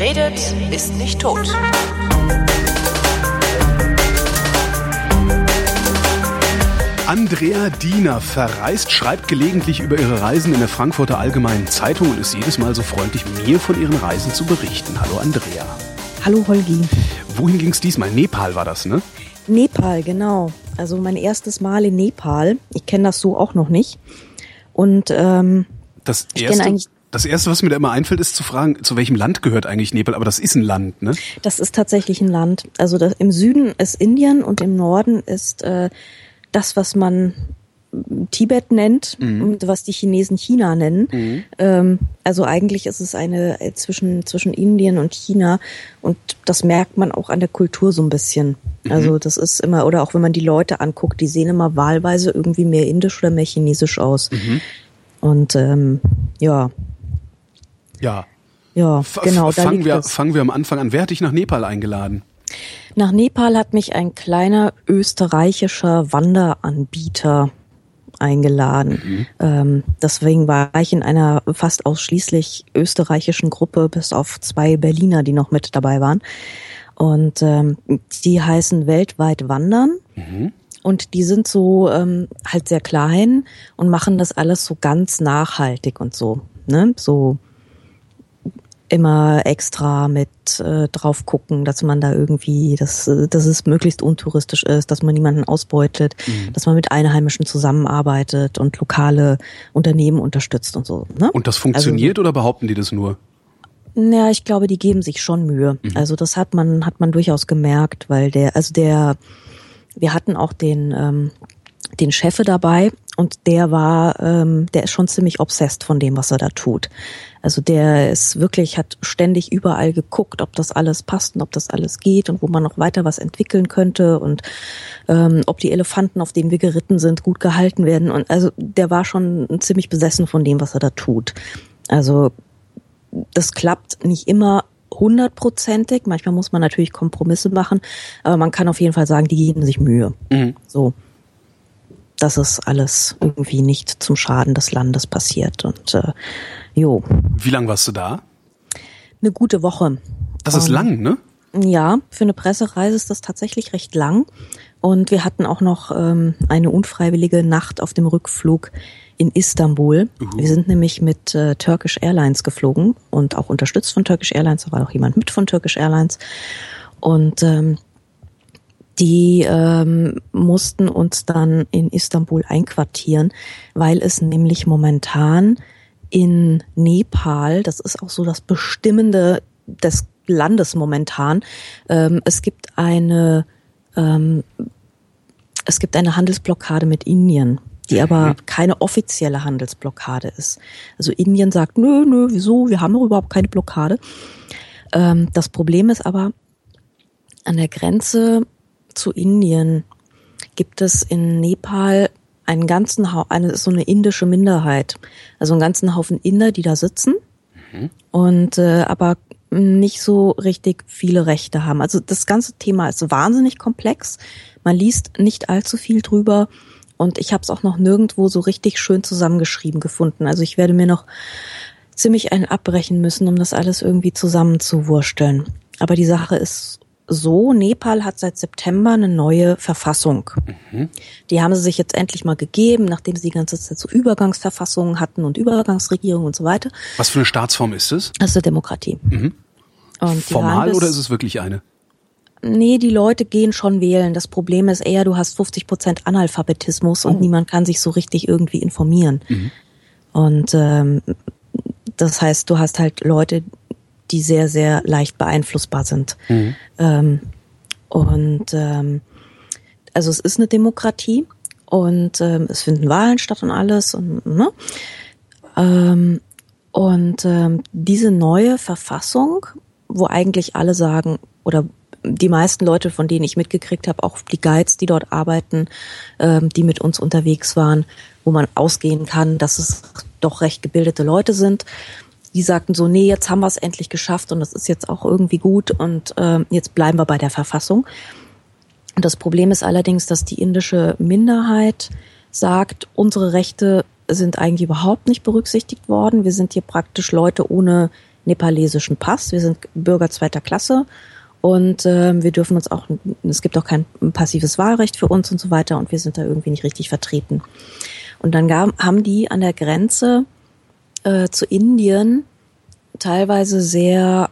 Wer redet, ist nicht tot. Andrea Diener verreist, schreibt gelegentlich über ihre Reisen in der Frankfurter Allgemeinen Zeitung und ist jedes Mal so freundlich, mir von ihren Reisen zu berichten. Hallo Andrea. Hallo Holgi. Wohin ging es diesmal? Nepal war das, ne? Nepal, genau. Also mein erstes Mal in Nepal. Ich kenne das so auch noch nicht. Und ähm, das erste, das erste, was mir da immer einfällt, ist zu fragen, zu welchem Land gehört eigentlich Nepal? Aber das ist ein Land, ne? Das ist tatsächlich ein Land. Also das, im Süden ist Indien und im Norden ist äh, das, was man Tibet nennt mhm. und was die Chinesen China nennen. Mhm. Ähm, also eigentlich ist es eine äh, zwischen, zwischen Indien und China und das merkt man auch an der Kultur so ein bisschen. Mhm. Also das ist immer, oder auch wenn man die Leute anguckt, die sehen immer wahlweise irgendwie mehr indisch oder mehr chinesisch aus. Mhm. Und ähm, ja. Ja. Ja, genau. Fangen wir, fangen wir am Anfang an. Wer hat dich nach Nepal eingeladen? Nach Nepal hat mich ein kleiner österreichischer Wanderanbieter eingeladen. Mhm. Ähm, deswegen war ich in einer fast ausschließlich österreichischen Gruppe, bis auf zwei Berliner, die noch mit dabei waren. Und ähm, die heißen Weltweit Wandern. Mhm. Und die sind so ähm, halt sehr klein und machen das alles so ganz nachhaltig und so. Ne? So immer extra mit äh, drauf gucken, dass man da irgendwie, dass, dass es möglichst untouristisch ist, dass man niemanden ausbeutet, mhm. dass man mit Einheimischen zusammenarbeitet und lokale Unternehmen unterstützt und so. Ne? Und das funktioniert also, oder behaupten die das nur? Ja, ich glaube, die geben sich schon Mühe. Mhm. Also das hat man, hat man durchaus gemerkt, weil der, also der, wir hatten auch den, ähm, den Chefe dabei und der war, ähm, der ist schon ziemlich obsessed von dem, was er da tut. Also der ist wirklich, hat ständig überall geguckt, ob das alles passt und ob das alles geht und wo man noch weiter was entwickeln könnte und ähm, ob die Elefanten, auf denen wir geritten sind, gut gehalten werden. Und also der war schon ziemlich besessen von dem, was er da tut. Also das klappt nicht immer hundertprozentig. Manchmal muss man natürlich Kompromisse machen, aber man kann auf jeden Fall sagen, die geben sich Mühe. Mhm. So dass es alles irgendwie nicht zum Schaden des Landes passiert. Und äh, jo. Wie lang warst du da? Eine gute Woche. Das ist um, lang, ne? Ja, für eine Pressereise ist das tatsächlich recht lang. Und wir hatten auch noch ähm, eine unfreiwillige Nacht auf dem Rückflug in Istanbul. Uh. Wir sind nämlich mit äh, Turkish Airlines geflogen und auch unterstützt von Turkish Airlines. Da war auch jemand mit von Turkish Airlines. Und ähm, die ähm, mussten uns dann in Istanbul einquartieren, weil es nämlich momentan in Nepal, das ist auch so das Bestimmende des Landes momentan, ähm, es gibt eine ähm, es gibt eine Handelsblockade mit Indien, die aber mhm. keine offizielle Handelsblockade ist. Also Indien sagt, nö, nö, wieso, wir haben doch überhaupt keine Blockade. Ähm, das Problem ist aber, an der Grenze zu Indien gibt es in Nepal einen ganzen Haufen, eine, so eine indische Minderheit. Also einen ganzen Haufen Inder, die da sitzen mhm. und äh, aber nicht so richtig viele Rechte haben. Also das ganze Thema ist wahnsinnig komplex. Man liest nicht allzu viel drüber und ich habe es auch noch nirgendwo so richtig schön zusammengeschrieben gefunden. Also ich werde mir noch ziemlich einen abbrechen müssen, um das alles irgendwie zusammenzuwursteln. Aber die Sache ist so, Nepal hat seit September eine neue Verfassung. Mhm. Die haben sie sich jetzt endlich mal gegeben, nachdem sie die ganze Zeit so Übergangsverfassungen hatten und Übergangsregierungen und so weiter. Was für eine Staatsform ist es? Das ist eine Demokratie. Mhm. Formal oder ist es wirklich eine? Nee, die Leute gehen schon wählen. Das Problem ist eher, du hast 50 Prozent Analphabetismus und oh. niemand kann sich so richtig irgendwie informieren. Mhm. Und ähm, das heißt, du hast halt Leute, die sehr, sehr leicht beeinflussbar sind. Mhm. Ähm, und ähm, also es ist eine Demokratie und ähm, es finden Wahlen statt und alles und ne? ähm, und ähm, diese neue Verfassung, wo eigentlich alle sagen oder die meisten Leute, von denen ich mitgekriegt habe, auch die Guides, die dort arbeiten, ähm, die mit uns unterwegs waren, wo man ausgehen kann, dass es doch recht gebildete Leute sind, die sagten so, nee, jetzt haben wir es endlich geschafft und das ist jetzt auch irgendwie gut und äh, jetzt bleiben wir bei der Verfassung. Und das Problem ist allerdings, dass die indische Minderheit sagt, unsere Rechte sind eigentlich überhaupt nicht berücksichtigt worden. Wir sind hier praktisch Leute ohne nepalesischen Pass. Wir sind Bürger zweiter Klasse und äh, wir dürfen uns auch, es gibt auch kein passives Wahlrecht für uns und so weiter und wir sind da irgendwie nicht richtig vertreten. Und dann gab, haben die an der Grenze äh, zu Indien teilweise sehr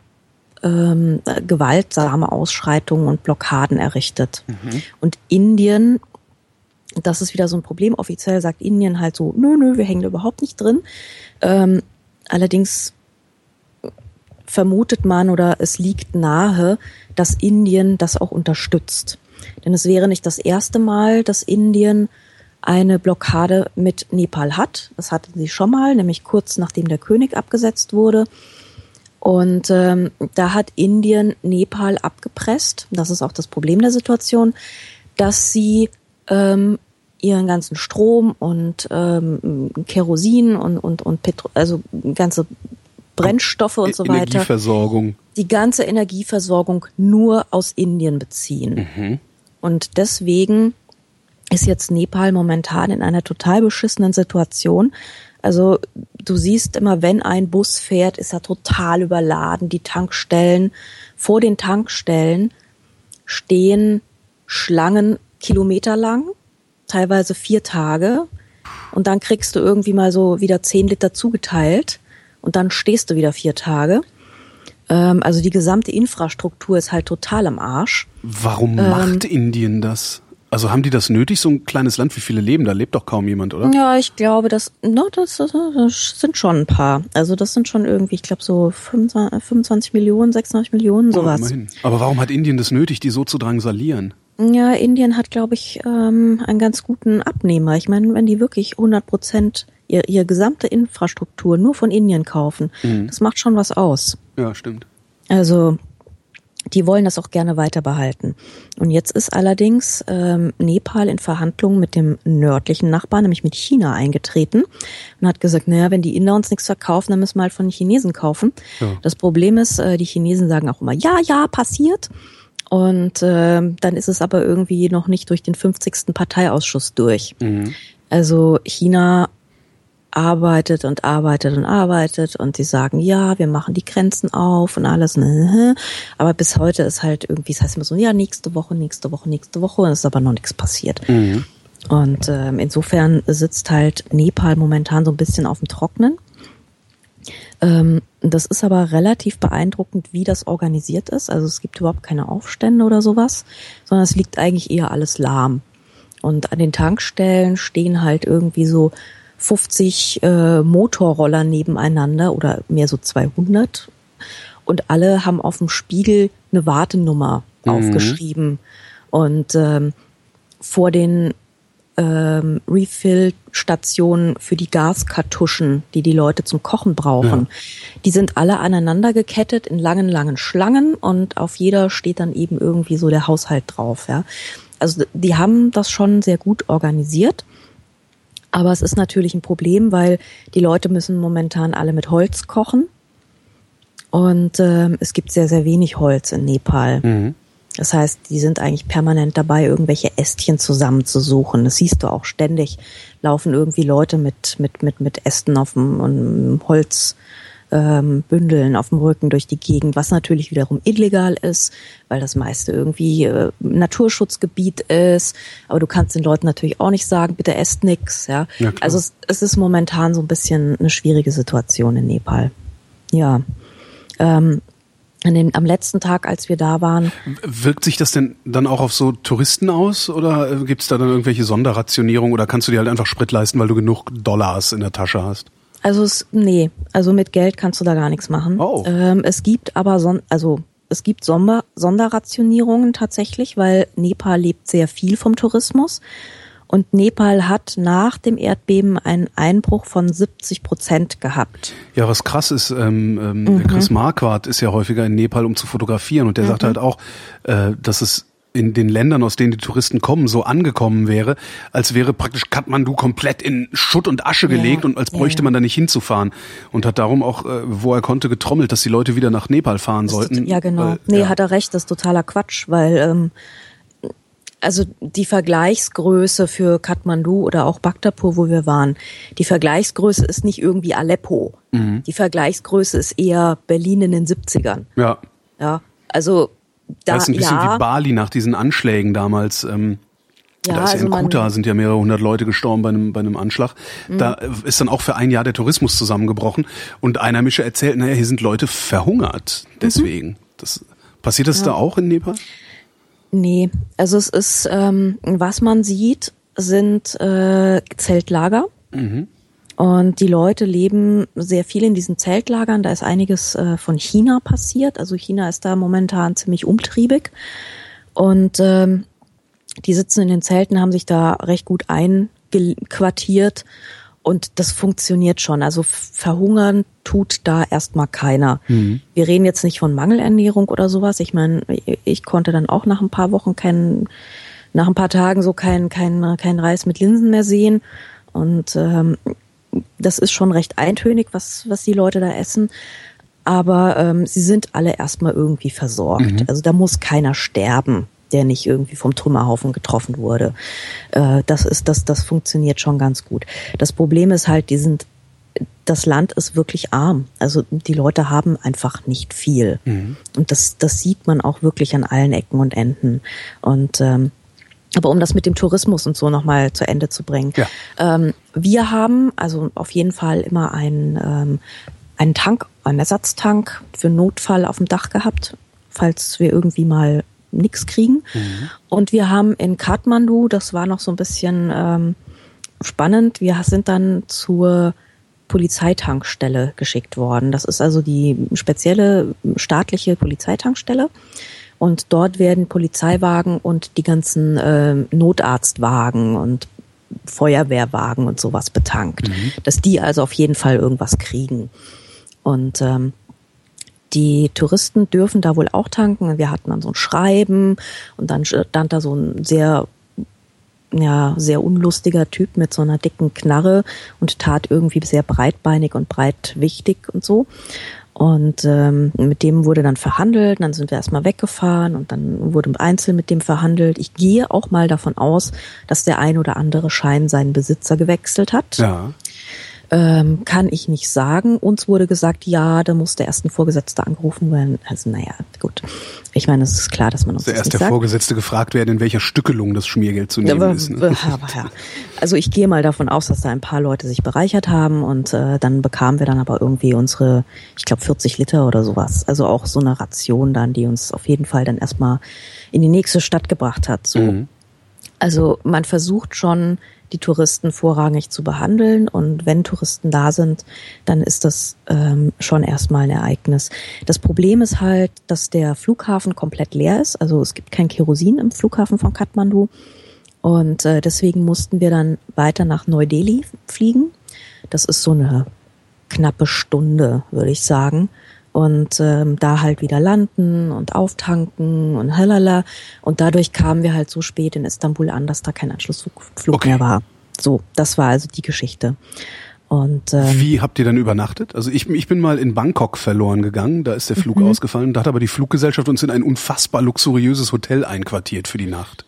ähm, gewaltsame Ausschreitungen und Blockaden errichtet. Mhm. Und Indien, das ist wieder so ein Problem, offiziell sagt Indien halt so, nö, nö, wir hängen da überhaupt nicht drin. Ähm, allerdings vermutet man oder es liegt nahe, dass Indien das auch unterstützt. Denn es wäre nicht das erste Mal, dass Indien eine Blockade mit Nepal hat. Das hatten sie schon mal, nämlich kurz nachdem der König abgesetzt wurde. Und ähm, da hat Indien Nepal abgepresst. Das ist auch das Problem der Situation, dass sie ähm, ihren ganzen Strom und ähm, Kerosin und und und Petro also ganze Brennstoffe und so weiter. Energieversorgung. Die ganze Energieversorgung nur aus Indien beziehen. Mhm. Und deswegen ist jetzt Nepal momentan in einer total beschissenen Situation. Also du siehst immer, wenn ein Bus fährt, ist er total überladen. Die Tankstellen, vor den Tankstellen stehen Schlangen kilometerlang, teilweise vier Tage. Und dann kriegst du irgendwie mal so wieder zehn Liter zugeteilt und dann stehst du wieder vier Tage. Ähm, also die gesamte Infrastruktur ist halt total am Arsch. Warum ähm, macht Indien das? Also haben die das nötig, so ein kleines Land? Wie viele leben? Da lebt doch kaum jemand, oder? Ja, ich glaube, das, no, das, das sind schon ein paar. Also das sind schon irgendwie, ich glaube, so 25, 25 Millionen, 26 Millionen, oh, sowas. Oh, Aber warum hat Indien das nötig, die so zu drangsalieren? Ja, Indien hat, glaube ich, ähm, einen ganz guten Abnehmer. Ich meine, wenn die wirklich 100 Prozent ihr, ihr gesamte Infrastruktur nur von Indien kaufen. Mhm. Das macht schon was aus. Ja, stimmt. Also die wollen das auch gerne weiter behalten. Und jetzt ist allerdings ähm, Nepal in Verhandlungen mit dem nördlichen Nachbarn, nämlich mit China, eingetreten und hat gesagt, naja, wenn die Inder uns nichts verkaufen, dann müssen wir halt von den Chinesen kaufen. Ja. Das Problem ist, äh, die Chinesen sagen auch immer, ja, ja, passiert. Und äh, dann ist es aber irgendwie noch nicht durch den 50. Parteiausschuss durch. Mhm. Also China arbeitet und arbeitet und arbeitet und die sagen, ja, wir machen die Grenzen auf und alles. Ne, ne, ne. Aber bis heute ist halt irgendwie, es das heißt immer so, ja, nächste Woche, nächste Woche, nächste Woche und es ist aber noch nichts passiert. Mhm. Und ähm, insofern sitzt halt Nepal momentan so ein bisschen auf dem Trocknen. Ähm, das ist aber relativ beeindruckend, wie das organisiert ist. Also es gibt überhaupt keine Aufstände oder sowas, sondern es liegt eigentlich eher alles lahm. Und an den Tankstellen stehen halt irgendwie so 50 äh, Motorroller nebeneinander oder mehr so 200 und alle haben auf dem Spiegel eine Wartenummer mhm. aufgeschrieben und ähm, vor den ähm, Refill-Stationen für die Gaskartuschen, die die Leute zum Kochen brauchen. Ja. Die sind alle aneinander gekettet in langen, langen Schlangen und auf jeder steht dann eben irgendwie so der Haushalt drauf. Ja. Also die haben das schon sehr gut organisiert. Aber es ist natürlich ein Problem, weil die Leute müssen momentan alle mit Holz kochen. Und ähm, es gibt sehr, sehr wenig Holz in Nepal. Mhm. Das heißt, die sind eigentlich permanent dabei, irgendwelche Ästchen zusammenzusuchen. Das siehst du auch ständig. Laufen irgendwie Leute mit, mit, mit, mit Ästen auf dem Holz ähm, Bündeln auf dem Rücken durch die Gegend, was natürlich wiederum illegal ist, weil das meiste irgendwie äh, Naturschutzgebiet ist. Aber du kannst den Leuten natürlich auch nicht sagen, bitte esst nix. Ja, ja also es, es ist momentan so ein bisschen eine schwierige Situation in Nepal. Ja. Ähm, an den, am letzten Tag, als wir da waren. Wirkt sich das denn dann auch auf so Touristen aus oder äh, gibt es da dann irgendwelche Sonderrationierung oder kannst du dir halt einfach Sprit leisten, weil du genug Dollars in der Tasche hast? Also es, nee, also mit Geld kannst du da gar nichts machen. Oh. Ähm, es gibt aber son also es gibt Sonder Sonderrationierungen tatsächlich, weil Nepal lebt sehr viel vom Tourismus. Und Nepal hat nach dem Erdbeben einen Einbruch von 70 Prozent gehabt. Ja, was krass ist, ähm, ähm, mhm. Chris Marquardt ist ja häufiger in Nepal, um zu fotografieren. Und der mhm. sagt halt auch, äh, dass es in den Ländern, aus denen die Touristen kommen, so angekommen wäre, als wäre praktisch Kathmandu komplett in Schutt und Asche gelegt ja, und als bräuchte ja. man da nicht hinzufahren. Und hat darum auch, äh, wo er konnte, getrommelt, dass die Leute wieder nach Nepal fahren das sollten. Ja, genau. Weil, nee, ja. hat er recht, das ist totaler Quatsch, weil ähm, also die Vergleichsgröße für Kathmandu oder auch Bhaktapur, wo wir waren, die Vergleichsgröße ist nicht irgendwie Aleppo. Mhm. Die Vergleichsgröße ist eher Berlin in den 70ern. Ja. Ja, also da, das ist ein bisschen ja, wie Bali nach diesen Anschlägen damals. Ähm, Ja, da ist also ja in Kuta sind ja mehrere hundert Leute gestorben bei einem, bei einem Anschlag. Da ist dann auch für ein Jahr der Tourismus zusammengebrochen. Und ein Mischer erzählt, naja, hier sind Leute verhungert. Deswegen. Das, passiert das da auch in Nepal? Nee, also es ist, ähm, was man sieht, sind äh, Zeltlager. Und die Leute leben sehr viel in diesen Zeltlagern. Da ist einiges äh, von China passiert. Also China ist da momentan ziemlich umtriebig. Und ähm, die sitzen in den Zelten, haben sich da recht gut einquartiert. Und das funktioniert schon. Also verhungern tut da erstmal keiner. Wir reden jetzt nicht von Mangelernährung oder sowas. Ich meine, ich konnte dann auch nach ein paar Wochen keinen, nach ein paar Tagen so kein, kein, kein Reis mit Linsen mehr sehen. Und ähm, das ist schon recht eintönig, was, was die Leute da essen. Aber ähm, sie sind alle erstmal irgendwie versorgt. Also da muss keiner sterben, der nicht irgendwie vom Trümmerhaufen getroffen wurde. Äh, das ist, das, das funktioniert schon ganz gut. Das Problem ist halt, die sind, das Land ist wirklich arm. Also die Leute haben einfach nicht viel. Und das, das sieht man auch wirklich an allen Ecken und Enden. Und ähm, aber um das mit dem Tourismus und so nochmal zu Ende zu bringen. Ja. Ähm, wir haben also auf jeden Fall immer einen, ähm, einen Tank, einen Ersatztank für Notfall auf dem Dach gehabt, falls wir irgendwie mal nichts kriegen. Und wir haben in Kathmandu, das war noch so ein bisschen ähm, spannend, wir sind dann zur Polizeitankstelle geschickt worden. Das ist also die spezielle staatliche Polizeitankstelle. Und dort werden Polizeiwagen und die ganzen ähm, Notarztwagen und Feuerwehrwagen und sowas betankt. Dass die also auf jeden Fall irgendwas kriegen. Und ähm, die Touristen dürfen da wohl auch tanken. Wir hatten dann so ein Schreiben und dann stand da so ein sehr ja, sehr unlustiger Typ mit so einer dicken Knarre und tat irgendwie sehr breitbeinig und breitwichtig und so. Und ähm, mit dem wurde dann verhandelt, dann sind wir erstmal weggefahren und dann wurde einzeln mit dem verhandelt. Ich gehe auch mal davon aus, dass der ein oder andere Schein seinen Besitzer gewechselt hat. Ja. Ähm, kann ich nicht sagen. Uns wurde gesagt, ja, da muss der erste Vorgesetzte angerufen werden. Also naja, gut. Ich meine, es ist klar, dass man uns das nicht der sagt. Vorgesetzte gefragt werden, in welcher Stückelung das Schmiergeld zu nehmen aber, ist. Ne? aber ja. Also ich gehe mal davon aus, dass da ein paar Leute sich bereichert haben und äh, dann bekamen wir dann aber irgendwie unsere, ich glaube 40 Liter oder sowas. Also auch so eine Ration dann, die uns auf jeden Fall dann erstmal in die nächste Stadt gebracht hat. So. Mhm. Also man versucht schon, die Touristen vorrangig zu behandeln und wenn Touristen da sind, dann ist das ähm, schon erstmal ein Ereignis. Das Problem ist halt, dass der Flughafen komplett leer ist. Also es gibt kein Kerosin im Flughafen von Kathmandu und äh, deswegen mussten wir dann weiter nach Neu-Delhi fliegen. Das ist so eine knappe Stunde, würde ich sagen. Und ähm, da halt wieder landen und auftanken und halala. Und dadurch kamen wir halt so spät in Istanbul an, dass da kein Anschlussflug Flug Okay. mehr war. So, das war also die Geschichte. Und ähm, Wie habt ihr dann übernachtet? Also ich, ich bin mal in Bangkok verloren gegangen, da ist der Flug Mhm. ausgefallen. Da hat aber die Fluggesellschaft uns in ein unfassbar luxuriöses Hotel einquartiert für die Nacht.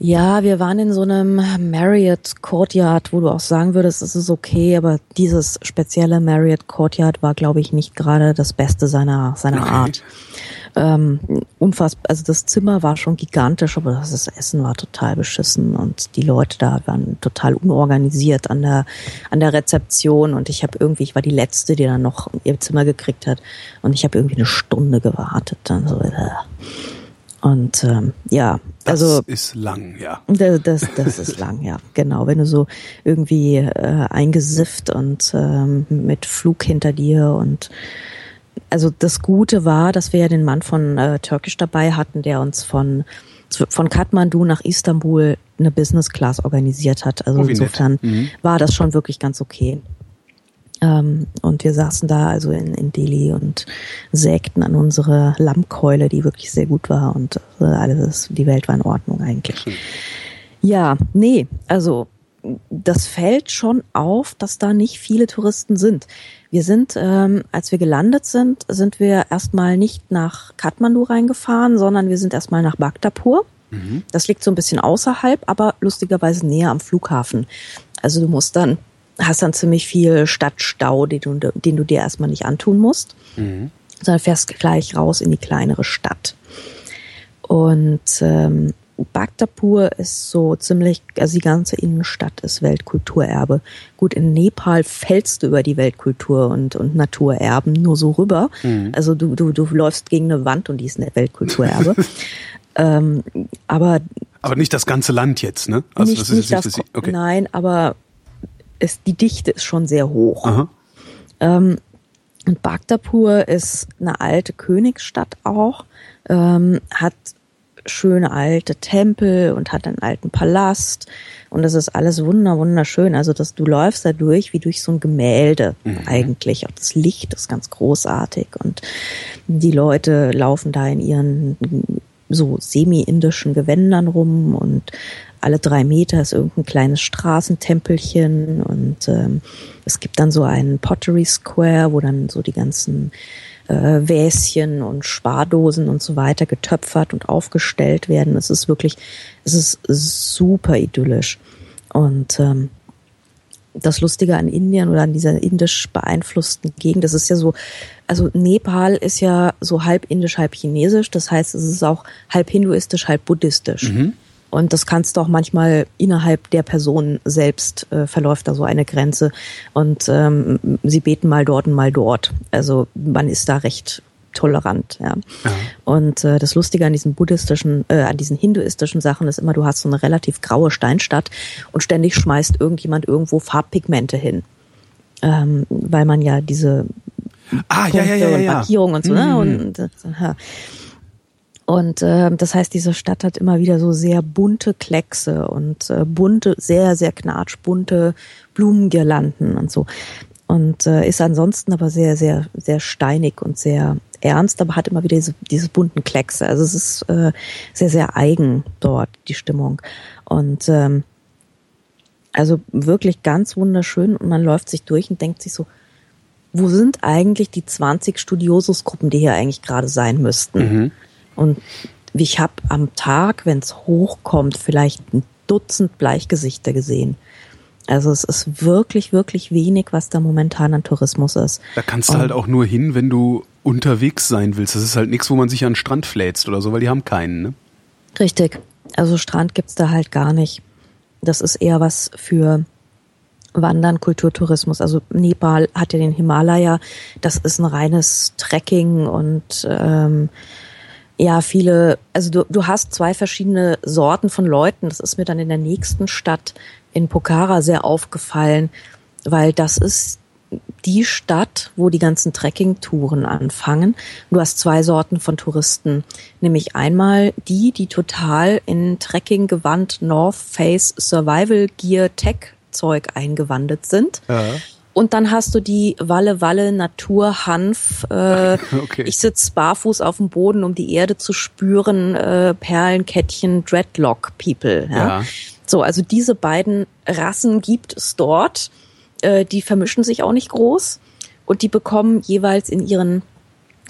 Ja, wir waren in so einem Marriott Courtyard, wo du auch sagen würdest, es ist okay, aber dieses spezielle Marriott Courtyard war, glaube ich, nicht gerade das Beste seiner, seiner Okay. Art. Ähm, unfassbar, also das Zimmer war schon gigantisch, aber das Essen war total beschissen und die Leute da waren total unorganisiert an der, an der Rezeption und ich habe irgendwie, ich war die Letzte, die dann noch ihr Zimmer gekriegt hat und ich habe irgendwie eine Stunde gewartet. Dann so, äh. Und ähm, ja, also ist lang, ja. das, das, das ist lang, ja, genau. Wenn du so irgendwie äh, eingesifft und ähm, mit Flug hinter dir und also das Gute war, dass wir ja den Mann von äh, Turkish dabei hatten, der uns von von Kathmandu nach Istanbul eine Business Class organisiert hat. Also Oh, insofern Mhm. war das schon wirklich ganz okay. Ähm, und wir saßen da also in, in Delhi und sägten an unsere Lammkeule, die wirklich sehr gut war und äh, alles, die Welt war in Ordnung eigentlich. Ja, nee, also das fällt schon auf, dass da nicht viele Touristen sind. Wir sind, ähm, als wir gelandet sind, sind wir erstmal nicht nach Kathmandu reingefahren, sondern wir sind erstmal nach Bhaktapur. Mhm. Das liegt so ein bisschen außerhalb, aber lustigerweise näher am Flughafen. Also du musst dann, hast dann ziemlich viel Stadtstau, den du, den du dir erstmal nicht antun musst, mhm. sondern fährst gleich raus in die kleinere Stadt. Und ähm, Bhaktapur ist so ziemlich, also die ganze Innenstadt ist Weltkulturerbe. Gut, in Nepal fällst du über die Weltkultur und, und Naturerben nur so rüber. Mhm. Also du, du, du läufst gegen eine Wand und die ist eine Weltkulturerbe. ähm, aber aber nicht das ganze Land jetzt, ne? Also nicht, das ist nicht das, das okay. Nein, aber es, die Dichte ist schon sehr hoch. Ähm, und Bhaktapur ist eine alte Königsstadt auch, ähm, hat schöne alte Tempel und hat einen alten Palast und das ist alles wunder wunderschön. Also dass du läufst da durch wie durch so ein Gemälde mhm. eigentlich. Auch das Licht ist ganz großartig und die Leute laufen da in ihren so semi-indischen Gewändern rum und alle drei Meter ist irgendein kleines Straßentempelchen und ähm, es gibt dann so einen Pottery Square, wo dann so die ganzen äh, Wäschen und Spardosen und so weiter getöpfert und aufgestellt werden. Es ist wirklich, es ist super idyllisch. Und ähm, das Lustige an Indien oder an dieser indisch beeinflussten Gegend, das ist ja so, also Nepal ist ja so halb indisch, halb chinesisch. Das heißt, es ist auch halb hinduistisch, halb buddhistisch. Mhm. Und das kannst du auch manchmal innerhalb der Person selbst äh, verläuft da so eine Grenze. Und ähm, sie beten mal dort und mal dort. Also man ist da recht tolerant, ja. ja. Und äh, das Lustige an diesen buddhistischen, äh, an diesen hinduistischen Sachen ist immer, du hast so eine relativ graue Steinstadt und ständig schmeißt irgendjemand irgendwo Farbpigmente hin. Ähm, weil man ja diese ah, Punkte ja, ja, ja, und Markierungen und so, ne? Mhm. Und, äh, und äh, das heißt, diese Stadt hat immer wieder so sehr bunte Kleckse und äh, bunte, sehr, sehr knatschbunte Blumengirlanden und so. Und äh, ist ansonsten aber sehr, sehr, sehr steinig und sehr ernst, aber hat immer wieder diese, diese bunten Kleckse. Also es ist äh, sehr, sehr eigen dort, die Stimmung. Und ähm, also wirklich ganz wunderschön und man läuft sich durch und denkt sich so, wo sind eigentlich die 20 Studiosusgruppen, die hier eigentlich gerade sein müssten? Mhm. Und ich habe am Tag, wenn es hochkommt, vielleicht ein Dutzend Bleichgesichter gesehen. Also es ist wirklich, wirklich wenig, was da momentan an Tourismus ist. Da kannst du Und halt auch nur hin, wenn du unterwegs sein willst. Das ist halt nichts, wo man sich an den Strand fläzt oder so, weil die haben keinen, ne? Richtig. Also Strand gibt's da halt gar nicht. Das ist eher was für Wandern, Kulturtourismus. Also Nepal hat ja den Himalaya. Das ist ein reines Trekking und ähm, ja, viele, also du, du hast zwei verschiedene Sorten von Leuten. Das ist mir dann in der nächsten Stadt in Pokhara sehr aufgefallen, weil das ist die Stadt, wo die ganzen Trekkingtouren anfangen. Du hast zwei Sorten von Touristen, nämlich einmal die, die total in Trekkinggewand North Face Survival Gear Tech Zeug eingewandert sind. Ja. Und dann hast du die Walle Walle Natur Hanf. Äh, okay. Ich sitz barfuß auf dem Boden, um die Erde zu spüren. Äh, Perlenkettchen Dreadlock People. Ja? ja. So, also diese beiden Rassen gibt es dort. Äh, die vermischen sich auch nicht groß und die bekommen jeweils in ihren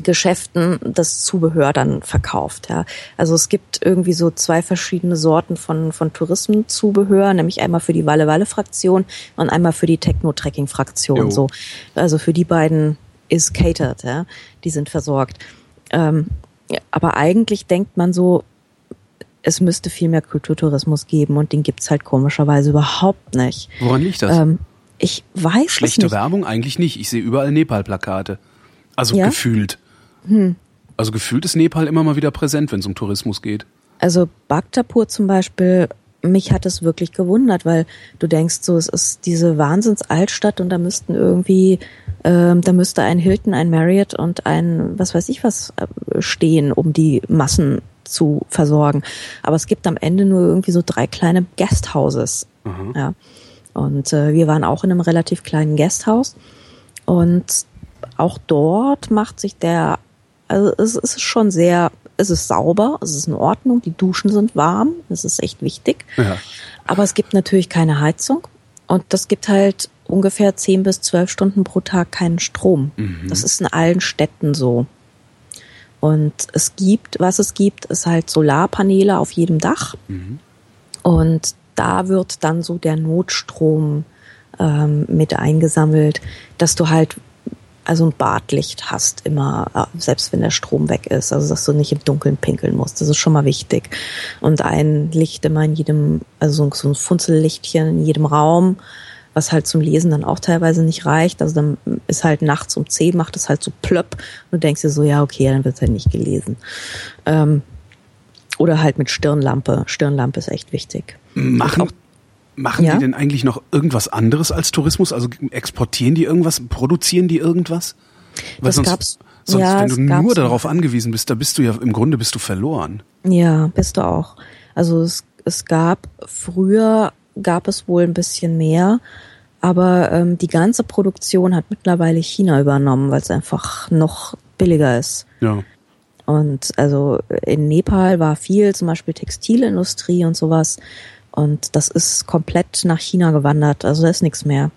Geschäften das Zubehör dann verkauft. Ja. Also es gibt irgendwie so zwei verschiedene Sorten von, von Tourismenzubehör, nämlich einmal für die Walle-Walle-Fraktion und einmal für die Techno-Trekking-Fraktion. So. Also für die beiden ist catered, ja. die sind versorgt. Ähm, aber eigentlich denkt man so, es müsste viel mehr Kulturtourismus geben und den gibt's halt komischerweise überhaupt nicht. Woran liegt das? Ähm, ich weiß Schlechte es nicht. Werbung eigentlich nicht. Ich sehe überall Nepal-Plakate. Also ja? gefühlt. Hm. Also gefühlt ist Nepal immer mal wieder präsent, wenn es um Tourismus geht. Also Bhaktapur zum Beispiel, mich hat es wirklich gewundert, weil du denkst so, es ist diese Wahnsinns-Altstadt und da müssten irgendwie, ähm, da müsste ein Hilton, ein Marriott und ein, was weiß ich was, äh, stehen, um die Massen zu versorgen. Aber es gibt am Ende nur irgendwie so drei kleine Guesthouses. Mhm. Ja. Und äh, wir waren auch in einem relativ kleinen Guesthouse. Und auch dort macht sich der also es ist schon sehr, es ist sauber, es ist in Ordnung, die Duschen sind warm, das ist echt wichtig. Ja. Aber es gibt natürlich keine Heizung und das gibt halt ungefähr zehn bis zwölf Stunden pro Tag keinen Strom. Mhm. Das ist in allen Städten so. Und es gibt, was es gibt, ist halt Solarpaneele auf jedem Dach. Mhm. Und da wird dann so der Notstrom ähm, mit eingesammelt, dass du halt also ein Badlicht hast immer, äh, selbst wenn der Strom weg ist, also dass du nicht im Dunkeln pinkeln musst. Das ist schon mal wichtig. Und ein Licht immer in jedem, also so ein Funzellichtchen in jedem Raum, was halt zum Lesen dann auch teilweise nicht reicht. Also dann ist halt nachts um zehn macht es halt so plöpp und du denkst dir so, ja, okay, dann wird halt nicht gelesen. Ähm, oder halt mit Stirnlampe. Stirnlampe ist echt wichtig. Machen, machen ja? die denn eigentlich noch irgendwas anderes als Tourismus? Also exportieren die irgendwas, produzieren die irgendwas? Weil das sonst, gab's. Sonst, ja, wenn du nur darauf angewiesen bist, da bist du ja im Grunde bist du verloren. Ja, bist du auch. Also es, es gab früher gab es wohl ein bisschen mehr, aber ähm, die ganze Produktion hat mittlerweile China übernommen, weil es einfach noch billiger ist. Ja. Und also in Nepal war viel, zum Beispiel Textilindustrie und sowas. Und das ist komplett nach China gewandert. Also da ist nichts mehr.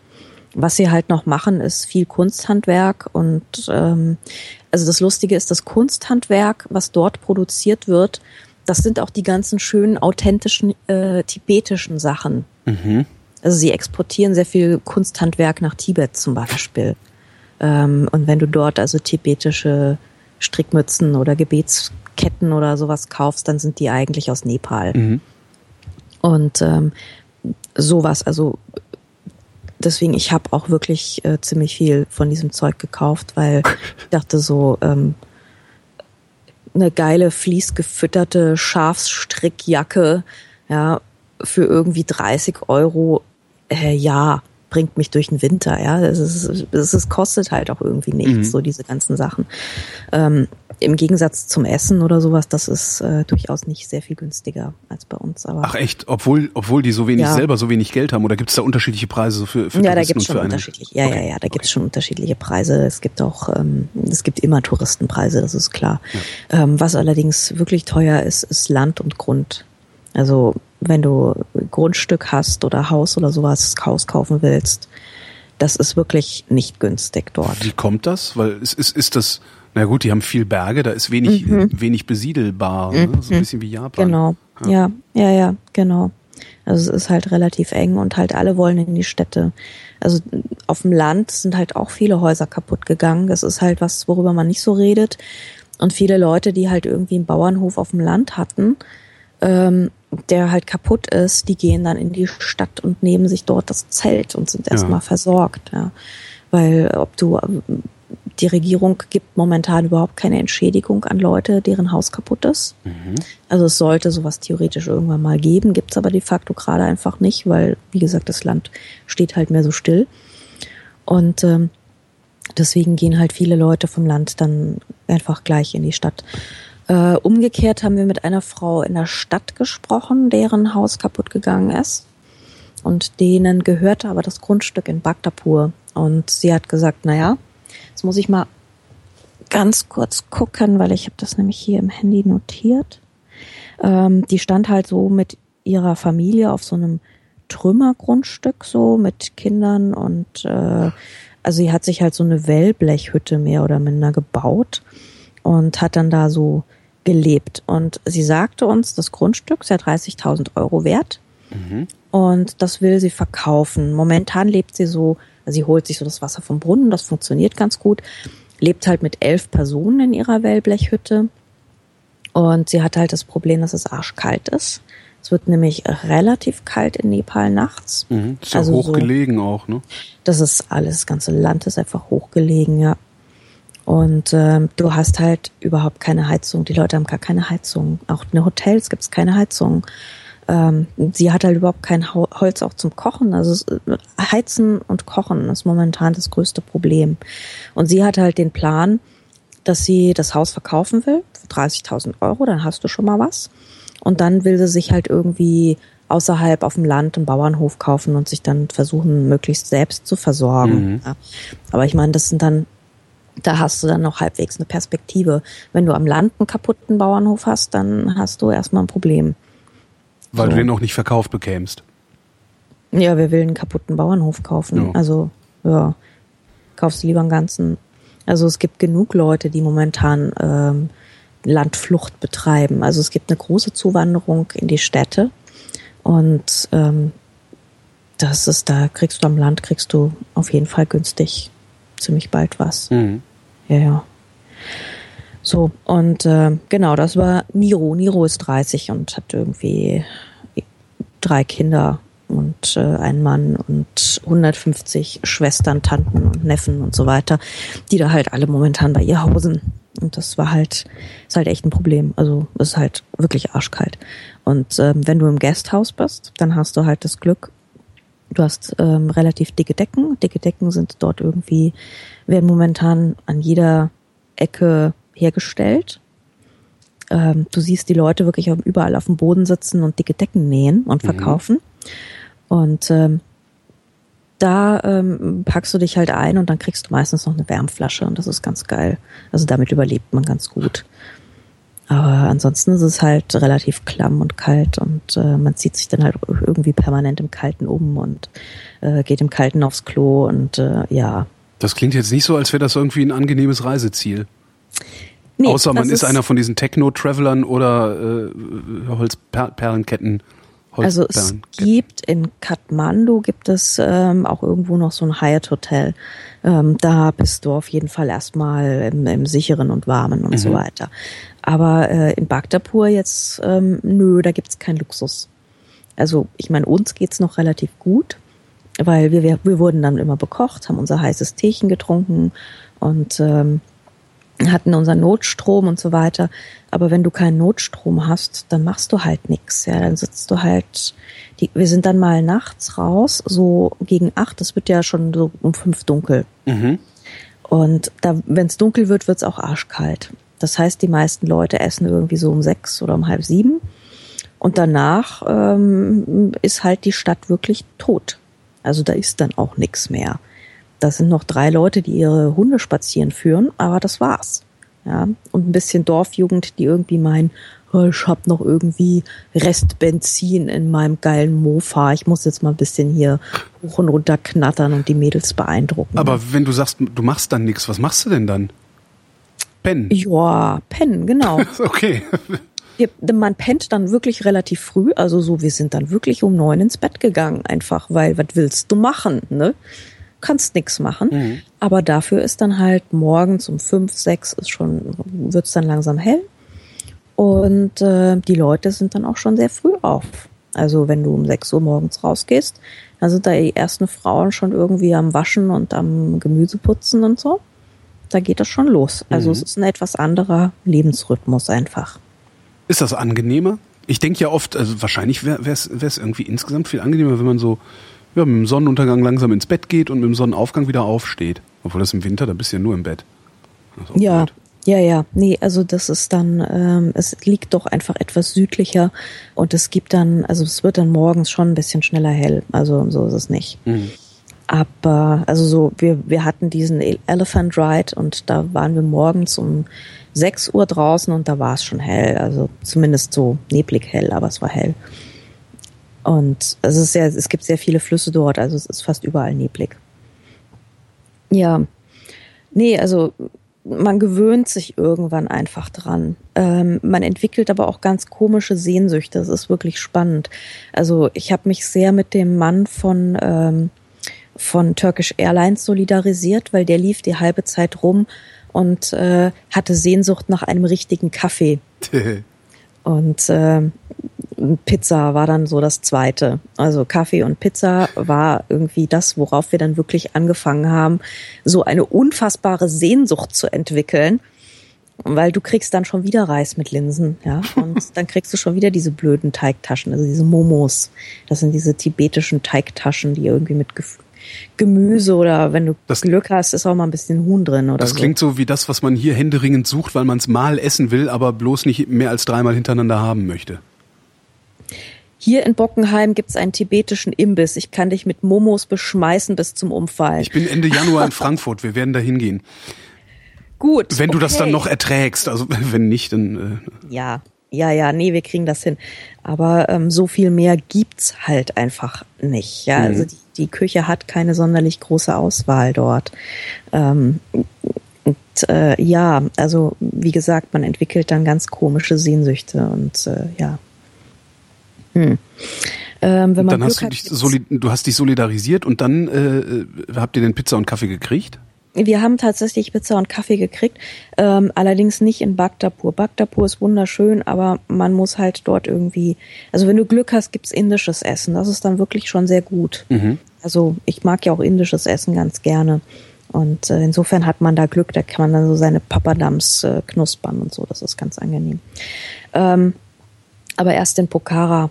Was sie halt noch machen, ist viel Kunsthandwerk und ähm, also das Lustige ist, das Kunsthandwerk, was dort produziert wird, das sind auch die ganzen schönen, authentischen äh, tibetischen Sachen. Mhm. Also sie exportieren sehr viel Kunsthandwerk nach Tibet zum Beispiel. Ähm, und wenn du dort also tibetische Strickmützen oder Gebetsketten oder sowas kaufst, dann sind die eigentlich aus Nepal. Mhm. Und ähm, sowas, also deswegen, ich habe auch wirklich äh, ziemlich viel von diesem Zeug gekauft, weil ich dachte so, ähm, eine geile fließgefütterte Schafsstrickjacke, ja, für irgendwie 30 Euro, äh, ja, bringt mich durch den Winter, ja. Es, ist, es, ist, kostet halt auch irgendwie nichts, mhm. so diese ganzen Sachen. Ähm, Im Gegensatz zum Essen oder sowas, das ist äh, durchaus nicht sehr viel günstiger als bei uns. Aber Ach echt, obwohl, obwohl die so wenig ja. selber so wenig Geld haben, oder gibt es da unterschiedliche Preise für, für Ja, da gibt es schon unterschiedliche. Ja, okay. ja, ja, da gibt es schon unterschiedliche Preise. Es gibt auch, ähm, es gibt immer Touristenpreise, das ist klar. Ja. Ähm, was allerdings wirklich teuer ist, ist Land und Grund. Also wenn du Grundstück hast oder Haus oder sowas, Haus kaufen willst, das ist wirklich nicht günstig dort. Wie kommt das? Weil es ist, ist das, na gut, die haben viel Berge, da ist wenig, mhm. wenig besiedelbar, ne? so ein mhm. bisschen wie Japan. Genau, ja. ja, ja, ja, genau. Also es ist halt relativ eng und halt alle wollen in die Städte. Also auf dem Land sind halt auch viele Häuser kaputt gegangen. Das ist halt was, worüber man nicht so redet. Und viele Leute, die halt irgendwie einen Bauernhof auf dem Land hatten, ähm, der halt kaputt ist, die gehen dann in die Stadt und nehmen sich dort das Zelt und sind erstmal ja. versorgt. Ja. Weil ob du die Regierung gibt momentan überhaupt keine Entschädigung an Leute, deren Haus kaputt ist. Mhm. Also es sollte sowas theoretisch irgendwann mal geben, gibt's aber de facto gerade einfach nicht, weil, wie gesagt, das Land steht halt mehr so still. Und ähm, deswegen gehen halt viele Leute vom Land dann einfach gleich in die Stadt. Äh, umgekehrt haben wir mit einer Frau in der Stadt gesprochen, deren Haus kaputt gegangen ist. Und denen gehörte aber das Grundstück in Bagdapur. Und sie hat gesagt, naja, jetzt muss ich mal ganz kurz gucken, weil ich habe das nämlich hier im Handy notiert. Ähm, die stand halt so mit ihrer Familie auf so einem Trümmergrundstück so mit Kindern und äh, also sie hat sich halt so eine Wellblechhütte mehr oder minder gebaut und hat dann da so gelebt. Und sie sagte uns, das Grundstück sei 30.000 Euro wert. Mhm. Und das will sie verkaufen. Momentan lebt sie so, also sie holt sich so das Wasser vom Brunnen, das funktioniert ganz gut. Lebt halt mit elf Personen in ihrer Wellblechhütte. Und sie hat halt das Problem, dass es arschkalt ist. Es wird nämlich relativ kalt in Nepal nachts. Mhm, ist ja also hochgelegen so, auch, ne? Das ist alles, das ganze Land ist einfach hochgelegen, ja. Und ähm, du hast halt überhaupt keine Heizung. Die Leute haben gar keine Heizung. Auch in Hotels gibt es keine Heizung. Ähm, sie hat halt überhaupt kein Holz auch zum Kochen. Also äh, Heizen und Kochen ist momentan das größte Problem. Und sie hat halt den Plan, dass sie das Haus verkaufen will für 30.000 Euro. Dann hast du schon mal was. Und dann will sie sich halt irgendwie außerhalb auf dem Land einen Bauernhof kaufen und sich dann versuchen, möglichst selbst zu versorgen. Mhm. Ja. Aber ich meine, das sind dann da hast du dann noch halbwegs eine Perspektive. Wenn du am Land einen kaputten Bauernhof hast, dann hast du erstmal ein Problem. Weil so. du den auch nicht verkauft bekämst. Ja, wer will einen kaputten Bauernhof kaufen? Ja. Also, ja, kaufst du lieber einen ganzen. Also es gibt genug Leute, die momentan ähm, Landflucht betreiben. Also es gibt eine große Zuwanderung in die Städte und ähm, das ist, da kriegst du am Land, kriegst du auf jeden Fall günstig ziemlich bald was. Mhm. Ja, ja. So, und äh, genau, das war Niro. Niro ist 30 und hat irgendwie drei Kinder und äh, einen Mann und 150 Schwestern, Tanten und Neffen und so weiter, die da halt alle momentan bei ihr hausen. Und das war halt, ist halt echt ein Problem. Also es ist halt wirklich arschkalt. Und ähm, wenn du im Gasthaus bist, dann hast du halt das Glück, du hast ähm, relativ dicke Decken. Dicke Decken sind dort irgendwie, werden momentan an jeder Ecke hergestellt. Ähm, du siehst die Leute wirklich überall auf dem Boden sitzen und dicke Decken nähen und mhm. verkaufen. Mhm. Und ähm, da ähm, packst du dich halt ein und dann kriegst du meistens noch eine Wärmflasche und das ist ganz geil. Also damit überlebt man ganz gut. Aber ansonsten ist es halt relativ klamm und kalt und äh, man zieht sich dann halt irgendwie permanent im Kalten um und äh, geht im Kalten aufs Klo und äh, ja. Das klingt jetzt nicht so, als wäre das irgendwie ein angenehmes Reiseziel. Nee, Außer man ist, ist, einer von diesen Techno-Travelern oder äh, Holzperlenketten. Also es gibt in Kathmandu gibt es ähm, auch irgendwo noch so ein Hyatt Hotel. Ähm, da bist du auf jeden Fall erstmal im, im sicheren und warmen und mhm. so weiter. Aber äh, in Bhaktapur jetzt, ähm, nö, da gibt's keinen Luxus. Also ich meine, uns geht's noch relativ gut, weil wir, wir, wir wurden dann immer bekocht, haben unser heißes Teechen getrunken und ähm, hatten unseren Notstrom und so weiter. Aber wenn du keinen Notstrom hast, dann machst du halt nix. Ja, dann sitzt du halt. Die, wir sind dann mal nachts raus, so gegen acht. Es wird ja schon so um fünf dunkel. Mhm. Und da, wenn es dunkel wird, wird's auch arschkalt. Das heißt, die meisten Leute essen irgendwie so um sechs oder um halb sieben. Und danach ähm, ist halt die Stadt wirklich tot. Also da ist dann auch nix mehr. Da sind noch drei Leute, die ihre Hunde spazieren führen, aber das war's. Ja, und ein bisschen Dorfjugend, die irgendwie meinen, oh, ich hab noch irgendwie Restbenzin in meinem geilen Mofa. Ich muss jetzt mal ein bisschen hier hoch und runter knattern und die Mädels beeindrucken. Aber wenn du sagst, du machst dann nichts, was machst du denn dann? Pennen? Ja, pennen, genau. okay. man pennt dann wirklich relativ früh, also so, wir sind dann wirklich um neun ins Bett gegangen, einfach, weil, was willst du machen, ne? kannst nichts machen. Mhm. Aber dafür ist dann halt morgens um fünf, sechs ist schon, wird's dann langsam hell. Und äh, die Leute sind dann auch schon sehr früh auf. Also wenn du um sechs Uhr morgens rausgehst, dann sind da die ersten Frauen schon irgendwie am Waschen und am Gemüseputzen und so. Da geht das schon los. Also mhm. es ist ein etwas anderer Lebensrhythmus einfach. Ist das angenehmer? Ich denke ja oft, also wahrscheinlich wäre es irgendwie insgesamt viel angenehmer, wenn man so ja, mit dem Sonnenuntergang langsam ins Bett geht und mit dem Sonnenaufgang wieder aufsteht. Obwohl das im Winter, da bist du ja nur im Bett. Ja, blöd. ja, ja. Nee, also das ist dann, ähm, es liegt doch einfach etwas südlicher und es gibt dann, also es wird dann morgens schon ein bisschen schneller hell. Also so ist es nicht. Mhm. Aber, also so, wir, wir hatten diesen Elephant Ride und da waren wir morgens um 6 Uhr draußen und da war es schon hell. Also zumindest so neblig hell, aber es war hell. Und es ist sehr, es gibt sehr viele Flüsse dort, also es ist fast überall neblig. Ja. Nee, also man gewöhnt sich irgendwann einfach dran. Ähm, man entwickelt aber auch ganz komische Sehnsüchte. Das ist wirklich spannend. Also ich habe mich sehr mit dem Mann von ähm, von Turkish Airlines solidarisiert, weil der lief die halbe Zeit rum und äh, hatte Sehnsucht nach einem richtigen Kaffee. und äh, Pizza war dann so das zweite. Also Kaffee und Pizza war irgendwie das, worauf wir dann wirklich angefangen haben, so eine unfassbare Sehnsucht zu entwickeln. Weil du kriegst dann schon wieder Reis mit Linsen, ja. Und dann kriegst du schon wieder diese blöden Teigtaschen, also diese Momos. Das sind diese tibetischen Teigtaschen, die irgendwie mit Gemüse oder wenn du das, Glück hast, ist auch mal ein bisschen Huhn drin oder Das so. klingt so wie das, was man hier händeringend sucht, weil man es mal essen will, aber bloß nicht mehr als dreimal hintereinander haben möchte. Hier in Bockenheim gibt's einen tibetischen Imbiss. Ich kann dich mit Momos beschmeißen bis zum Umfallen. Ich bin Ende Januar in Frankfurt. Wir werden da hingehen. Gut. Wenn du okay. das dann noch erträgst. Also wenn nicht, dann. Äh ja, ja, ja, nee, wir kriegen das hin. Aber ähm, so viel mehr gibt's halt einfach nicht. Ja, mhm. also die, die Küche hat keine sonderlich große Auswahl dort. Ähm, Und äh, ja, also wie gesagt, man entwickelt dann ganz komische Sehnsüchte und äh, ja. Hm. Ähm, wenn man dann hast du dich du hast dich solidarisiert und dann äh, habt ihr den Pizza und Kaffee gekriegt? Wir haben tatsächlich Pizza und Kaffee gekriegt, ähm, allerdings nicht in Bagdapur. Bagdapur ist wunderschön, aber man muss halt dort irgendwie, also wenn du Glück hast, gibt's indisches Essen. Das ist dann wirklich schon sehr gut. Mhm. Also ich mag ja auch indisches Essen ganz gerne. Und äh, insofern hat man da Glück, da kann man dann so seine Papadams äh, knuspern und so, das ist ganz angenehm. Ähm, aber erst in Pokhara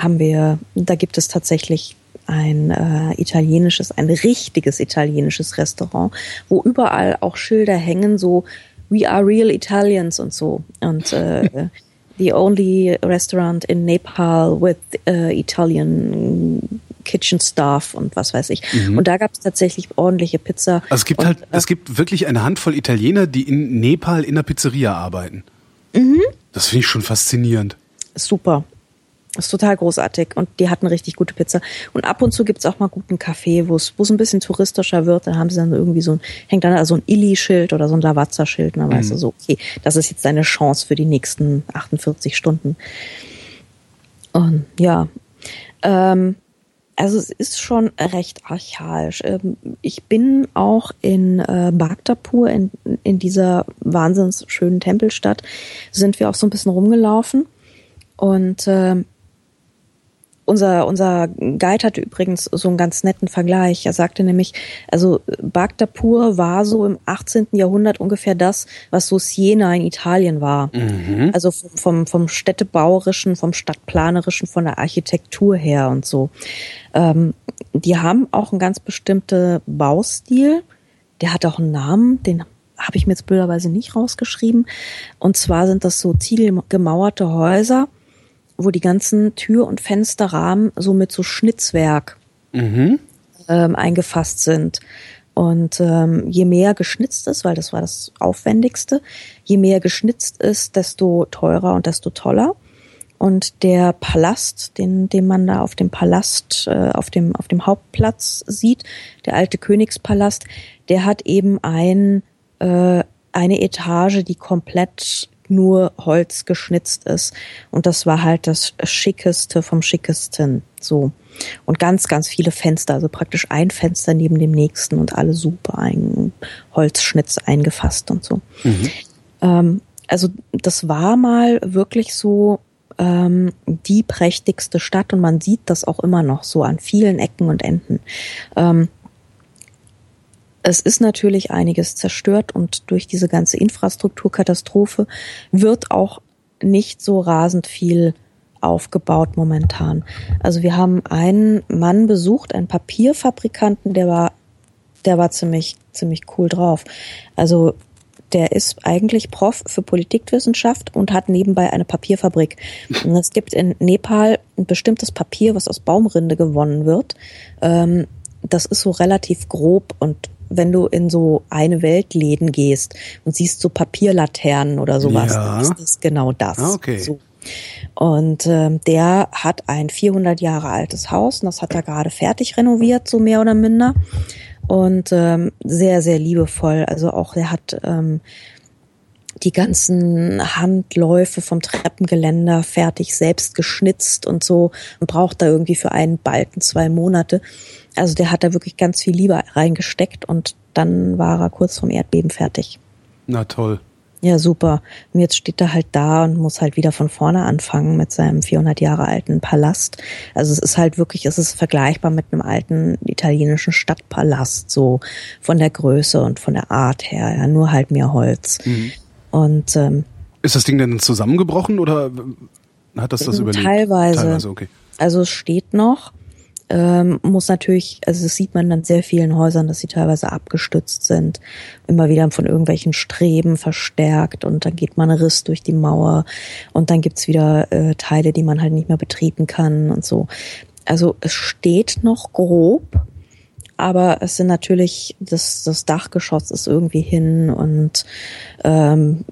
haben wir, da gibt es tatsächlich ein äh, italienisches, ein richtiges italienisches Restaurant, wo überall auch Schilder hängen, so We are real Italians und so. Und äh, the only restaurant in Nepal with uh, Italian Kitchen Staff und was weiß ich. Mhm. Und da gab es tatsächlich ordentliche Pizza. Also es gibt und, halt, äh, es gibt wirklich eine Handvoll Italiener, die in Nepal in der Pizzeria arbeiten. Mhm. Das finde ich schon faszinierend. Super. Das ist total großartig und die hatten richtig gute Pizza. Und ab und zu gibt's auch mal guten Kaffee, wo es es ein bisschen touristischer wird. Da haben sie dann irgendwie so ein, hängt dann also ein Illy-Schild oder so ein Lavazza-Schild. Und dann mhm. weißt du so, okay, das ist jetzt deine Chance für die nächsten 48 Stunden. Und ja, ähm, also es ist schon recht archaisch. Ähm, ich bin auch in äh, Bhaktapur, in, in dieser wahnsinns schönen Tempelstadt, sind wir auch so ein bisschen rumgelaufen. Und äh, unser, unser Guide hatte übrigens so einen ganz netten Vergleich. Er sagte nämlich, also Bagdapur war so im 18. Jahrhundert ungefähr das, was so Siena in Italien war. Mhm. Also vom, vom städtebauerischen, vom stadtplanerischen, von der Architektur her und so. Ähm, die haben auch einen ganz bestimmten Baustil. Der hat auch einen Namen, den habe ich mir jetzt blöderweise nicht rausgeschrieben. Und zwar sind das so zielgemauerte Häuser wo die ganzen Tür- und Fensterrahmen so mit so Schnitzwerk mhm. ähm, eingefasst sind. Und ähm, je mehr geschnitzt ist, weil das war das Aufwendigste, je mehr geschnitzt ist, desto teurer und desto toller. Und der Palast, den, den man da auf dem Palast, äh, auf dem, auf dem Hauptplatz sieht, der alte Königspalast, der hat eben ein, äh, eine Etage, die komplett nur Holz geschnitzt ist. Und das war halt das Schickeste vom Schickesten. So. Und ganz, ganz viele Fenster, also praktisch ein Fenster neben dem nächsten und alle super ein Holzschnitz eingefasst und so. Mhm. Ähm, also das war mal wirklich so ähm, die prächtigste Stadt und man sieht das auch immer noch so an vielen Ecken und Enden. Ähm, es ist natürlich einiges zerstört und durch diese ganze Infrastrukturkatastrophe wird auch nicht so rasend viel aufgebaut momentan. Also wir haben einen Mann besucht, einen Papierfabrikanten, der war, der war ziemlich, ziemlich cool drauf. Also der ist eigentlich Prof für Politikwissenschaft und hat nebenbei eine Papierfabrik. Und es gibt in Nepal ein bestimmtes Papier, was aus Baumrinde gewonnen wird. Ähm, das ist so relativ grob und wenn du in so eine Weltläden gehst und siehst so Papierlaternen oder sowas, ja. dann ist das genau das. Ah, okay. So. Und ähm, der hat ein 400 Jahre altes Haus und das hat er gerade fertig renoviert, so mehr oder minder. Und ähm, sehr, sehr liebevoll. Also auch er hat ähm, die ganzen Handläufe vom Treppengeländer fertig selbst geschnitzt und so und braucht da irgendwie für einen Balken zwei Monate. Also der hat da wirklich ganz viel Liebe reingesteckt und dann war er kurz vom Erdbeben fertig. Na toll. Ja, super. Und jetzt steht er halt da und muss halt wieder von vorne anfangen mit seinem 400 Jahre alten Palast. Also es ist halt wirklich, es ist vergleichbar mit einem alten italienischen Stadtpalast, so von der Größe und von der Art her, ja, nur halt mehr Holz. Mhm. Und ähm, ist das Ding denn zusammengebrochen oder hat das das überlebt? Teilweise. Teilweise, okay. Also es steht noch, ähm, muss natürlich, also das sieht man an sehr vielen Häusern, dass sie teilweise abgestützt sind, immer wieder von irgendwelchen Streben verstärkt und dann geht man Riss durch die Mauer und dann gibt's wieder äh, Teile, die man halt nicht mehr betreten kann und so. Also es steht noch grob, aber es sind natürlich, das, das Dachgeschoss ist irgendwie hin und ähm,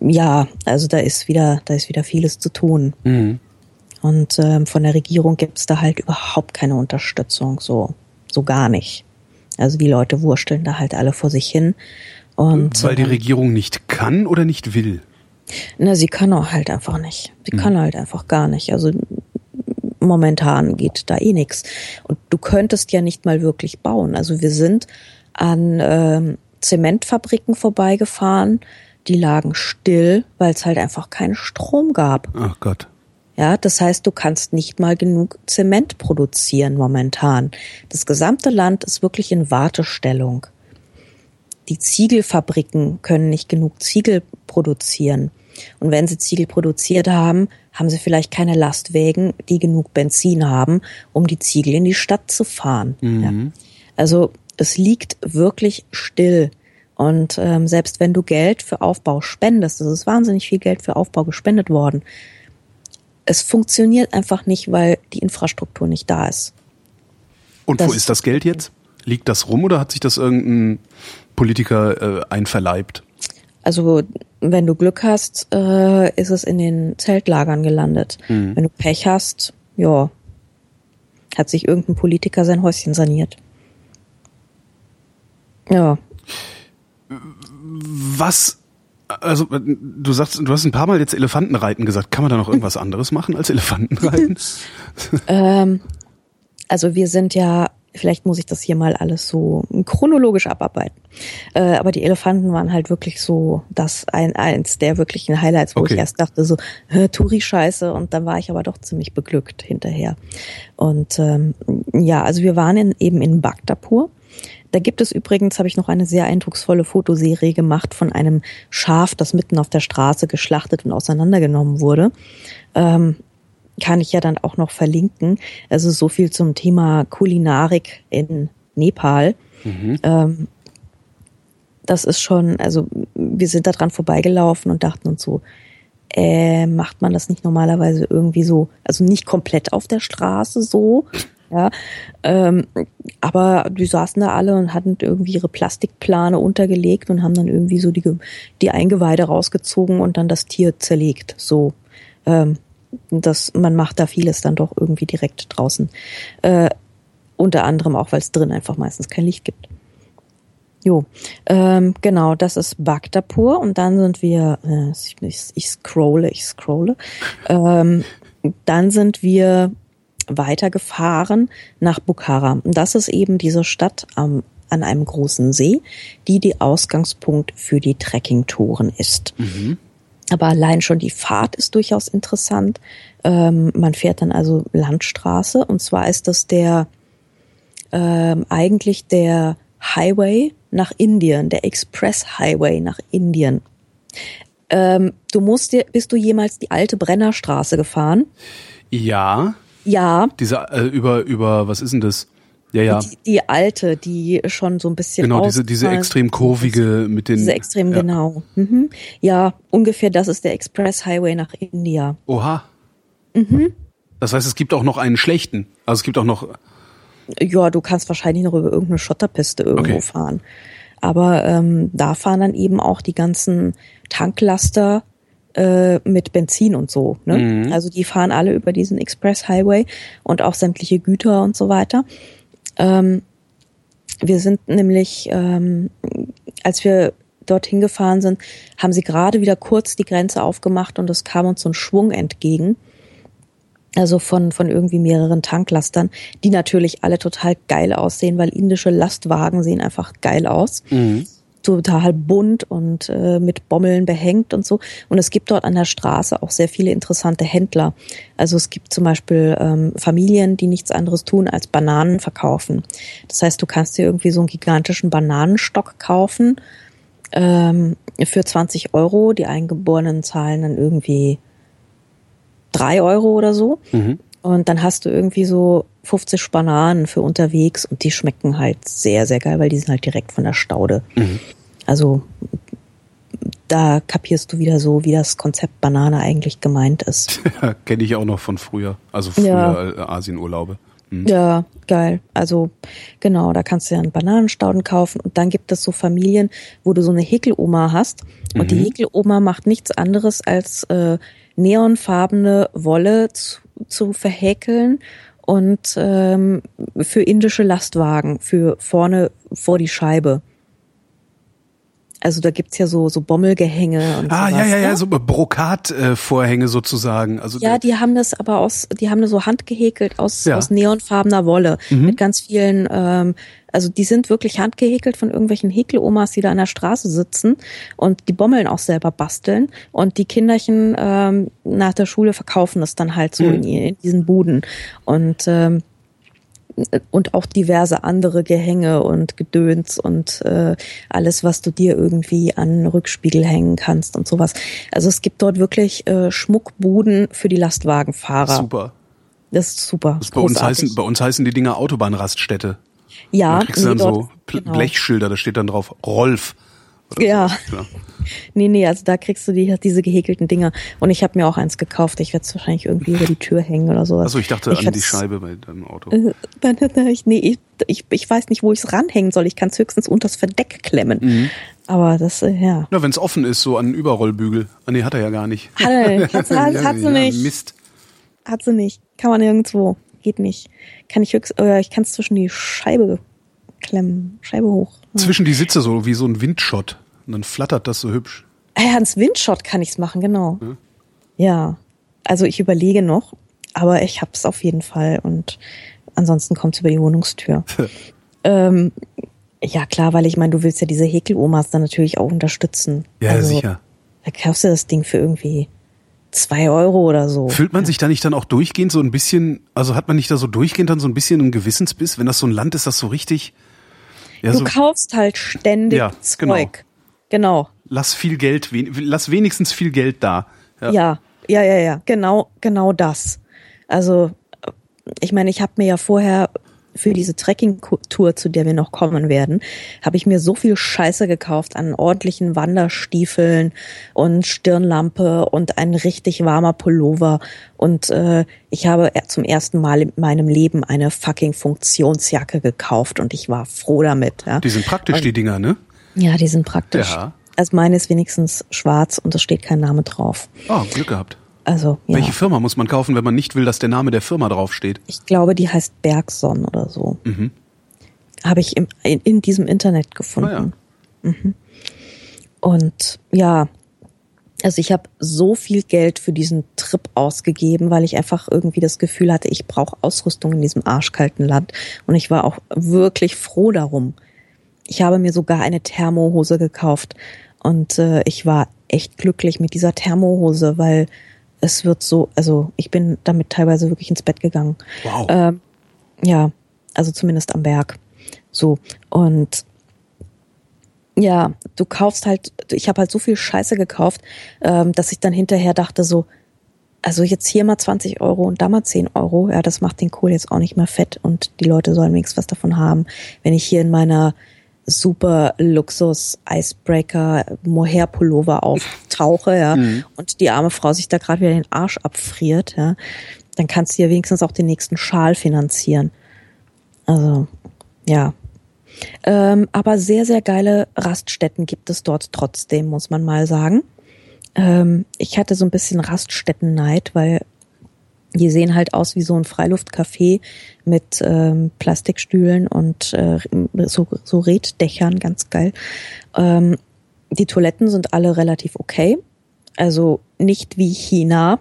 ja, also da ist wieder, da ist wieder vieles zu tun. Mhm. Und ähm, von der Regierung gibt's da halt überhaupt keine Unterstützung, so, so gar nicht. Also die Leute wursteln da halt alle vor sich hin Und, Weil die ähm, Regierung nicht kann oder nicht will. Na, sie kann auch halt einfach nicht. Sie Mhm. kann halt einfach gar nicht. Also momentan geht da eh nix. Und du könntest ja nicht mal wirklich bauen. Also wir sind an ähm, Zementfabriken vorbeigefahren, die lagen still, weil es halt einfach keinen Strom gab. Ach Gott. Ja, das heißt, du kannst nicht mal genug Zement produzieren momentan. Das gesamte Land ist wirklich in Wartestellung. Die Ziegelfabriken können nicht genug Ziegel produzieren. Und wenn sie Ziegel produziert haben, haben sie vielleicht keine Lastwägen, die genug Benzin haben, um die Ziegel in die Stadt zu fahren. Ja. Also es liegt wirklich still. Und ähm, selbst wenn du Geld für Aufbau spendest, es ist wahnsinnig viel Geld für Aufbau gespendet worden, es funktioniert einfach nicht, weil die Infrastruktur nicht da ist. Und wo Das- ist das Geld jetzt? Liegt das rum oder hat sich das irgendein Politiker äh, einverleibt? Also wenn du Glück hast, äh, ist es in den Zeltlagern gelandet. Wenn du Pech hast, ja, hat sich irgendein Politiker sein Häuschen saniert. Ja, Was, also äh, du sagst, du hast ein paar Mal jetzt Elefantenreiten gesagt. Kann man da noch irgendwas anderes machen als Elefantenreiten? ähm, also wir sind ja, vielleicht muss ich das hier mal alles so chronologisch abarbeiten. Äh, aber die Elefanten waren halt wirklich so das ein, eins der wirklichen Highlights, wo Okay. ich erst dachte so, Touri-Scheiße und dann war ich aber doch ziemlich beglückt hinterher. Und ähm, ja, also wir waren in, eben in Bhaktapur. Da gibt es übrigens, habe ich noch eine sehr eindrucksvolle Fotoserie gemacht von einem Schaf, das mitten auf der Straße geschlachtet und auseinandergenommen wurde. Ähm, kann ich ja dann auch noch verlinken. Also so viel zum Thema Kulinarik in Nepal. Ähm, das ist schon, also wir sind da dran vorbeigelaufen und dachten uns so, äh, macht man das nicht normalerweise irgendwie so, also nicht komplett auf der Straße so, ja, ähm, aber die saßen da alle und hatten irgendwie ihre Plastikplane untergelegt und haben dann irgendwie so die, die Eingeweide rausgezogen und dann das Tier zerlegt, so. Ähm, das, man macht da vieles dann doch irgendwie direkt draußen. Äh, unter anderem auch, weil es drin einfach meistens kein Licht gibt. Jo, ähm, genau, das ist Bhaktapur und dann sind wir, äh, ich, ich, ich scrolle, ich scrolle, ähm, dann sind wir weitergefahren nach Bukhara. Und das ist eben diese Stadt am, an einem großen See, die die Ausgangspunkt für die Trekkingtouren ist. Aber allein schon die Fahrt ist durchaus interessant. Ähm, man fährt dann also Landstraße und zwar ist das der ähm, eigentlich der Highway nach Indien, der Express Highway nach Indien. Ähm, du musst dir, bist du jemals die alte Brennerstraße gefahren? ja, Ja, diese äh, über über was ist denn das? Ja, ja. die, die alte, die schon so ein bisschen Genau, diese diese extrem kurvige mit den Diese extrem ja. genau. Mhm. Ja, ungefähr das ist der Express Highway nach India. Oha. Mhm. Das heißt, es gibt auch noch einen schlechten. Also es gibt auch noch Ja, du kannst wahrscheinlich noch über irgendeine Schotterpiste irgendwo Okay. fahren. Aber ähm, da fahren dann eben auch die ganzen Tanklaster äh, mit Benzin und so. Ne? Mhm. Also die fahren alle über diesen Express Highway und auch sämtliche Güter und so weiter. Ähm, wir sind nämlich, ähm, als wir dorthin gefahren sind, haben sie gerade wieder kurz die Grenze aufgemacht und es kam uns so ein Schwung entgegen. Also von, von irgendwie mehreren Tanklastern, die natürlich alle total geil aussehen, weil indische Lastwagen sehen einfach geil aus. Total bunt und äh, mit Bommeln behängt und so. Und es gibt dort an der Straße auch sehr viele interessante Händler. Also es gibt zum Beispiel ähm, Familien, die nichts anderes tun als Bananen verkaufen. Das heißt, du kannst dir irgendwie so einen gigantischen Bananenstock kaufen ähm, für 20 Euro. Die Eingeborenen zahlen dann irgendwie drei Euro oder so. Und dann hast du irgendwie so 50 Bananen für unterwegs und die schmecken halt sehr, sehr geil, weil die sind halt direkt von der Staude. Also da kapierst du wieder so, wie das Konzept Banane eigentlich gemeint ist. kenne ich auch noch von früher. Also früher Ja. äh, Asienurlaube. Ja, geil. Also genau, da kannst du ja einen Bananenstauden kaufen und dann gibt es so Familien, wo du so eine Häkeloma hast und die Häkeloma macht nichts anderes als äh, neonfarbene Wolle zu, zu verhäkeln und ähm, für indische Lastwagen, für vorne vor die Scheibe. Also da gibt's ja so so Bommelgehänge und Ah, sowas, ja, ja, ja, ne? so Brokatvorhänge sozusagen. Also Ja, die haben das aber aus, die haben das so handgehäkelt aus, Ja. Mhm. aus neonfarbener Wolle mit ganz vielen, ähm, also die sind wirklich handgehäkelt von irgendwelchen Häkelomas, die da an der Straße sitzen und die Bommeln auch selber basteln und die Kinderchen ähm, nach der Schule verkaufen das dann halt so Mhm. in, in diesen Buden und ähm, und auch diverse andere Gehänge und Gedöns und äh, alles, was du dir irgendwie an Rückspiegel hängen kannst und sowas. Also es gibt dort wirklich äh, Schmuckbuden für die Lastwagenfahrer. super. Das ist super. Das bei, uns heißen, bei uns heißen die Dinger Autobahnraststätte. ja, Da kriegst nee, dann dort- so genau. Blechschilder, da steht dann drauf Rolf. Oder Ja. So. Nee, nee, also da kriegst du die, diese gehäkelten Dinger. Und ich habe mir auch eins gekauft. Ich werde es wahrscheinlich irgendwie über die Tür hängen oder sowas. Achso, ich dachte an die Scheibe bei deinem Auto. Äh, ich, nee, ich, ich, ich weiß nicht, wo ich es ranhängen soll. Ich kann es höchstens unters Verdeck klemmen. Mhm. Aber das, äh, ja. Na, wenn es offen ist, so an Überrollbügel. Ah, nee, hat er ja gar nicht. Hat, er, hat, hat, hat sie Ja, nicht. Mist. Hat sie nicht. Kann man nirgendwo. Geht nicht. Kann ich höchst, äh, ich kann es zwischen die Scheibe klemmen. Scheibe hoch. Ja. Zwischen die Sitze so wie so ein Windschott. Und dann flattert das so hübsch. Ah ja, ans Windshot kann ich's machen, genau. Ja. Also ich überlege noch, aber ich hab's auf jeden Fall und ansonsten kommt's über die Wohnungstür. ähm, ja, klar, weil ich meine, du willst ja diese Häkelomas dann natürlich auch unterstützen. Ja, also, sicher. Da kaufst du das Ding für irgendwie zwei Euro oder so. Fühlt man sich da nicht dann auch durchgehend so ein bisschen, also hat man nicht da so durchgehend dann so ein bisschen einen Gewissensbiss, wenn das so ein Land ist, das so richtig, ja, du so, kaufst halt ständig Ja, Zeug. Genau. lass viel Geld, wen- lass wenigstens viel Geld da. Ja, ja, ja, ja, ja. genau, genau das. Also, äh, ich meine, ich habe mir ja vorher für diese Trekking-Tour, zu der wir noch kommen werden, habe ich mir so viel Scheiße gekauft an ordentlichen Wanderstiefeln und Stirnlampe und ein richtig warmer Pullover. Und äh, ich habe zum ersten Mal in meinem Leben eine fucking Funktionsjacke gekauft und ich war froh damit. Ja, Die sind praktisch, die Dinger, ne? ja die sind praktisch. Ja. Also meine ist wenigstens schwarz und es steht kein Name drauf. Oh, Glück gehabt. Also, ja. Welche Firma muss man kaufen, wenn man nicht will, dass der Name der Firma draufsteht? Ich glaube, die heißt Bergson oder so. Mhm. Habe ich im, in, in diesem Internet gefunden. Ah, Und ja, also ich habe so viel Geld für diesen Trip ausgegeben, weil ich einfach irgendwie das Gefühl hatte, ich brauche Ausrüstung in diesem arschkalten Land. Und ich war auch wirklich froh darum. Ich habe mir sogar eine Thermohose gekauft. Und äh, ich war echt glücklich mit dieser Thermohose, weil es wird so, also ich bin damit teilweise wirklich ins Bett gegangen. Wow. Ähm, ja, also zumindest am Berg. So. Und ja, du kaufst halt, ich habe halt so viel Scheiße gekauft, ähm, dass ich dann hinterher dachte so, also jetzt hier mal 20 Euro und da mal 10 Euro, ja, das macht den Kohl jetzt auch nicht mehr fett und die Leute sollen wenigstens was davon haben. Wenn ich hier in meiner super Luxus Icebreaker Mohair Pullover auftauche, ja, und die arme Frau sich da gerade wieder den Arsch abfriert, ja, dann kannst du ja wenigstens auch den nächsten Schal finanzieren. Also, ja. Ähm, aber sehr, sehr geile Raststätten gibt es dort trotzdem, muss man mal sagen. Ähm, ich hatte so ein bisschen Raststätten-Neid, weil die sehen halt aus wie so ein Freiluftcafé mit ähm, Plastikstühlen und äh, so, so Reddächern, ganz geil. Ähm, die Toiletten sind alle relativ okay. Also nicht wie China.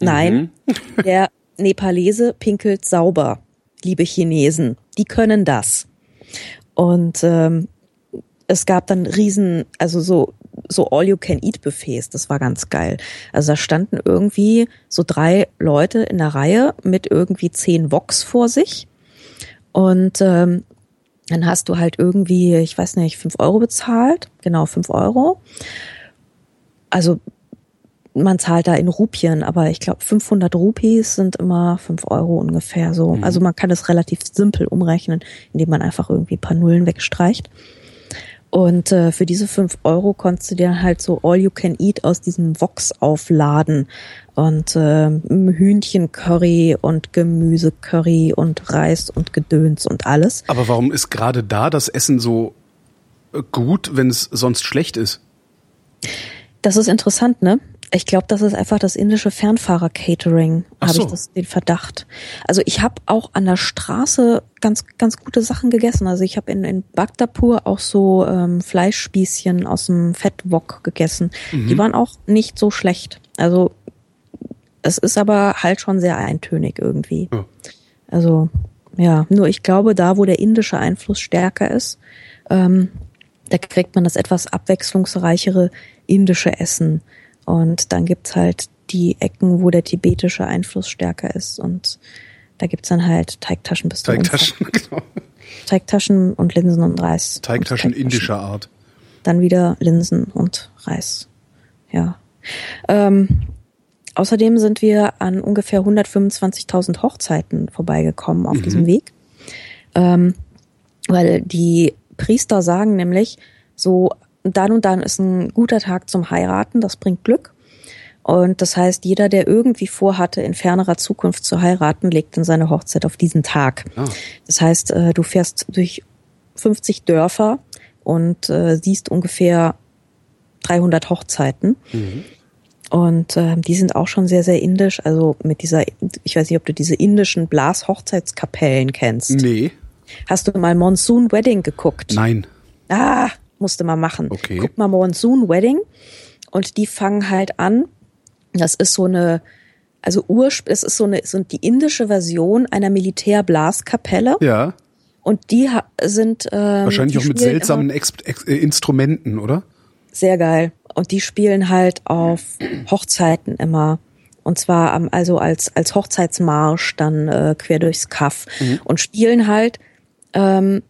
Nein, der Nepalese pinkelt sauber, liebe Chinesen. Die können das. Und ähm, es gab dann riesen, also so so All-You-Can-Eat-Buffets, das war ganz geil. Also da standen irgendwie so drei Leute in der Reihe mit irgendwie zehn Woks vor sich. Und ähm, dann hast du halt irgendwie, ich weiß nicht, fünf Euro bezahlt. Genau, fünf Euro. Also man zahlt da in Rupien, aber ich glaube 500 Rupees sind immer fünf Euro ungefähr so. Also man kann das relativ simpel umrechnen, indem man einfach irgendwie ein paar Nullen wegstreicht. Und äh, für diese fünf Euro konntest du dir halt so All You Can Eat aus diesem Vox aufladen. Und äh, Hühnchencurry und Gemüsecurry und Reis und Gedöns und alles. Aber warum ist gerade da das Essen so äh, gut, wenn es sonst schlecht ist? Das ist interessant, ne? Ich glaube, das ist einfach das indische Fernfahrer-Catering, habe so. ich das, den Verdacht. Also ich habe auch an der Straße ganz, ganz gute Sachen gegessen. Also ich habe in, in Bhaktapur auch so ähm, Fleischspießchen aus dem Fettwok gegessen. Die waren auch nicht so schlecht. Also es ist aber halt schon sehr eintönig irgendwie. Ja. Also ja, nur ich glaube, da wo der indische Einfluss stärker ist, ähm, da kriegt man das etwas abwechslungsreichere indische Essen. Und dann gibt's halt die Ecken, wo der tibetische Einfluss stärker ist. Und da gibt's dann halt Teigtaschen bis zum Teigtaschen, genau. Teigtaschen und Linsen und Reis. Teigtaschen und indischer Art. Dann wieder Linsen und Reis. Ja. Ähm, außerdem sind wir an ungefähr 125.000 Hochzeiten vorbeigekommen auf diesem Weg. Ähm, weil die Priester sagen nämlich, so dann und dann ist ein guter Tag zum Heiraten, das bringt Glück. Und das heißt, jeder, der irgendwie vorhatte, in fernerer Zukunft zu heiraten, legt dann seine Hochzeit auf diesen Tag. Ah. Das heißt, äh, du fährst durch 50 Dörfer und äh, siehst ungefähr 300 Hochzeiten. Und äh, die sind auch schon sehr, sehr indisch. Also mit dieser, ich weiß nicht, ob du diese indischen Blashochzeitskapellen kennst. Nee, Hast du mal Monsoon Wedding geguckt? nein. Ah, musste mal machen. Okay. Guck mal Monsoon Wedding. Und die fangen halt an. Das ist so eine, also Urspr es ist so eine, so die indische Version einer Militärblaskapelle. Ja, Und die sind ähm, wahrscheinlich die auch mit seltsamen Ex Ex äh, Instrumenten, oder? Sehr geil. Und die spielen halt auf Hochzeiten immer. Und zwar am, also als, als Hochzeitsmarsch dann äh, quer durchs Kaff. Und spielen halt ähm,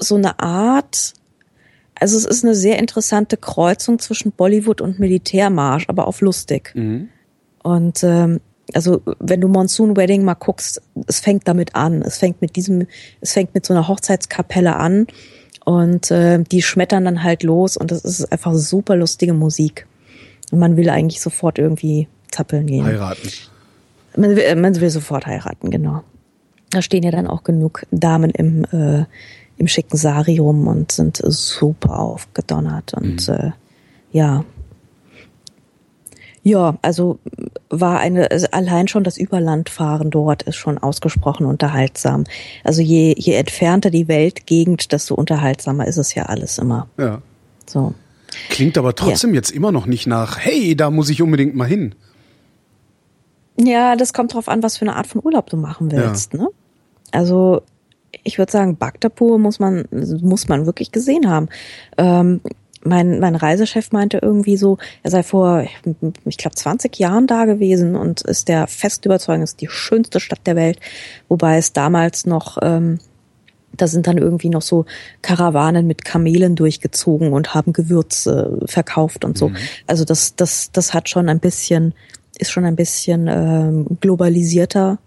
so eine Art, also es ist eine sehr interessante Kreuzung zwischen Bollywood und Militärmarsch, aber auf lustig. Und ähm, also wenn du Monsoon Wedding mal guckst, es fängt damit an. Es fängt mit diesem, es fängt mit so einer Hochzeitskapelle an und äh, die schmettern dann halt los und das ist einfach super lustige Musik. Und man will eigentlich sofort irgendwie zappeln gehen. Heiraten. Man will, man will sofort heiraten, genau. Da stehen ja dann auch genug Damen im, äh, im schicken Sari rum und sind super aufgedonnert und äh, ja. Ja, also war eine, also allein schon das Überlandfahren dort ist schon ausgesprochen unterhaltsam. Also je, je entfernter die Weltgegend, desto unterhaltsamer ist es ja alles immer. Ja. So. Klingt aber trotzdem jetzt immer noch nicht nach, hey, da muss ich unbedingt mal hin. Ja, das kommt drauf an, was für eine Art von Urlaub du machen willst. Ne? Also ich würde sagen, Bhaktapur muss man muss man wirklich gesehen haben. Ähm, mein, mein Reisechef meinte irgendwie so, er sei vor, ich glaube, 20 Jahren da gewesen und ist der fest überzeugt, es ist die schönste Stadt der Welt, wobei es damals noch ähm, da sind dann irgendwie noch so Karawanen mit Kamelen durchgezogen und haben Gewürze verkauft und so. Also das, das, das hat schon ein bisschen, ist schon ein bisschen ähm, globalisierter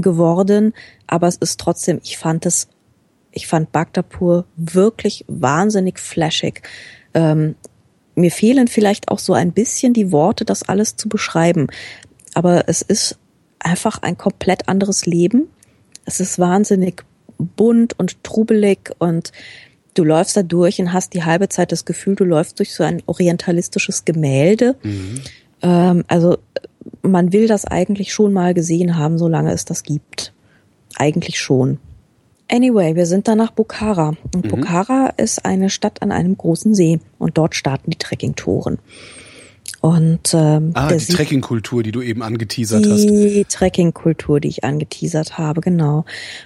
geworden, aber es ist trotzdem, ich fand es, ich fand Bhaktapur wirklich wahnsinnig flashig. Ähm, mir fehlen vielleicht auch so ein bisschen die Worte, das alles zu beschreiben, aber es ist einfach ein komplett anderes Leben. Es ist wahnsinnig bunt und trubelig und du läufst da durch und hast die halbe Zeit das Gefühl, du läufst durch so ein orientalistisches Gemälde. Ähm, also man will das eigentlich schon mal gesehen haben, solange es das gibt. Eigentlich schon. Anyway, wir sind dann nach Bukhara. Und Bukhara ist eine Stadt an einem großen See und dort starten die Trekkingtouren. Und ähm, Ah, die Trekkingkultur, die du eben angeteasert hast. die Trekkingkultur, die ich angeteasert habe, genau.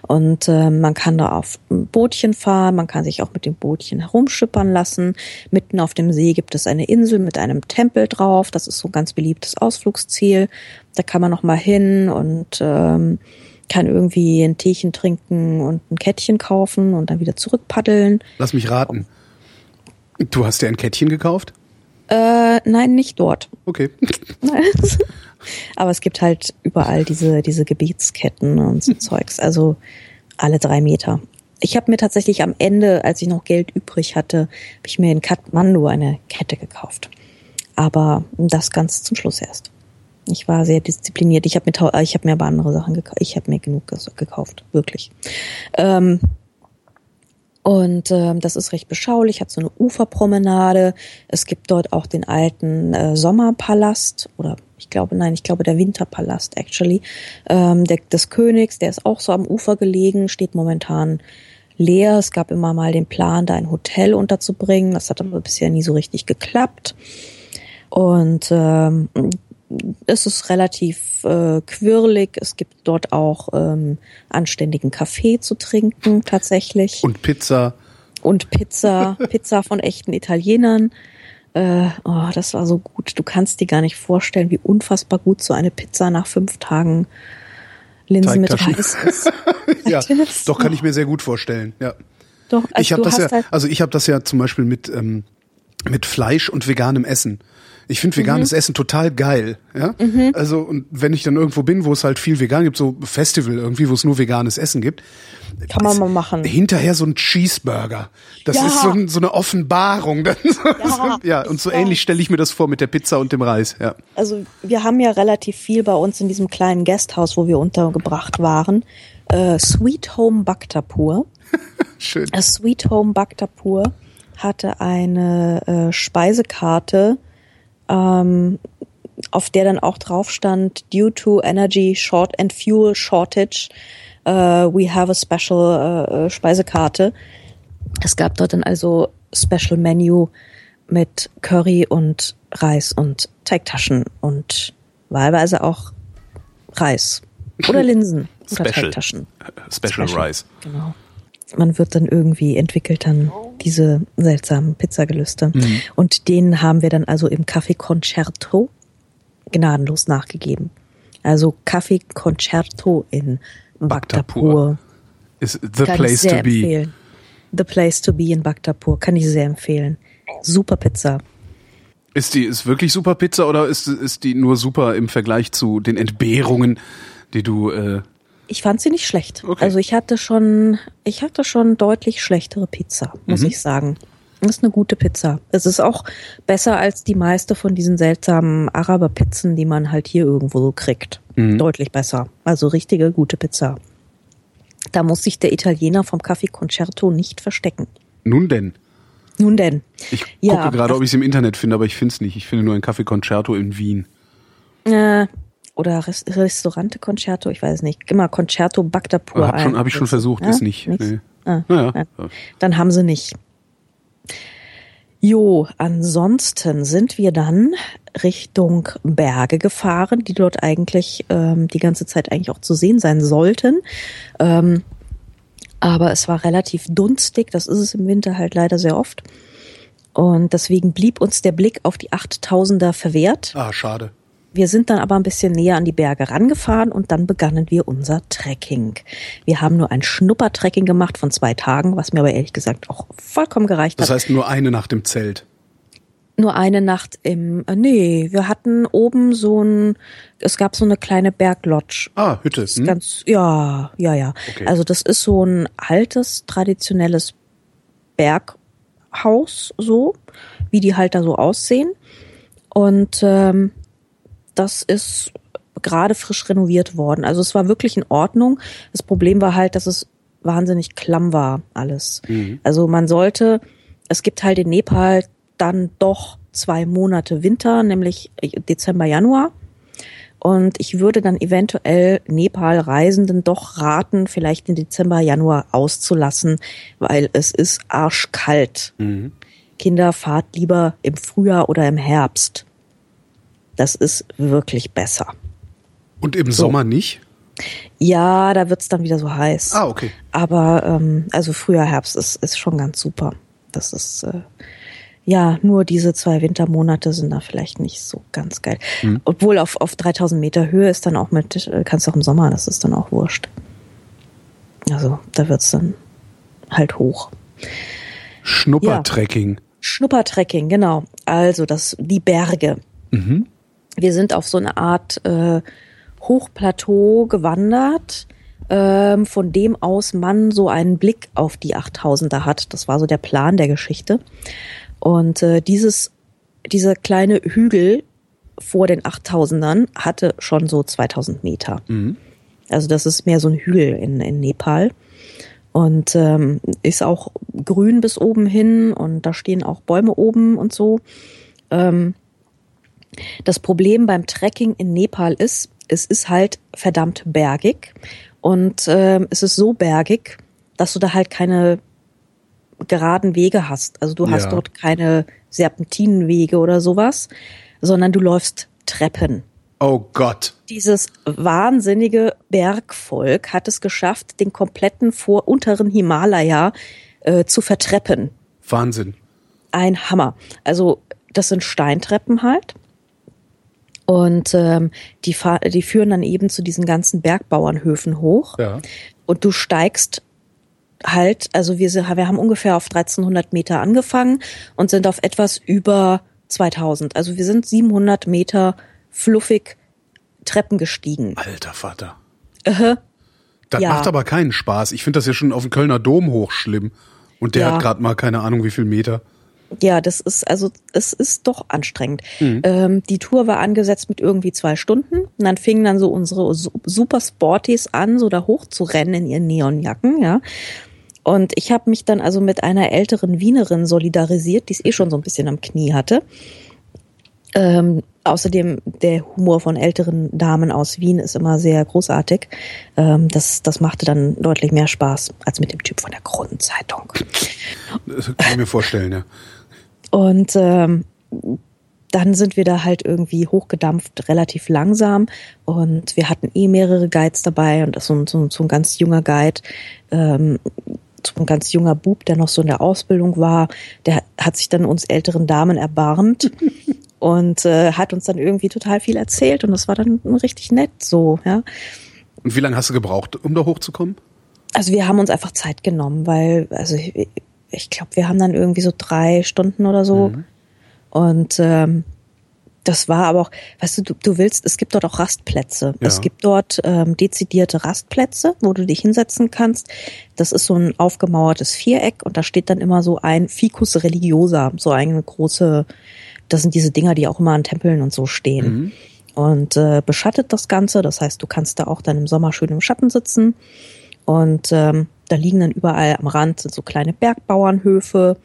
Und äh, man kann da auf ein Bootchen fahren, man kann sich auch mit dem Bootchen herumschippern lassen. Mitten auf dem See gibt es eine Insel mit einem Tempel drauf. Das ist so ein ganz beliebtes Ausflugsziel. Da kann man noch mal hin und ähm, kann irgendwie ein Teechen trinken und ein Kettchen kaufen und dann wieder zurückpaddeln. Lass mich raten. Du hast dir ein Kettchen gekauft? Äh, nein, nicht dort. Okay. Aber es gibt halt überall diese, diese Gebetsketten und so Zeugs. Also alle drei Meter. Ich habe mir tatsächlich am Ende, als ich noch Geld übrig hatte, habe ich mir in Kathmandu eine Kette gekauft. Aber das ganz zum Schluss erst. Ich war sehr diszipliniert. Ich habe mir, ich habe mir aber andere Sachen gekauft. Ich habe mir genug gekauft, wirklich. Ähm, Und ähm, das ist recht beschaulich, hat so eine Uferpromenade. Es gibt dort auch den alten äh, Sommerpalast oder ich glaube, nein, ich glaube der Winterpalast actually ähm, der, des Königs. Der ist auch so am Ufer gelegen, steht momentan leer. Es gab immer mal den Plan, da ein Hotel unterzubringen. Das hat aber bisher nie so richtig geklappt. Und ähm, es ist relativ äh, quirlig. Es gibt dort auch ähm, anständigen Kaffee zu trinken, tatsächlich. Und Pizza. Und Pizza, Pizza von echten Italienern. Äh, oh, das war so gut. Du kannst dir gar nicht vorstellen, wie unfassbar gut so eine Pizza nach fünf Tagen Linsen mit Reis ist. ja, doch kann ich mir sehr gut vorstellen. Ja. Doch, also ich habe das ja, halt also ich habe das ja zum Beispiel mit ähm, mit Fleisch und veganem Essen. Ich finde veganes mhm. Essen total geil. Ja? Mhm. Also, und wenn ich dann irgendwo bin, wo es halt viel vegan gibt, so Festival irgendwie, wo es nur veganes Essen gibt. Kann man mal machen. Hinterher so ein Cheeseburger. Das ja. ist so, ein, so, eine Offenbarung. ja, ja, und so ja. ähnlich stelle ich mir das vor mit der Pizza und dem Reis. Ja. Also wir haben ja relativ viel bei uns in diesem kleinen Gasthaus, wo wir untergebracht waren. Äh, Sweet Home Bhaktapur. Schön. Äh, Sweet Home Bhaktapur hatte eine äh, Speisekarte ähm, auf der dann auch drauf stand, due to energy short and fuel shortage, uh, we have a special uh, Speisekarte. Es gab dort dann also Special Menu mit Curry und Reis und Teigtaschen und wahlweise auch Reis oder Linsen oder Special. Teigtaschen. Special, Special Rice. Genau. Man wird dann irgendwie entwickelt dann diese seltsamen Pizzagelüste. Mhm. Und denen haben wir dann also im Café Concerto gnadenlos nachgegeben. Also Café Concerto in Bhaktapur. Is the Kann place to be. Empfehlen. The place to be in Bhaktapur. Kann ich sehr empfehlen. Super Pizza. Ist die ist wirklich super Pizza oder ist, ist die nur super im Vergleich zu den Entbehrungen, die du äh, ich fand sie nicht schlecht. Okay. Also ich hatte schon, ich hatte schon deutlich schlechtere Pizza, muss mhm. ich sagen. Das ist eine gute Pizza. Es ist auch besser als die meiste von diesen seltsamen Araber-Pizzen, die man halt hier irgendwo so kriegt. Mhm. Deutlich besser. Also richtige gute Pizza. Da muss sich der Italiener vom Café Concerto nicht verstecken. Nun denn. Nun denn. Ich ja, gucke gerade, ob ich es im Internet finde, aber ich finde es nicht. Ich finde nur ein Café Concerto in Wien. Äh, oder Res Restaurante Concerto, ich weiß nicht. Immer Concerto Bagdapur. Habe hab ich schon versucht, ja? ist nicht. Nee. Ah, naja. ja. Dann haben sie nicht. Jo, ansonsten sind wir dann Richtung Berge gefahren, die dort eigentlich ähm, die ganze Zeit eigentlich auch zu sehen sein sollten. Ähm, aber es war relativ dunstig, das ist es im Winter halt leider sehr oft. Und deswegen blieb uns der Blick auf die 8000er verwehrt. Ah, schade. Wir sind dann aber ein bisschen näher an die Berge rangefahren und dann begannen wir unser Trekking. Wir haben nur ein Schnuppertrekking gemacht von zwei Tagen, was mir aber ehrlich gesagt auch vollkommen gereicht hat. Das heißt nur eine Nacht im Zelt. Nur eine Nacht im, äh, nee, wir hatten oben so ein, es gab so eine kleine Berglodge. Ah, Hütte. Hm? Ganz, ja, ja, ja. Okay. Also das ist so ein altes, traditionelles Berghaus, so, wie die halt da so aussehen. Und ähm, das ist gerade frisch renoviert worden. Also es war wirklich in Ordnung. Das Problem war halt, dass es wahnsinnig klamm war alles. Mhm. Also man sollte, es gibt halt in Nepal dann doch zwei Monate Winter, nämlich Dezember, Januar. Und ich würde dann eventuell Nepal-Reisenden doch raten, vielleicht den Dezember, Januar auszulassen, weil es ist arschkalt. Mhm. Kinder, fahrt lieber im Frühjahr oder im Herbst. Das ist wirklich besser. Und im so. Sommer nicht? Ja, da wird's dann wieder so heiß. Ah, okay. Aber ähm, also Frühjahr, Herbst ist, ist schon ganz super. Das ist äh, ja nur diese zwei Wintermonate sind da vielleicht nicht so ganz geil. Hm. Obwohl auf, auf 3000 Meter Höhe ist dann auch mit, äh, kannst du auch im Sommer, das ist dann auch wurscht. Also da wird's dann halt hoch. Schnuppertrekking. Ja. Schnuppertrekking, genau. Also das die Berge. Mhm wir sind auf so eine Art äh, Hochplateau gewandert, ähm, von dem aus man so einen Blick auf die 8000er hat. Das war so der Plan der Geschichte. Und äh, dieses, dieser kleine Hügel vor den 8000ern hatte schon so 2000 Meter. Mhm. Also das ist mehr so ein Hügel in, in Nepal. und ähm, ist auch grün bis oben hin und da stehen auch Bäume oben und so. Ähm, das Problem beim Trekking in Nepal ist, es ist halt verdammt bergig und ähm, es ist so bergig, dass du da halt keine geraden Wege hast. Also du hast Ja. dort keine Serpentinenwege oder sowas, sondern du läufst Treppen. Oh Gott. Dieses wahnsinnige Bergvolk hat es geschafft, den kompletten vor unteren Himalaya äh, zu vertreppen. Wahnsinn. Ein Hammer. Also das sind Steintreppen halt. Und ähm, die, die führen dann eben zu diesen ganzen Bergbauernhöfen hoch. Ja. Und du steigst halt, also wir, sind, wir haben ungefähr auf 1300 Meter angefangen und sind auf etwas über 2000. Also wir sind 700 Meter fluffig Treppen gestiegen. Alter Vater. Äh, Das Ja. macht aber keinen Spaß. Ich finde das ja schon auf dem Kölner Dom hoch schlimm. Und der Ja. hat gerade mal keine Ahnung wie viel Meter. Ja, das ist also es ist doch anstrengend. Ähm, die Tour war angesetzt mit irgendwie zwei Stunden und dann fingen dann so unsere Su- Super Sporties an, so da hoch zu rennen in ihren Neonjacken, ja. Und ich habe mich dann also mit einer älteren Wienerin solidarisiert, die es eh schon so ein bisschen am Knie hatte. Ähm, außerdem der Humor von älteren Damen aus Wien ist immer sehr großartig. Ähm, das, das machte dann deutlich mehr Spaß als mit dem Typ von der Kronenzeitung. Das kann ich mir vorstellen, ja. Und ähm, dann sind wir da halt irgendwie hochgedampft, relativ langsam. Und wir hatten eh mehrere Guides dabei und so, ein- so, so ein ganz junger Guide, ähm, so ein ganz junger Bub, der noch so in der Ausbildung war, der hat sich dann uns älteren Damen erbarmt und äh, hat uns dann irgendwie total viel erzählt und das war dann richtig nett so, ja. Und wie lange hast du gebraucht, um da hochzukommen? Also wir haben uns einfach Zeit genommen, weil, also ich, glaube, wir haben dann irgendwie so drei Stunden oder so. Und ähm, das war aber auch, weißt du, du, du willst, es gibt dort auch Rastplätze. Ja. Es gibt dort ähm, dezidierte Rastplätze, wo du dich hinsetzen kannst. Das ist so ein aufgemauertes Viereck und da steht dann immer so ein Ficus religiosa, so eine große, das sind diese Dinger, die auch immer an Tempeln und so stehen. Und äh, beschattet das Ganze, das heißt, du kannst da auch dann im Sommer schön im Schatten sitzen. Und ähm, da liegen dann überall am Rand sind so kleine Bergbauernhöfe.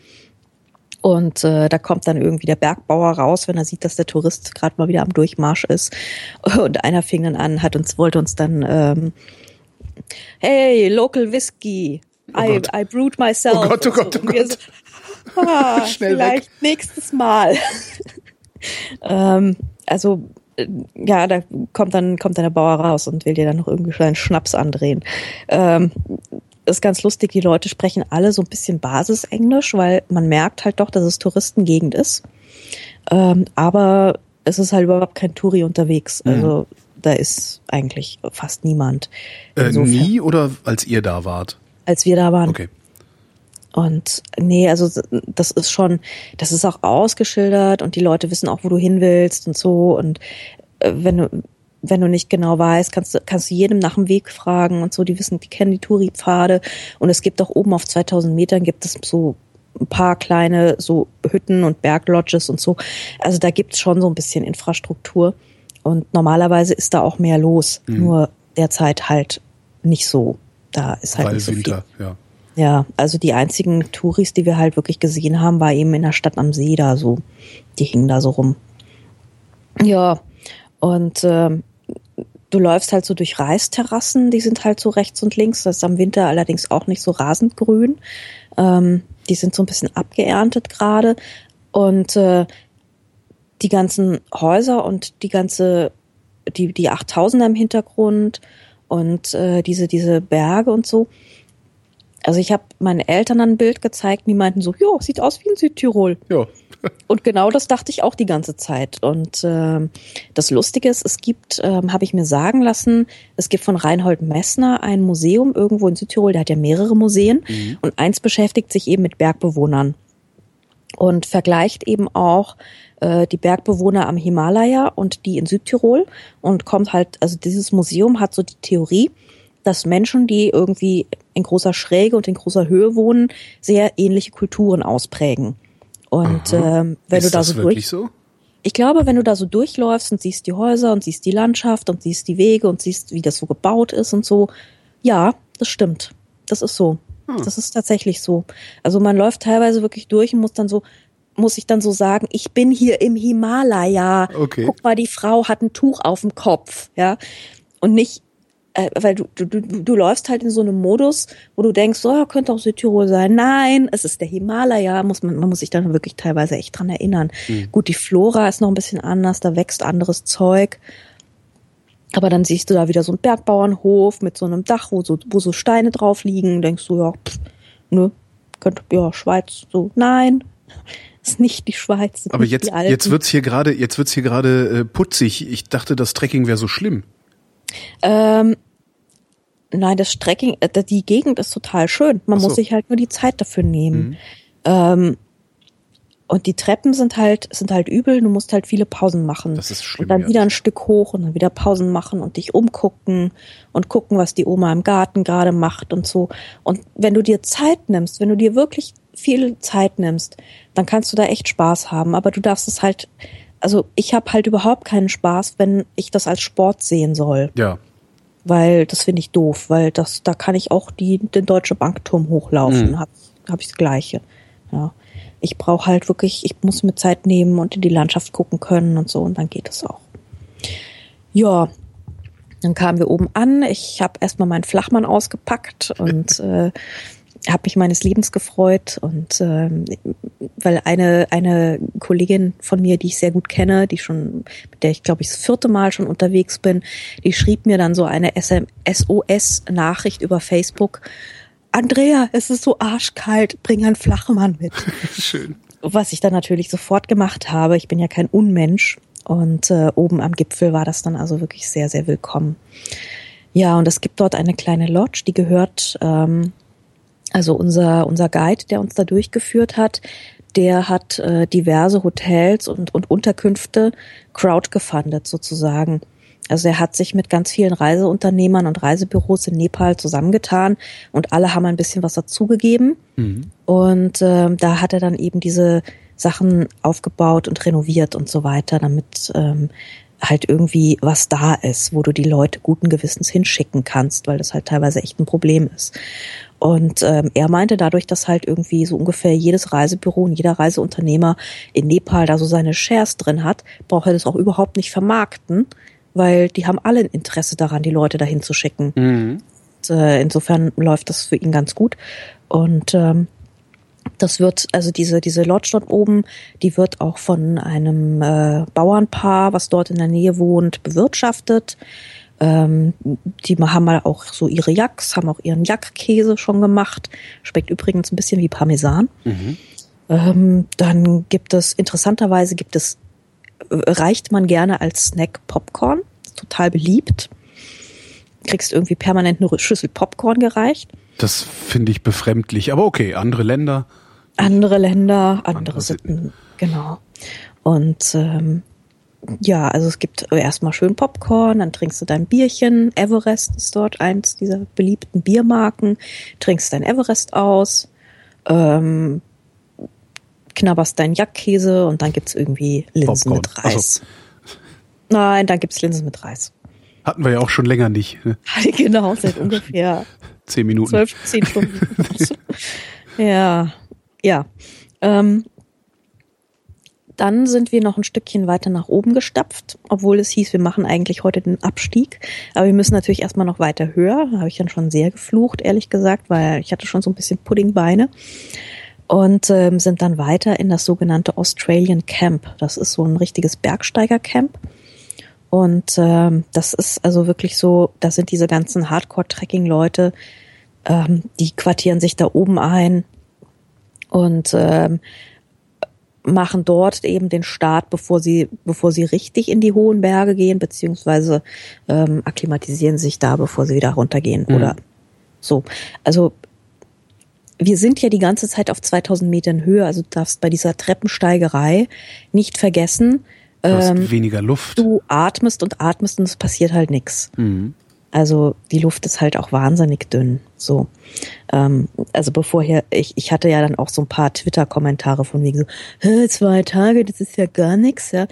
Und äh, da kommt dann irgendwie der Bergbauer raus, wenn er sieht, dass der Tourist gerade mal wieder am Durchmarsch ist. Und einer fing dann an, hat uns, wollte uns dann, ähm, hey, local whiskey. I, Gott. I brewed myself. Oh Gott, oh. Gott, oh Gott. So, ah, Schnell vielleicht nächstes Mal. ähm, also äh, ja, da kommt dann kommt dann der Bauer raus und will dir dann noch irgendwie einen Schnaps andrehen. Ähm, ist ganz lustig, die Leute sprechen alle so ein bisschen Basisenglisch, weil man merkt halt doch, dass es Touristengegend ist. Ähm, aber es ist halt überhaupt kein Touri unterwegs. Also da ist eigentlich fast niemand. Äh, nie oder als ihr da wart? Als wir da waren. Okay. Und nee, also das ist schon, das ist auch ausgeschildert und die Leute wissen auch, wo du hin willst und so. Und äh, wenn du, wenn du nicht genau weißt, kannst du, kannst du jedem nach dem Weg fragen und so. Die wissen, die kennen die Touri-Pfade. Und es gibt auch oben auf 2000 Metern gibt es so ein paar kleine so Hütten und Berglodges und so. Also da gibt's schon so ein bisschen Infrastruktur. Und normalerweise ist da auch mehr los. Nur derzeit halt nicht so. Da ist halt Weil nicht so viel. Winter, ja. Ja, also die einzigen Touris, die wir halt wirklich gesehen haben, war eben in der Stadt am See da so. Die hingen da so rum. Ja, und ähm, du läufst halt so durch Reisterrassen, die sind halt so rechts und links. Das ist am Winter allerdings auch nicht so rasend grün. Ähm, die sind so ein bisschen abgeerntet gerade. Und äh, die ganzen Häuser und die ganze, die, die 8000er im Hintergrund und äh, diese, diese Berge und so. Also ich habe meinen Eltern ein Bild gezeigt, die meinten so, jo, sieht aus wie in Südtirol. Ja. Und genau das dachte ich auch die ganze Zeit. Und ähm, das Lustige ist, es gibt, ähm, habe ich mir sagen lassen, es gibt von Reinhold Messner ein Museum irgendwo in Südtirol, der hat ja mehrere Museen und eins beschäftigt sich eben mit Bergbewohnern und vergleicht eben auch äh, die Bergbewohner am Himalaya und die in Südtirol und kommt halt, also dieses Museum hat so die Theorie, dass Menschen, die irgendwie in großer Schräge und in großer Höhe wohnen, sehr ähnliche Kulturen ausprägen. Und ähm, wenn Ist du da so durch, so? ich glaube, wenn du da so durchläufst und siehst die Häuser und siehst die Landschaft und siehst die Wege und siehst, wie das so gebaut ist und so, ja, das stimmt. Das ist so. Hm. Das ist tatsächlich so. Also man läuft teilweise wirklich durch und muss dann so, muss ich dann so sagen, ich bin hier im Himalaya. Okay. Guck mal, die Frau hat ein Tuch auf dem Kopf, ja. Und nicht, weil du, du, du, du läufst halt in so einem Modus, wo du denkst, so, ja, könnte auch Südtirol sein. Nein, es ist der Himalaya, muss man, man muss sich dann wirklich teilweise echt dran erinnern. Mhm. Gut, die Flora ist noch ein bisschen anders, da wächst anderes Zeug. Aber dann siehst du da wieder so einen Bergbauernhof mit so einem Dach, wo so, wo so Steine drauf liegen. Denkst du, ja, pff, ne, könnte, ja, Schweiz, so, nein, ist nicht die Schweiz. Aber jetzt, jetzt wird's hier gerade, jetzt wird's hier gerade äh, putzig. Ich dachte, das Trekking wäre so schlimm. Ähm, nein, das Strecking, äh, die Gegend ist total schön. Man so. muss sich halt nur die Zeit dafür nehmen. Mhm. Ähm, und die Treppen sind halt, sind halt übel. Du musst halt viele Pausen machen. Das ist schlimm, Und dann ja. wieder ein Stück hoch und dann wieder Pausen machen und dich umgucken und gucken, was die Oma im Garten gerade macht und so. Und wenn du dir Zeit nimmst, wenn du dir wirklich viel Zeit nimmst, dann kannst du da echt Spaß haben. Aber du darfst es halt, also ich habe halt überhaupt keinen Spaß, wenn ich das als Sport sehen soll Ja. Weil das finde ich doof, weil das da kann ich auch die den Deutsche Bankturm hochlaufen, Mhm. hab hab ich das gleiche. Ja. Ich brauche halt wirklich, ich muss mir Zeit nehmen und in die Landschaft gucken können und so und dann geht es auch. Ja, dann kamen wir oben an. Ich habe erstmal meinen Flachmann ausgepackt und äh, habe mich meines Lebens gefreut und ähm, weil eine eine Kollegin von mir, die ich sehr gut kenne, die schon mit der ich glaube ich das vierte Mal schon unterwegs bin, die schrieb mir dann so eine SOS Nachricht über Facebook. Andrea, es ist so arschkalt, bring einen Flachmann mit Schön. was ich dann natürlich sofort gemacht habe. Ich bin ja kein Unmensch. Und äh, oben am Gipfel war das dann also wirklich sehr, sehr willkommen. Ja, und es gibt dort eine kleine Lodge, die gehört, ähm, also unser, unser Guide, der uns da durchgeführt hat, der hat äh, diverse Hotels und, und Unterkünfte crowdgefundet sozusagen. Also er hat sich mit ganz vielen Reiseunternehmern und Reisebüros in Nepal zusammengetan und alle haben ein bisschen was dazugegeben. Und ähm, da hat er dann eben diese Sachen aufgebaut und renoviert und so weiter, damit ähm, halt irgendwie was da ist, wo du die Leute guten Gewissens hinschicken kannst, weil das halt teilweise echt ein Problem ist. Und ähm, er meinte dadurch, dass halt irgendwie so ungefähr jedes Reisebüro und jeder Reiseunternehmer in Nepal da so seine Shares drin hat, braucht er das auch überhaupt nicht vermarkten, weil die haben alle ein Interesse daran, die Leute dahin zu schicken. Mhm. Und, äh, insofern läuft das für ihn ganz gut. Und ähm, das wird, also diese, diese Lodge dort oben, die wird auch von einem äh, Bauernpaar, was dort in der Nähe wohnt, bewirtschaftet. Ähm, die haben mal auch so ihre Jacks, haben auch ihren Jackkäse schon gemacht. Schmeckt übrigens ein bisschen wie Parmesan. Ähm, dann gibt es, interessanterweise gibt es, äh, reicht man gerne als Snack Popcorn. Total beliebt. Kriegst irgendwie permanent eine Schüssel Popcorn gereicht. Das finde ich befremdlich. Aber okay, andere Länder. andere Länder, andere, Andere Sitten. Sitten, genau. Und ähm, ja, also es gibt erstmal schön Popcorn, dann trinkst du dein Bierchen. Everest ist dort eins dieser beliebten Biermarken. Trinkst dein Everest aus, ähm, knabberst deinen Jackkäse und dann gibt's irgendwie Linsen Popcorn. mit Ach so. Reis. Nein, dann gibt's Linsen mit Reis. Hatten wir ja auch schon länger nicht. ne? genau, seit ungefähr Zehn Minuten. zwölf, zehn Stunden. ja, ja. Ähm, dann sind wir noch ein Stückchen weiter nach oben gestapft, obwohl es hieß, wir machen eigentlich heute den Abstieg. Aber wir müssen natürlich erstmal noch weiter höher. Da habe ich dann schon sehr geflucht, ehrlich gesagt, weil ich hatte schon so ein bisschen Puddingbeine. Und ähm, sind dann weiter in das sogenannte Australian Camp. Das ist so ein richtiges Bergsteigercamp. Und ähm, das ist also wirklich so, da sind diese ganzen Hardcore-Trekking-Leute, ähm, die quartieren sich da oben ein und ähm, machen dort eben den Start, bevor sie, bevor sie richtig in die hohen Berge gehen, beziehungsweise ähm, akklimatisieren sich da, bevor sie wieder runtergehen Mhm. oder so. Also wir sind ja die ganze Zeit auf 2000 Metern Höhe, also du darfst bei dieser Treppensteigerei nicht vergessen, Du hast ähm, weniger Luft. du atmest und atmest und es passiert halt nichts. Mhm. Also die Luft ist halt auch wahnsinnig dünn. So, ähm, also bevor hier, ich, ich hatte ja dann auch so ein paar Twitter-Kommentare von wegen so, zwei Tage, das ist ja gar nichts, ja.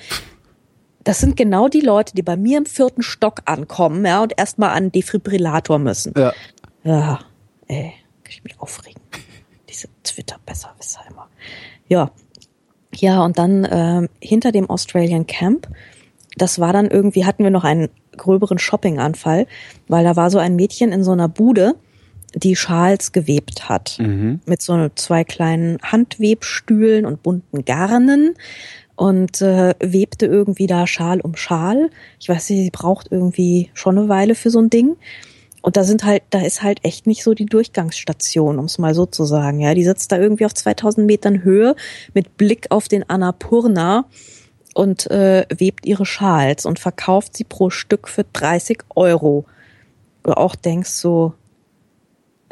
Das sind genau die Leute, die bei mir im vierten Stock ankommen, ja, und erstmal an Defibrillator müssen. Ja. Ja, ey, ich mich aufregen. Diese Twitter-Besserwisser immer. Ja. Ja, und dann ähm, hinter dem Australian Camp, das war dann irgendwie, hatten wir noch einen gröberen Shopping-Anfall, weil da war so ein Mädchen in so einer Bude, die Schals gewebt hat. Mhm. Mit so zwei kleinen Handwebstühlen und bunten Garnen und äh, webte irgendwie da Schal um Schal. Ich weiß nicht, sie braucht irgendwie schon eine Weile für so ein Ding. Und da sind halt, da ist halt echt nicht so die Durchgangsstation, um es mal so zu sagen. Ja, die sitzt da irgendwie auf 2000 Metern Höhe mit Blick auf den Annapurna und äh, webt ihre Schals und verkauft sie pro Stück für 30 Euro. Du auch denkst so,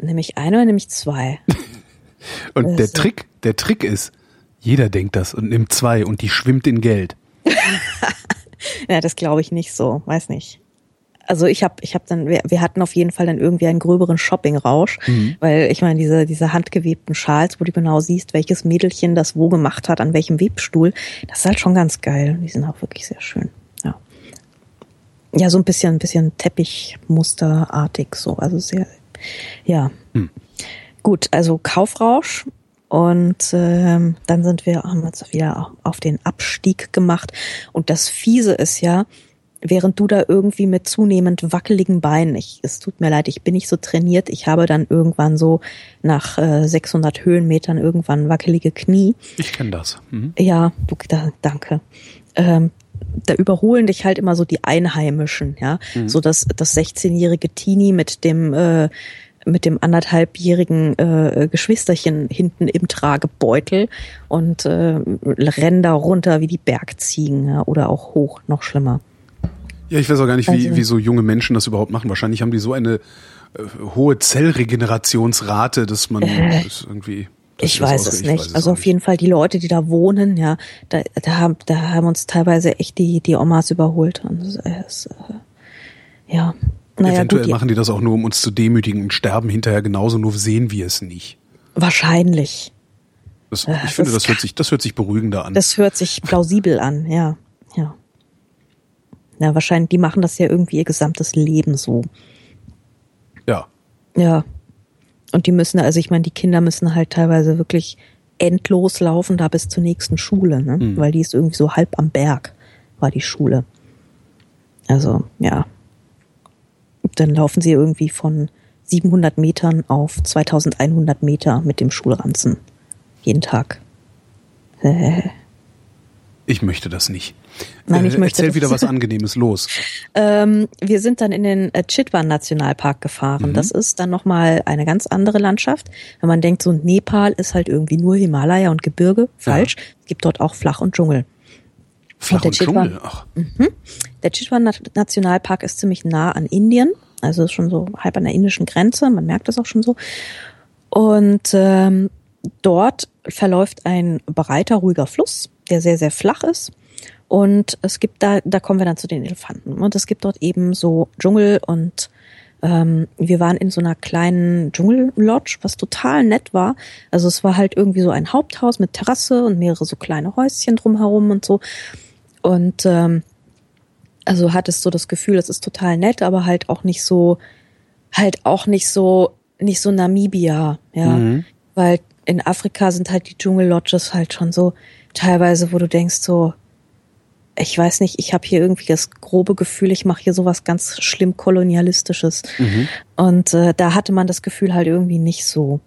nämlich eine oder nämlich zwei. Und der Also- Trick, der Trick ist, jeder denkt das und nimmt zwei und die schwimmt in Geld. Ja, das glaube ich nicht so, weiß nicht. Also ich habe, ich habe dann, wir, wir hatten auf jeden Fall dann irgendwie einen gröberen Shopping-Rausch, weil ich meine diese diese handgewebten Schals, wo du genau siehst, welches Mädelchen das wo gemacht hat, an welchem Webstuhl, das ist halt schon ganz geil. Die sind auch wirklich sehr schön. Ja, ja, so ein bisschen, ein bisschen Teppichmusterartig so, also sehr, ja. Gut, also Kaufrausch und ähm, dann sind wir, haben wir uns wieder auf den Abstieg gemacht. Und das Fiese ist ja, während du da irgendwie mit zunehmend wackeligen Beinen, ich, es tut mir leid, ich bin nicht so trainiert, ich habe dann irgendwann so nach äh, 600 Höhenmetern irgendwann wackelige Knie. Ich kenne das. Mhm. Ja, du, da, danke. Ähm, da überholen dich halt immer so die Einheimischen, ja. So dass das 16-jährige Teenie mit dem äh, mit dem anderthalbjährigen äh, Geschwisterchen hinten im Tragebeutel und äh, rennen da runter wie die Bergziegen ja, oder auch hoch, noch schlimmer. Ja, ich weiß auch gar nicht, wie, Also- wie so junge Menschen das überhaupt machen. Wahrscheinlich haben die so eine äh, hohe Zellregenerationsrate, dass man das irgendwie. dass Ich das weiß es ich nicht. weiß es also auch auf jeden Fall die Leute, die da wohnen, ja, da, da, haben, da haben uns teilweise echt die, die Omas überholt. Und es ist, äh, ja, naja, Eventuell gut, machen die das auch nur, um uns zu demütigen und sterben hinterher genauso, nur sehen wir es nicht. wahrscheinlich. Das, Äh, ich finde, das das hört sich, das hört sich beruhigender an. Das hört sich plausibel an, ja, ja. Ja, wahrscheinlich, die machen das ja irgendwie ihr gesamtes Leben so. ja. Ja. Und die müssen, also ich meine, die Kinder müssen halt teilweise wirklich endlos laufen da bis zur nächsten Schule, ne? Mhm. Weil die ist irgendwie so halb am Berg, war die Schule. Also, ja. Dann laufen sie irgendwie von 700 Metern auf 2100 Meter mit dem Schulranzen. Jeden Tag. Ich möchte das nicht. Nein, ich äh, möchte Erzähl wieder was Angenehmes los. Ähm, wir sind dann in den äh, Chitwan Nationalpark gefahren. Das ist dann nochmal eine ganz andere Landschaft. Wenn man denkt, so Nepal ist halt irgendwie nur Himalaya und Gebirge. Falsch. Es gibt dort auch Flach und Dschungel. Flach der und Dschungel. Chitwan- Ach, Der Chitwan Na- Nationalpark ist ziemlich nah an Indien. Also ist schon so halb an der indischen Grenze. Man merkt das auch schon so. Und ähm, dort verläuft ein breiter, ruhiger Fluss, der sehr, sehr flach ist. Und es gibt da, da kommen wir dann zu den Elefanten. Und es gibt dort eben so Dschungel und ähm, wir waren in so einer kleinen Dschungellodge, was total nett war. Also es war halt irgendwie so ein Haupthaus mit Terrasse und mehrere so kleine Häuschen drumherum und so. Und ähm, also hattest so das Gefühl, es ist total nett, aber halt auch nicht so, halt auch nicht so, nicht so Namibia, ja. Mhm. Weil in Afrika sind halt die Dschungellodges halt schon so teilweise, wo du denkst so, ich weiß nicht, ich habe hier irgendwie das grobe Gefühl, ich mache hier sowas ganz schlimm kolonialistisches. Und äh, da hatte man das Gefühl halt irgendwie nicht so,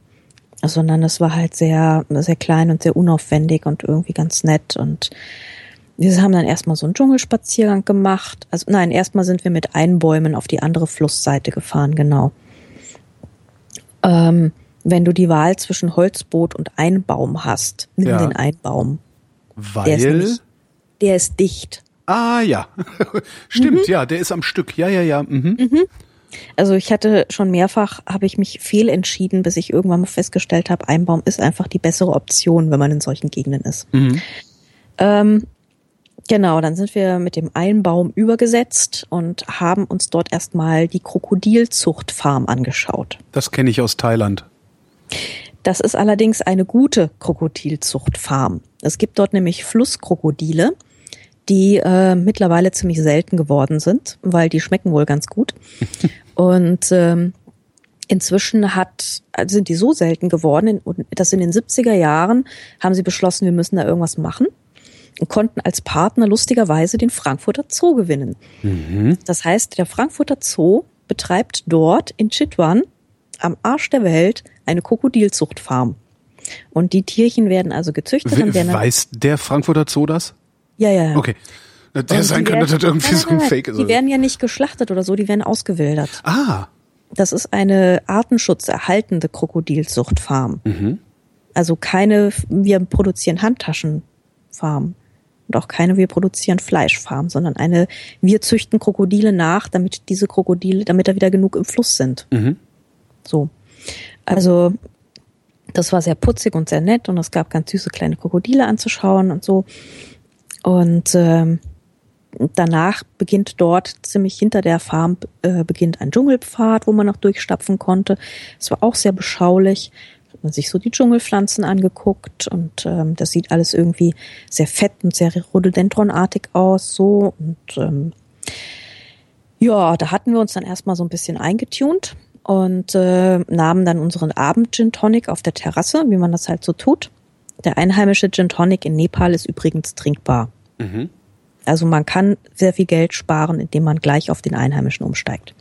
sondern es war halt sehr, sehr klein und sehr unaufwendig und irgendwie ganz nett und wir haben dann erstmal so einen Dschungelspaziergang gemacht. Also nein, erstmal sind wir mit Einbäumen auf die andere Flussseite gefahren, genau. Ähm, wenn du die Wahl zwischen Holzboot und Einbaum hast, nimm Ja. den Einbaum. Der ist, weil. nämlich, der ist dicht. Ah ja. Stimmt, ja, der ist am Stück. Ja, ja, ja. Mhm. Also ich hatte schon mehrfach, habe ich mich fehlentschieden, bis ich irgendwann mal festgestellt habe, Einbaum ist einfach die bessere Option, wenn man in solchen Gegenden ist. Ähm, genau, dann sind wir mit dem Einbaum übergesetzt und haben uns dort erstmal die Krokodilzuchtfarm angeschaut. Das kenne ich aus Thailand. Das ist allerdings eine gute Krokodilzuchtfarm. Es gibt dort nämlich Flusskrokodile, die äh, mittlerweile ziemlich selten geworden sind, weil die schmecken wohl ganz gut. Und ähm, Inzwischen hat, sind die so selten geworden, dass in den 70er Jahren haben sie beschlossen, wir müssen da irgendwas machen und konnten als Partner lustigerweise den Frankfurter Zoo gewinnen. Mhm. Das heißt, der Frankfurter Zoo betreibt dort in Chitwan am Arsch der Welt eine Krokodilzuchtfarm. Und die Tierchen werden also gezüchtet. We werden weiß der Frankfurter Zoo das? Ja, ja, ja. Okay. Der sein kann, dass das irgendwie so ein Fake ist. Die werden ja nicht geschlachtet oder so, die werden ausgewildert. Ah. Das ist eine artenschutzerhaltende Krokodilzuchtfarm. Mhm. Also keine, wir produzieren Handtaschenfarm. Und auch keine, wir produzieren Fleischfarm, sondern eine, wir züchten Krokodile nach, damit diese Krokodile, damit da wieder genug im Fluss sind. Mhm. So. Also, das war sehr putzig und sehr nett und es gab ganz süße kleine Krokodile anzuschauen und so. Und ähm, danach beginnt dort ziemlich hinter der Farm äh, beginnt ein Dschungelpfad, wo man noch durchstapfen konnte. Es war auch sehr beschaulich hat man sich so die Dschungelpflanzen angeguckt und ähm, das sieht alles irgendwie sehr fett und sehr rhododendronartig aus, so und ähm, ja, da hatten wir uns dann erstmal so ein bisschen eingetunt und äh, nahmen dann unseren Abend Gin Tonic auf der Terrasse, wie man das halt so tut. Der einheimische Gin Tonic in Nepal ist übrigens trinkbar. Mhm. Also man kann sehr viel Geld sparen, indem man gleich auf den einheimischen umsteigt.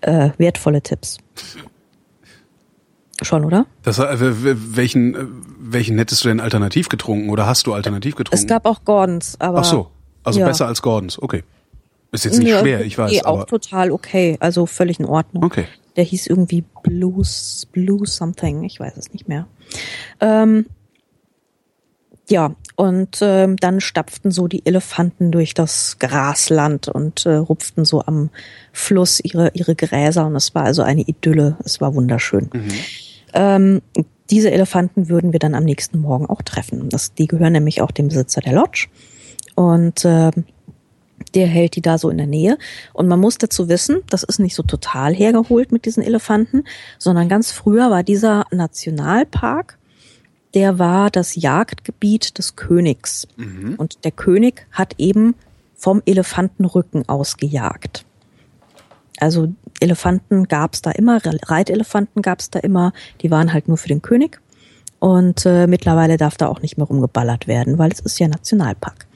Äh, wertvolle Tipps. Schon, oder? Das, äh, welchen, äh, welchen hättest du denn alternativ getrunken oder hast du alternativ getrunken? Es gab auch Gordons, aber. Ach so, also ja. besser als Gordons, okay. Ist jetzt nicht ja, schwer, ich weiß. Nee, auch total okay, also völlig in Ordnung. Okay. Der hieß irgendwie Blues, Blues something, ich weiß es nicht mehr. Ähm, ja, und ähm, dann stapften so die Elefanten durch das Grasland und äh, rupften so am Fluss ihre, ihre Gräser und es war also eine Idylle, es war wunderschön. Mhm. Ähm, diese Elefanten würden wir dann am nächsten Morgen auch treffen. Das, die gehören nämlich auch dem Besitzer der Lodge und äh, der hält die da so in der Nähe. Und man muss dazu wissen, das ist nicht so total hergeholt mit diesen Elefanten, sondern ganz früher war dieser Nationalpark der war das Jagdgebiet des Königs. Mhm. Und der König hat eben vom Elefantenrücken aus gejagt. Also Elefanten gab es da immer, Reitelefanten gab es da immer, die waren halt nur für den König. Und äh, mittlerweile darf da auch nicht mehr rumgeballert werden, weil es ist ja Nationalpark.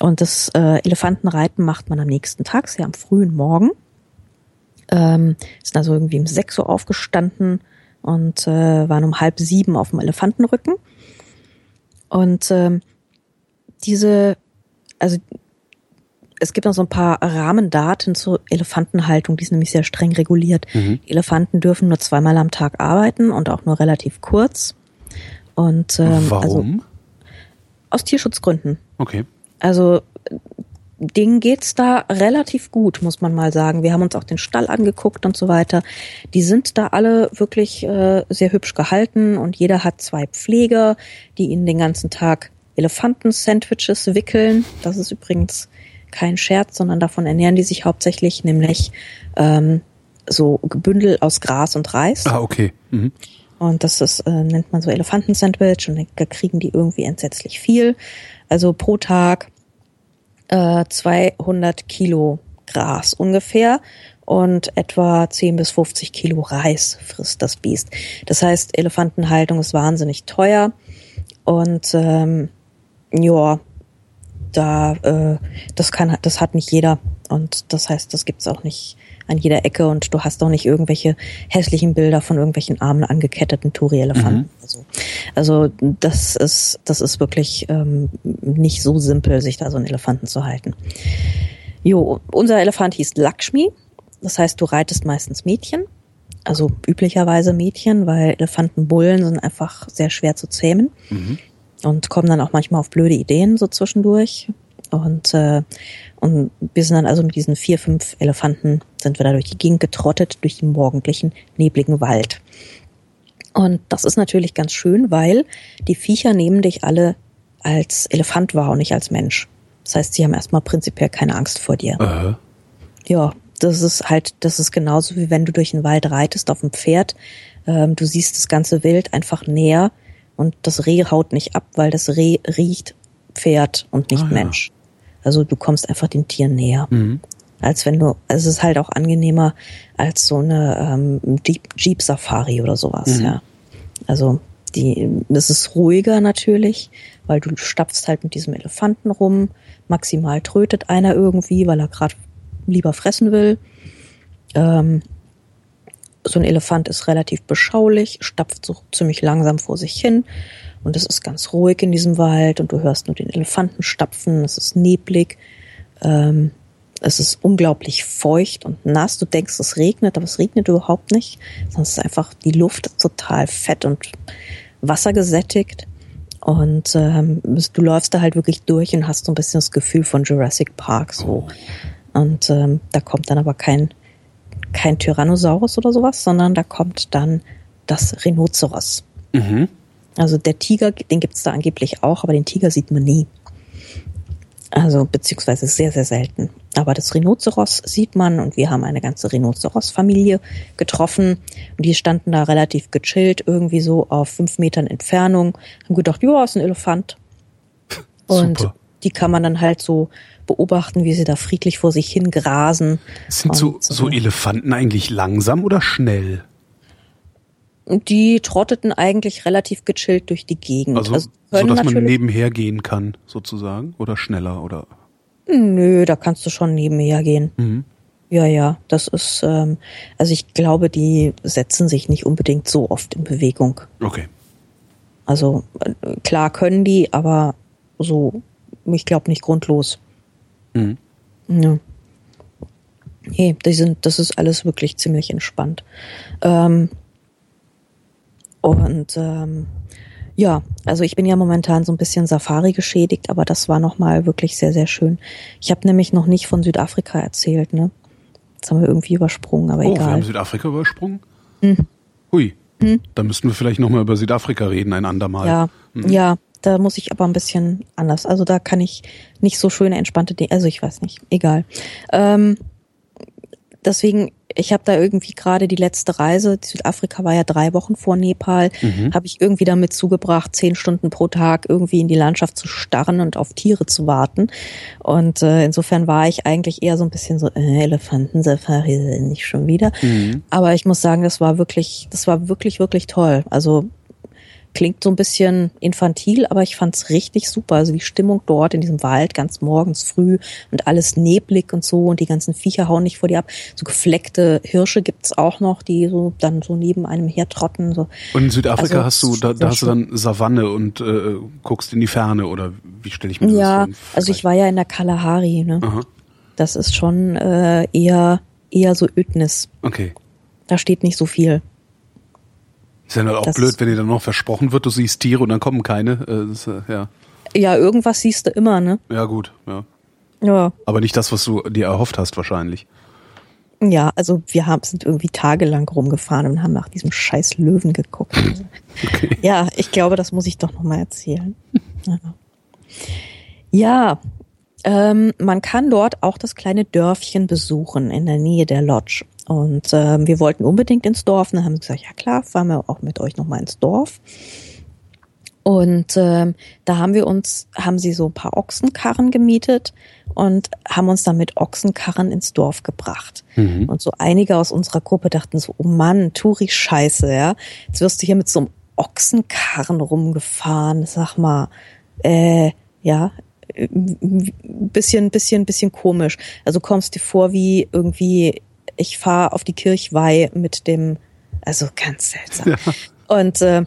Und das äh, Elefantenreiten macht man am nächsten Tag, sehr am frühen Morgen. Ähm, sind also irgendwie um sechs Uhr aufgestanden, und äh, waren um halb sieben auf dem Elefantenrücken. Und ähm, diese, also es gibt noch so ein paar Rahmendaten zur Elefantenhaltung, die ist nämlich sehr streng reguliert. Mhm. Elefanten dürfen nur zweimal am Tag arbeiten und auch nur relativ kurz. Und ähm, Warum? Also, aus Tierschutzgründen. Okay. Also denen geht's da relativ gut, muss man mal sagen. Wir haben uns auch den Stall angeguckt und so weiter. Die sind da alle wirklich äh, sehr hübsch gehalten und jeder hat zwei Pfleger, die ihnen den ganzen Tag Elefanten-Sandwiches wickeln. Das ist übrigens kein Scherz, sondern davon ernähren die sich hauptsächlich, nämlich ähm, so Gebündel aus Gras und Reis. Ah, okay. Mhm. Und das ist, äh, nennt man so Elefanten-Sandwich und da kriegen die irgendwie entsetzlich viel. Also pro Tag äh, 200 Kilo Gras ungefähr und etwa 10 bis 50 Kilo Reis frisst das Biest. Das heißt, Elefantenhaltung ist wahnsinnig teuer und ähm, ja, da äh, das kann das hat nicht jeder und das heißt, das gibt's auch nicht an jeder Ecke und du hast auch nicht irgendwelche hässlichen Bilder von irgendwelchen armen angeketteten Touri-Elefanten. Mhm. Also, also das ist das ist wirklich ähm, nicht so simpel, sich da so einen Elefanten zu halten. Jo, unser Elefant hieß Lakshmi. Das heißt, du reitest meistens Mädchen, also üblicherweise Mädchen, weil Elefantenbullen sind einfach sehr schwer zu zähmen mhm. und kommen dann auch manchmal auf blöde Ideen so zwischendurch. Und, äh, und wir sind dann also mit diesen vier, fünf Elefanten, sind wir da durch die Gegend getrottet, durch den morgendlichen, nebligen Wald. Und das ist natürlich ganz schön, weil die Viecher nehmen dich alle als Elefant wahr und nicht als Mensch. Das heißt, sie haben erstmal prinzipiell keine Angst vor dir. Aha. Ja, das ist halt, das ist genauso wie wenn du durch den Wald reitest auf dem Pferd. Ähm, du siehst das ganze Wild einfach näher und das Reh haut nicht ab, weil das Reh riecht Pferd und nicht ah, Mensch. Also du kommst einfach den Tieren näher. Mhm. als wenn du, also es ist halt auch angenehmer als so eine ähm, Jeep, Jeep Safari oder sowas, Mhm. ja. Also die, es ist ruhiger natürlich, weil du stapfst halt mit diesem Elefanten rum. Maximal trötet einer irgendwie, weil er gerade lieber fressen will. Ähm, so ein Elefant ist relativ beschaulich, stapft so ziemlich langsam vor sich hin und es ist ganz ruhig in diesem Wald und du hörst nur den Elefanten stapfen, es ist neblig, ähm, es ist unglaublich feucht und nass. Du denkst, es regnet, aber es regnet überhaupt nicht, sondern es ist einfach, die Luft total fett und wassergesättigt und ähm, du läufst da halt wirklich durch und hast so ein bisschen das Gefühl von Jurassic Park so. Und ähm, da kommt dann aber kein kein Tyrannosaurus oder sowas, sondern da kommt dann das Rhinoceros. Mhm. Also der Tiger, den gibt's da angeblich auch, aber den Tiger sieht man nie. Also beziehungsweise sehr, sehr selten. Aber das Rhinoceros sieht man und wir haben eine ganze Rhinoceros-Familie getroffen und die standen da relativ gechillt, irgendwie so auf fünf Metern Entfernung, haben gedacht, ja, ist ein Elefant. Und Super. die kann man dann halt so beobachten, wie sie da friedlich vor sich hin grasen. Sind so, Und, so äh, Elefanten eigentlich langsam oder schnell? Die trotteten eigentlich relativ gechillt durch die Gegend. Also, so können dass man nebenher gehen kann, sozusagen? Oder schneller, oder? Nö, da kannst du schon nebenher gehen. Mhm. Ja, ja, das ist, ähm, also ich glaube, die setzen sich nicht unbedingt so oft in Bewegung. Okay. Also äh, klar können die, aber so, ich glaube nicht grundlos. Mhm. Ja. Nee, die sind, das ist alles wirklich ziemlich entspannt. Ähm, und ähm, ja, also ich bin ja momentan so ein bisschen Safari geschädigt, aber das war nochmal wirklich sehr, sehr schön. Ich habe nämlich noch nicht von Südafrika erzählt, ne? Das haben wir irgendwie übersprungen, aber Oh, wir haben egal. Südafrika übersprungen? Mhm. Hui. Da müssten wir vielleicht nochmal über Südafrika reden, ein andermal. Ja, ja, da muss ich aber ein bisschen anders. Also da kann ich nicht so schöne, entspannte Dinge, also ich weiß nicht, egal. Ähm, deswegen, ich habe da irgendwie gerade die letzte Reise, Südafrika war ja drei Wochen vor Nepal, habe ich irgendwie damit zugebracht, zehn Stunden pro Tag irgendwie in die Landschaft zu starren und auf Tiere zu warten. Und äh, insofern war ich eigentlich eher so ein bisschen so, äh, Elefantensafari, nicht schon wieder. Aber ich muss sagen, das war wirklich, das war wirklich, wirklich toll. Also klingt so ein bisschen infantil, aber ich fand's richtig super. Also die Stimmung dort in diesem Wald ganz morgens früh und alles neblig und so und die ganzen Viecher hauen nicht vor dir ab. So gefleckte Hirsche gibt's auch noch, die so dann so neben einem hertrotten. So. Und in Südafrika Also, hast du, da, da hast du dann Savanne und äh, guckst in die Ferne oder wie stelle ich mir das Ja, vor? also ich war ja in der Kalahari. Ne? Aha. Das ist schon äh, eher eher so Ödnis. Okay. Da steht nicht so viel. Ist ja auch Das- blöd, wenn dir dann noch versprochen wird, du siehst Tiere und dann kommen keine. Äh, das, äh, ja. Ja, irgendwas siehst du immer, ne? ja, gut. Ja. Ja. Aber nicht das, was du dir erhofft hast, wahrscheinlich. Ja, also wir haben, sind irgendwie tagelang rumgefahren und haben nach diesem scheiß Löwen geguckt. Ja, ich glaube, das muss ich doch nochmal erzählen. Ja, ja ähm, man kann dort auch das kleine Dörfchen besuchen in der Nähe der Lodge. Und ähm, wir wollten unbedingt ins Dorf. Und dann haben sie gesagt, ja klar, fahren wir auch mit euch nochmal ins Dorf. Und ähm, da haben wir uns, haben sie so ein paar Ochsenkarren gemietet und haben uns dann mit Ochsenkarren ins Dorf gebracht. Und so einige aus unserer Gruppe dachten so, oh Mann, Touri-Scheiße, ja. Jetzt wirst du hier mit so einem Ochsenkarren rumgefahren. Sag mal, äh, ja, ein bisschen, bisschen, bisschen komisch. Also kommst dir vor wie irgendwie, ich fahre auf die Kirchweih mit dem, also ganz seltsam. Und äh,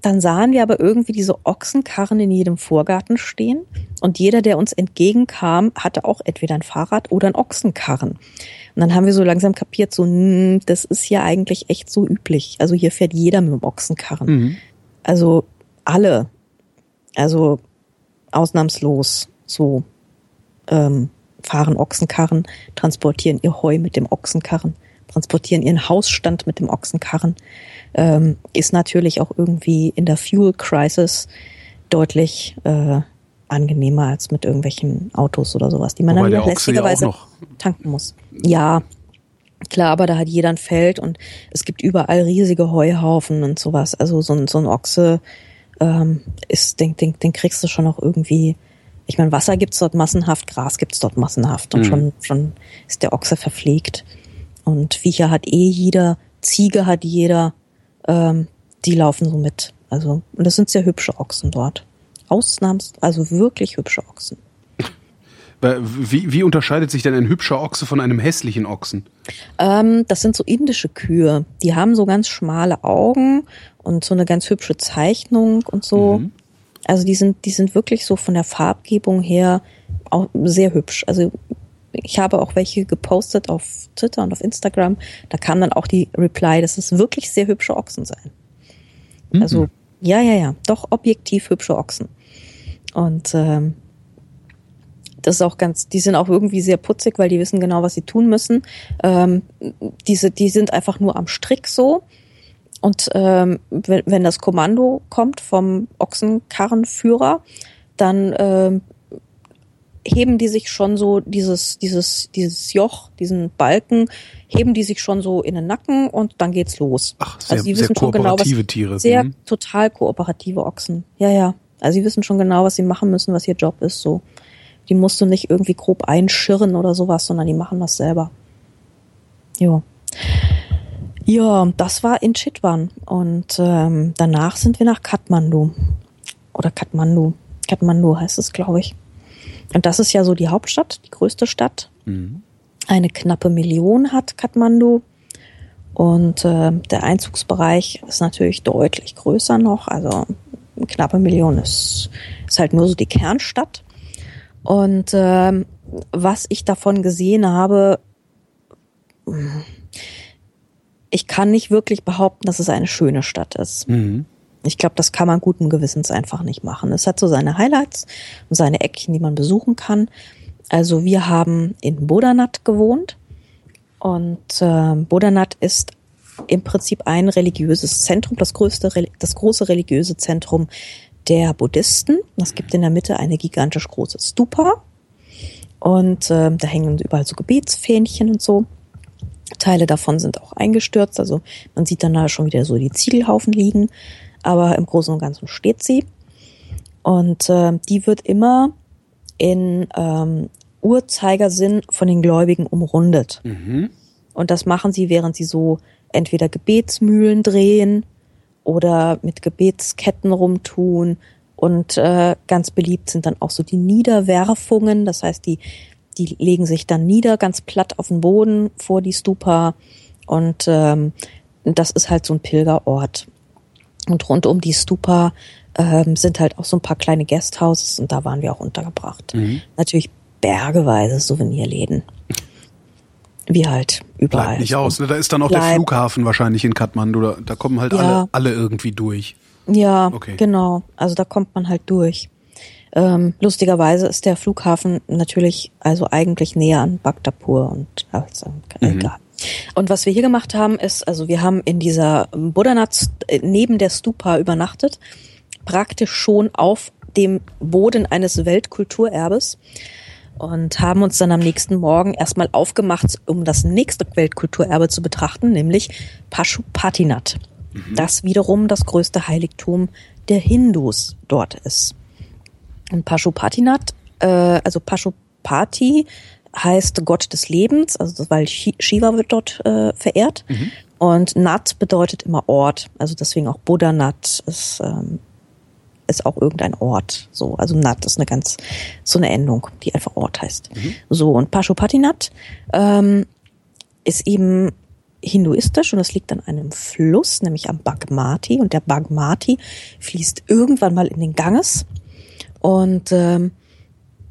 dann sahen wir aber irgendwie diese Ochsenkarren in jedem Vorgarten stehen und jeder, der uns entgegenkam, hatte auch entweder ein Fahrrad oder ein Ochsenkarren. Und dann haben wir so langsam kapiert, so, hm, das ist ja eigentlich echt so üblich. Also hier fährt jeder mit dem Ochsenkarren. Also alle. Also ausnahmslos so ähm, fahren Ochsenkarren, transportieren ihr Heu mit dem Ochsenkarren, transportieren ihren Hausstand mit dem Ochsenkarren. Ähm, ist natürlich auch irgendwie in der Fuel Crisis deutlich äh, angenehmer als mit irgendwelchen Autos oder sowas, die man Wobei dann ja lästigerweise noch- tanken muss. Ja, klar, aber da hat jeder ein Feld und es gibt überall riesige Heuhaufen und sowas. Also so ein, so ein Ochse ähm, ist, den, den, den kriegst du schon auch irgendwie ich meine, Wasser gibt's dort massenhaft, Gras gibt's dort massenhaft und Mhm. schon, schon ist der Ochse verpflegt. Und Viecher hat eh jeder, Ziege hat jeder, ähm, die laufen so mit. Also, und das sind sehr hübsche Ochsen dort. Ausnahms, also wirklich hübsche Ochsen. Wie, wie unterscheidet sich denn ein hübscher Ochse von einem hässlichen Ochsen? Ähm, das sind so indische Kühe. Die haben so ganz schmale Augen und so eine ganz hübsche Zeichnung und so. Mhm. Also die sind, die sind wirklich so von der Farbgebung her auch sehr hübsch. Also ich habe auch welche gepostet auf Twitter und auf Instagram. Da kam dann auch die Reply, dass es wirklich sehr hübsche Ochsen seien. Also ja, ja, ja, doch objektiv hübsche Ochsen. Und ähm, das ist auch ganz, die sind auch irgendwie sehr putzig, weil die wissen genau, was sie tun müssen. Ähm, diese, die sind einfach nur am Strick so. Und ähm, wenn, wenn das Kommando kommt vom Ochsenkarrenführer, dann ähm, heben die sich schon so dieses, dieses, dieses Joch, diesen Balken, heben die sich schon so in den Nacken und dann geht's los. Ach, sehr, also sehr wissen schon genau, was, Tiere. sehr Mhm. total kooperative Ochsen. Ja, ja. Also sie wissen schon genau, was sie machen müssen, was ihr Job ist. So, die musst du nicht irgendwie grob einschirren oder sowas, sondern die machen das selber. Ja. Ja, das war in Chitwan und ähm, danach sind wir nach Kathmandu oder Kathmandu. Kathmandu heißt es, glaube ich. Und das ist ja so die Hauptstadt, die größte Stadt. Mhm. Eine knappe Million hat Kathmandu. Und äh, der Einzugsbereich ist natürlich deutlich größer noch. Also eine knappe Million ist, ist halt nur so die Kernstadt. Und ähm, was ich davon gesehen habe, ich kann nicht wirklich behaupten, dass es eine schöne Stadt ist. Mhm. Ich glaube, das kann man guten Gewissens einfach nicht machen. Es hat so seine Highlights und seine Eckchen, die man besuchen kann. Also wir haben in Bodanat gewohnt und äh, Bodanat ist im Prinzip ein religiöses Zentrum, das größte, das große religiöse Zentrum der Buddhisten. Es gibt in der Mitte eine gigantisch große Stupa und äh, da hängen überall so Gebetsfähnchen und so. Teile davon sind auch eingestürzt, also man sieht dann da schon wieder so die Ziegelhaufen liegen, aber im Großen und Ganzen steht sie. Und äh, die wird immer in ähm, Uhrzeigersinn von den Gläubigen umrundet. Mhm. Und das machen sie, während sie so entweder Gebetsmühlen drehen oder mit Gebetsketten rumtun. Und äh, ganz beliebt sind dann auch so die Niederwerfungen. Das heißt, die, die legen sich dann nieder, ganz platt auf den Boden vor die Stupa. Und ähm, das ist halt so ein Pilgerort. Und rund um die Stupa ähm, sind halt auch so ein paar kleine Guesthouses und da waren wir auch untergebracht. Natürlich bergeweise Souvenirläden. Wie halt überall. Bleibt nicht aus. Ne? Da ist dann auch der Bleibt. Flughafen wahrscheinlich in Kathmandu. Da, da kommen halt Ja. alle, alle irgendwie durch. Ja, Okay. genau. Also da kommt man halt durch. Ähm, lustigerweise ist der Flughafen natürlich also eigentlich näher an Bhaktapur und also, egal. Und was wir hier gemacht haben, ist, also wir haben in dieser Buddhanat äh, neben der Stupa übernachtet, praktisch schon auf dem Boden eines Weltkulturerbes und haben uns dann am nächsten Morgen erstmal aufgemacht, um das nächste Weltkulturerbe zu betrachten, nämlich Pashupatinath. Das wiederum das größte Heiligtum der Hindus dort ist. Und Pashupatinath, äh, also Pashupati heißt Gott des Lebens, also weil Shi- Shiva wird dort äh, verehrt. Und Nat bedeutet immer Ort, also deswegen auch Buddha Nat ist, ähm, ist auch irgendein Ort. So, also Nat ist eine ganz so eine Endung, die einfach Ort heißt. So und Pashupatinath ähm, ist eben hinduistisch und es liegt an einem Fluss, nämlich am Bagmati. Und der Bagmati fließt irgendwann mal in den Ganges. Und ähm,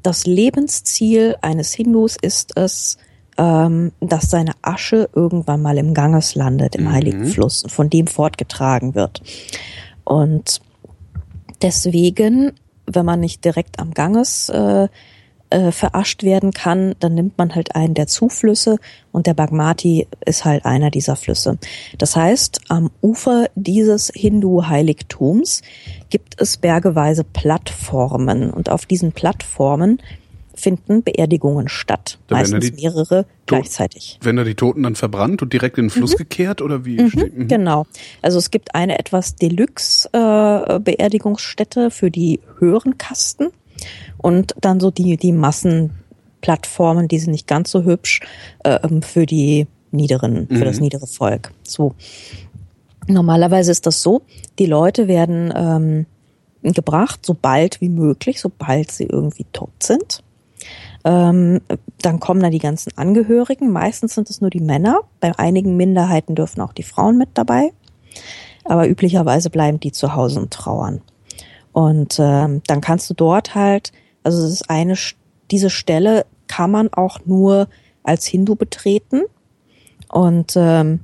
das Lebensziel eines Hindus ist es, ähm, dass seine Asche irgendwann mal im Ganges landet, im Heiligen Fluss, und von dem fortgetragen wird. Und deswegen, wenn man nicht direkt am Ganges äh, äh, verascht werden kann, dann nimmt man halt einen der Zuflüsse und der Bagmati ist halt einer dieser Flüsse. Das heißt, am Ufer dieses Hindu-Heiligtums gibt es bergeweise Plattformen und auf diesen Plattformen finden Beerdigungen statt, Da meistens mehrere gleichzeitig. Werden da die Toten dann verbrannt und direkt in den Fluss gekehrt oder wie? steht- mhm. Genau. Also es gibt eine etwas Deluxe äh, Beerdigungsstätte für die höheren Kasten. Und dann so die, die Massenplattformen, die sind nicht ganz so hübsch, äh, für die niederen, für das niedere Volk. So. Normalerweise ist das so, die Leute werden ähm, gebracht, so bald wie möglich, sobald sie irgendwie tot sind. Ähm, dann kommen da die ganzen Angehörigen. Meistens sind es nur die Männer. Bei einigen Minderheiten dürfen auch die Frauen mit dabei. Aber üblicherweise bleiben die zu Hause und trauern. Und ähm, dann kannst du dort halt, also es ist eine, diese Stelle kann man auch nur als Hindu betreten. Und ähm,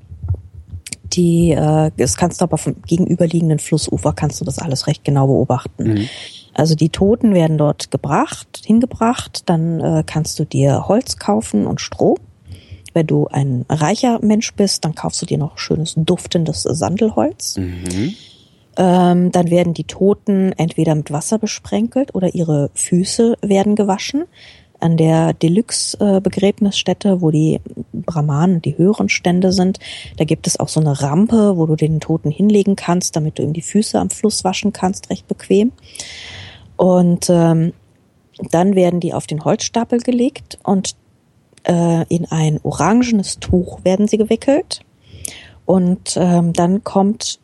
die, äh, das kannst du aber vom gegenüberliegenden Flussufer kannst du das alles recht genau beobachten. Mhm. Also die Toten werden dort gebracht, hingebracht, dann äh, kannst du dir Holz kaufen und Stroh. Wenn du ein reicher Mensch bist, dann kaufst du dir noch schönes duftendes Sandelholz. Mhm. Ähm, dann werden die Toten entweder mit Wasser besprenkelt oder ihre Füße werden gewaschen an der Deluxe-Begräbnisstätte, wo die Brahmanen, die höheren Stände sind, da gibt es auch so eine Rampe, wo du den Toten hinlegen kannst, damit du ihm die Füße am Fluss waschen kannst, recht bequem. Und ähm, dann werden die auf den Holzstapel gelegt und äh, in ein orangenes Tuch werden sie gewickelt. Und ähm, dann kommt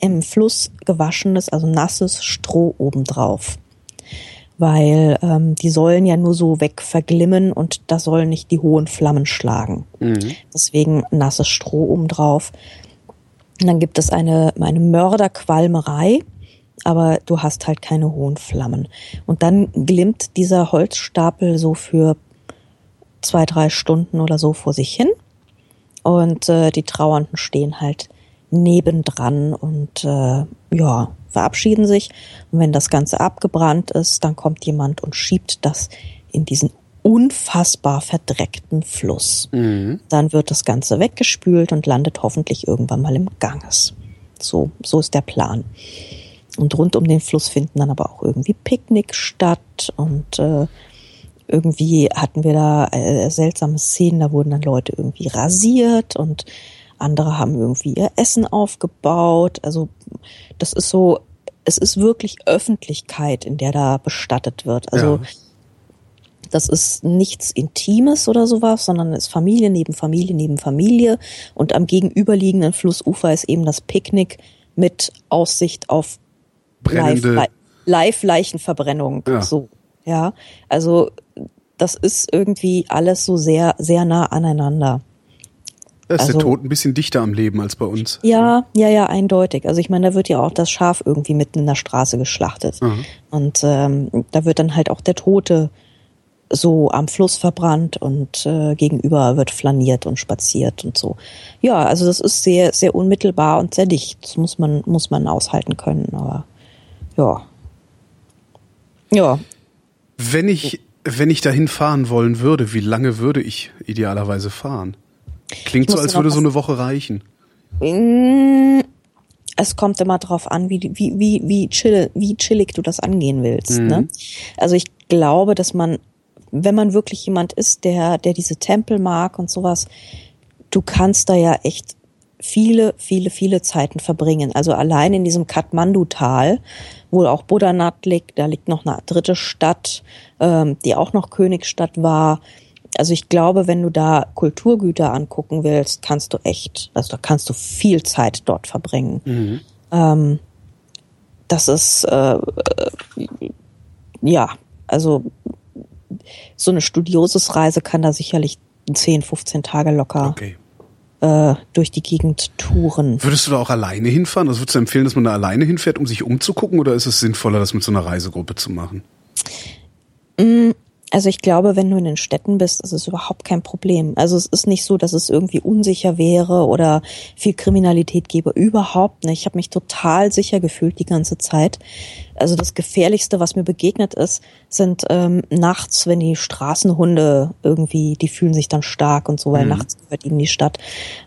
im Fluss gewaschenes, also nasses Stroh obendrauf weil ähm, die sollen ja nur so wegverglimmen und da sollen nicht die hohen Flammen schlagen. Mhm. Deswegen nasses Stroh obendrauf. Und dann gibt es eine, eine Mörderqualmerei, aber du hast halt keine hohen Flammen. Und dann glimmt dieser Holzstapel so für zwei, drei Stunden oder so vor sich hin. Und äh, die Trauernden stehen halt nebendran und äh, ja, verabschieden sich. Und wenn das Ganze abgebrannt ist, dann kommt jemand und schiebt das in diesen unfassbar verdreckten Fluss. Mhm. Dann wird das Ganze weggespült und landet hoffentlich irgendwann mal im Ganges. So, so ist der Plan. Und rund um den Fluss finden dann aber auch irgendwie Picknick statt und äh, irgendwie hatten wir da äh, seltsame Szenen, da wurden dann Leute irgendwie rasiert und andere haben irgendwie ihr Essen aufgebaut. Also das ist so, es ist wirklich Öffentlichkeit, in der da bestattet wird. Also ja. das ist nichts Intimes oder sowas, sondern es ist Familie neben Familie neben Familie. Und am gegenüberliegenden Flussufer ist eben das Picknick mit Aussicht auf Live-Leichenverbrennung. Live ja. So, ja. Also das ist irgendwie alles so sehr, sehr nah aneinander. Da ist also, der Tod ein bisschen dichter am Leben als bei uns. Ja, ja, ja, eindeutig. Also ich meine, da wird ja auch das Schaf irgendwie mitten in der Straße geschlachtet. Mhm. Und ähm, da wird dann halt auch der Tote so am Fluss verbrannt und äh, gegenüber wird flaniert und spaziert und so. Ja, also das ist sehr, sehr unmittelbar und sehr dicht. Das muss man, muss man aushalten können, aber ja. Ja. Wenn ich, wenn ich dahin fahren wollen würde, wie lange würde ich idealerweise fahren? Klingt so, als würde so eine Woche reichen. Mm, es kommt immer drauf an, wie, wie, wie, wie, chill, wie chillig du das angehen willst. Mhm. Ne? Also ich glaube, dass man, wenn man wirklich jemand ist, der, der diese Tempel mag und sowas, du kannst da ja echt viele, viele, viele Zeiten verbringen. Also allein in diesem Kathmandu-Tal, wo auch Buddha-Nath liegt, da liegt noch eine dritte Stadt, ähm, die auch noch Königsstadt war also ich glaube, wenn du da Kulturgüter angucken willst, kannst du echt, also da kannst du viel Zeit dort verbringen. Mhm. Ähm, das ist äh, ja, also so eine Studiosusreise kann da sicherlich 10, 15 Tage locker okay. äh, durch die Gegend touren. Würdest du da auch alleine hinfahren? Also würdest du empfehlen, dass man da alleine hinfährt, um sich umzugucken, oder ist es sinnvoller, das mit so einer Reisegruppe zu machen? Mm, also ich glaube, wenn du in den Städten bist, ist es überhaupt kein Problem. Also es ist nicht so, dass es irgendwie unsicher wäre oder viel Kriminalität gäbe. Überhaupt nicht. Ich habe mich total sicher gefühlt die ganze Zeit. Also das Gefährlichste, was mir begegnet ist, sind ähm, nachts, wenn die Straßenhunde irgendwie, die fühlen sich dann stark und so, weil mhm. nachts gehört ihnen die Stadt.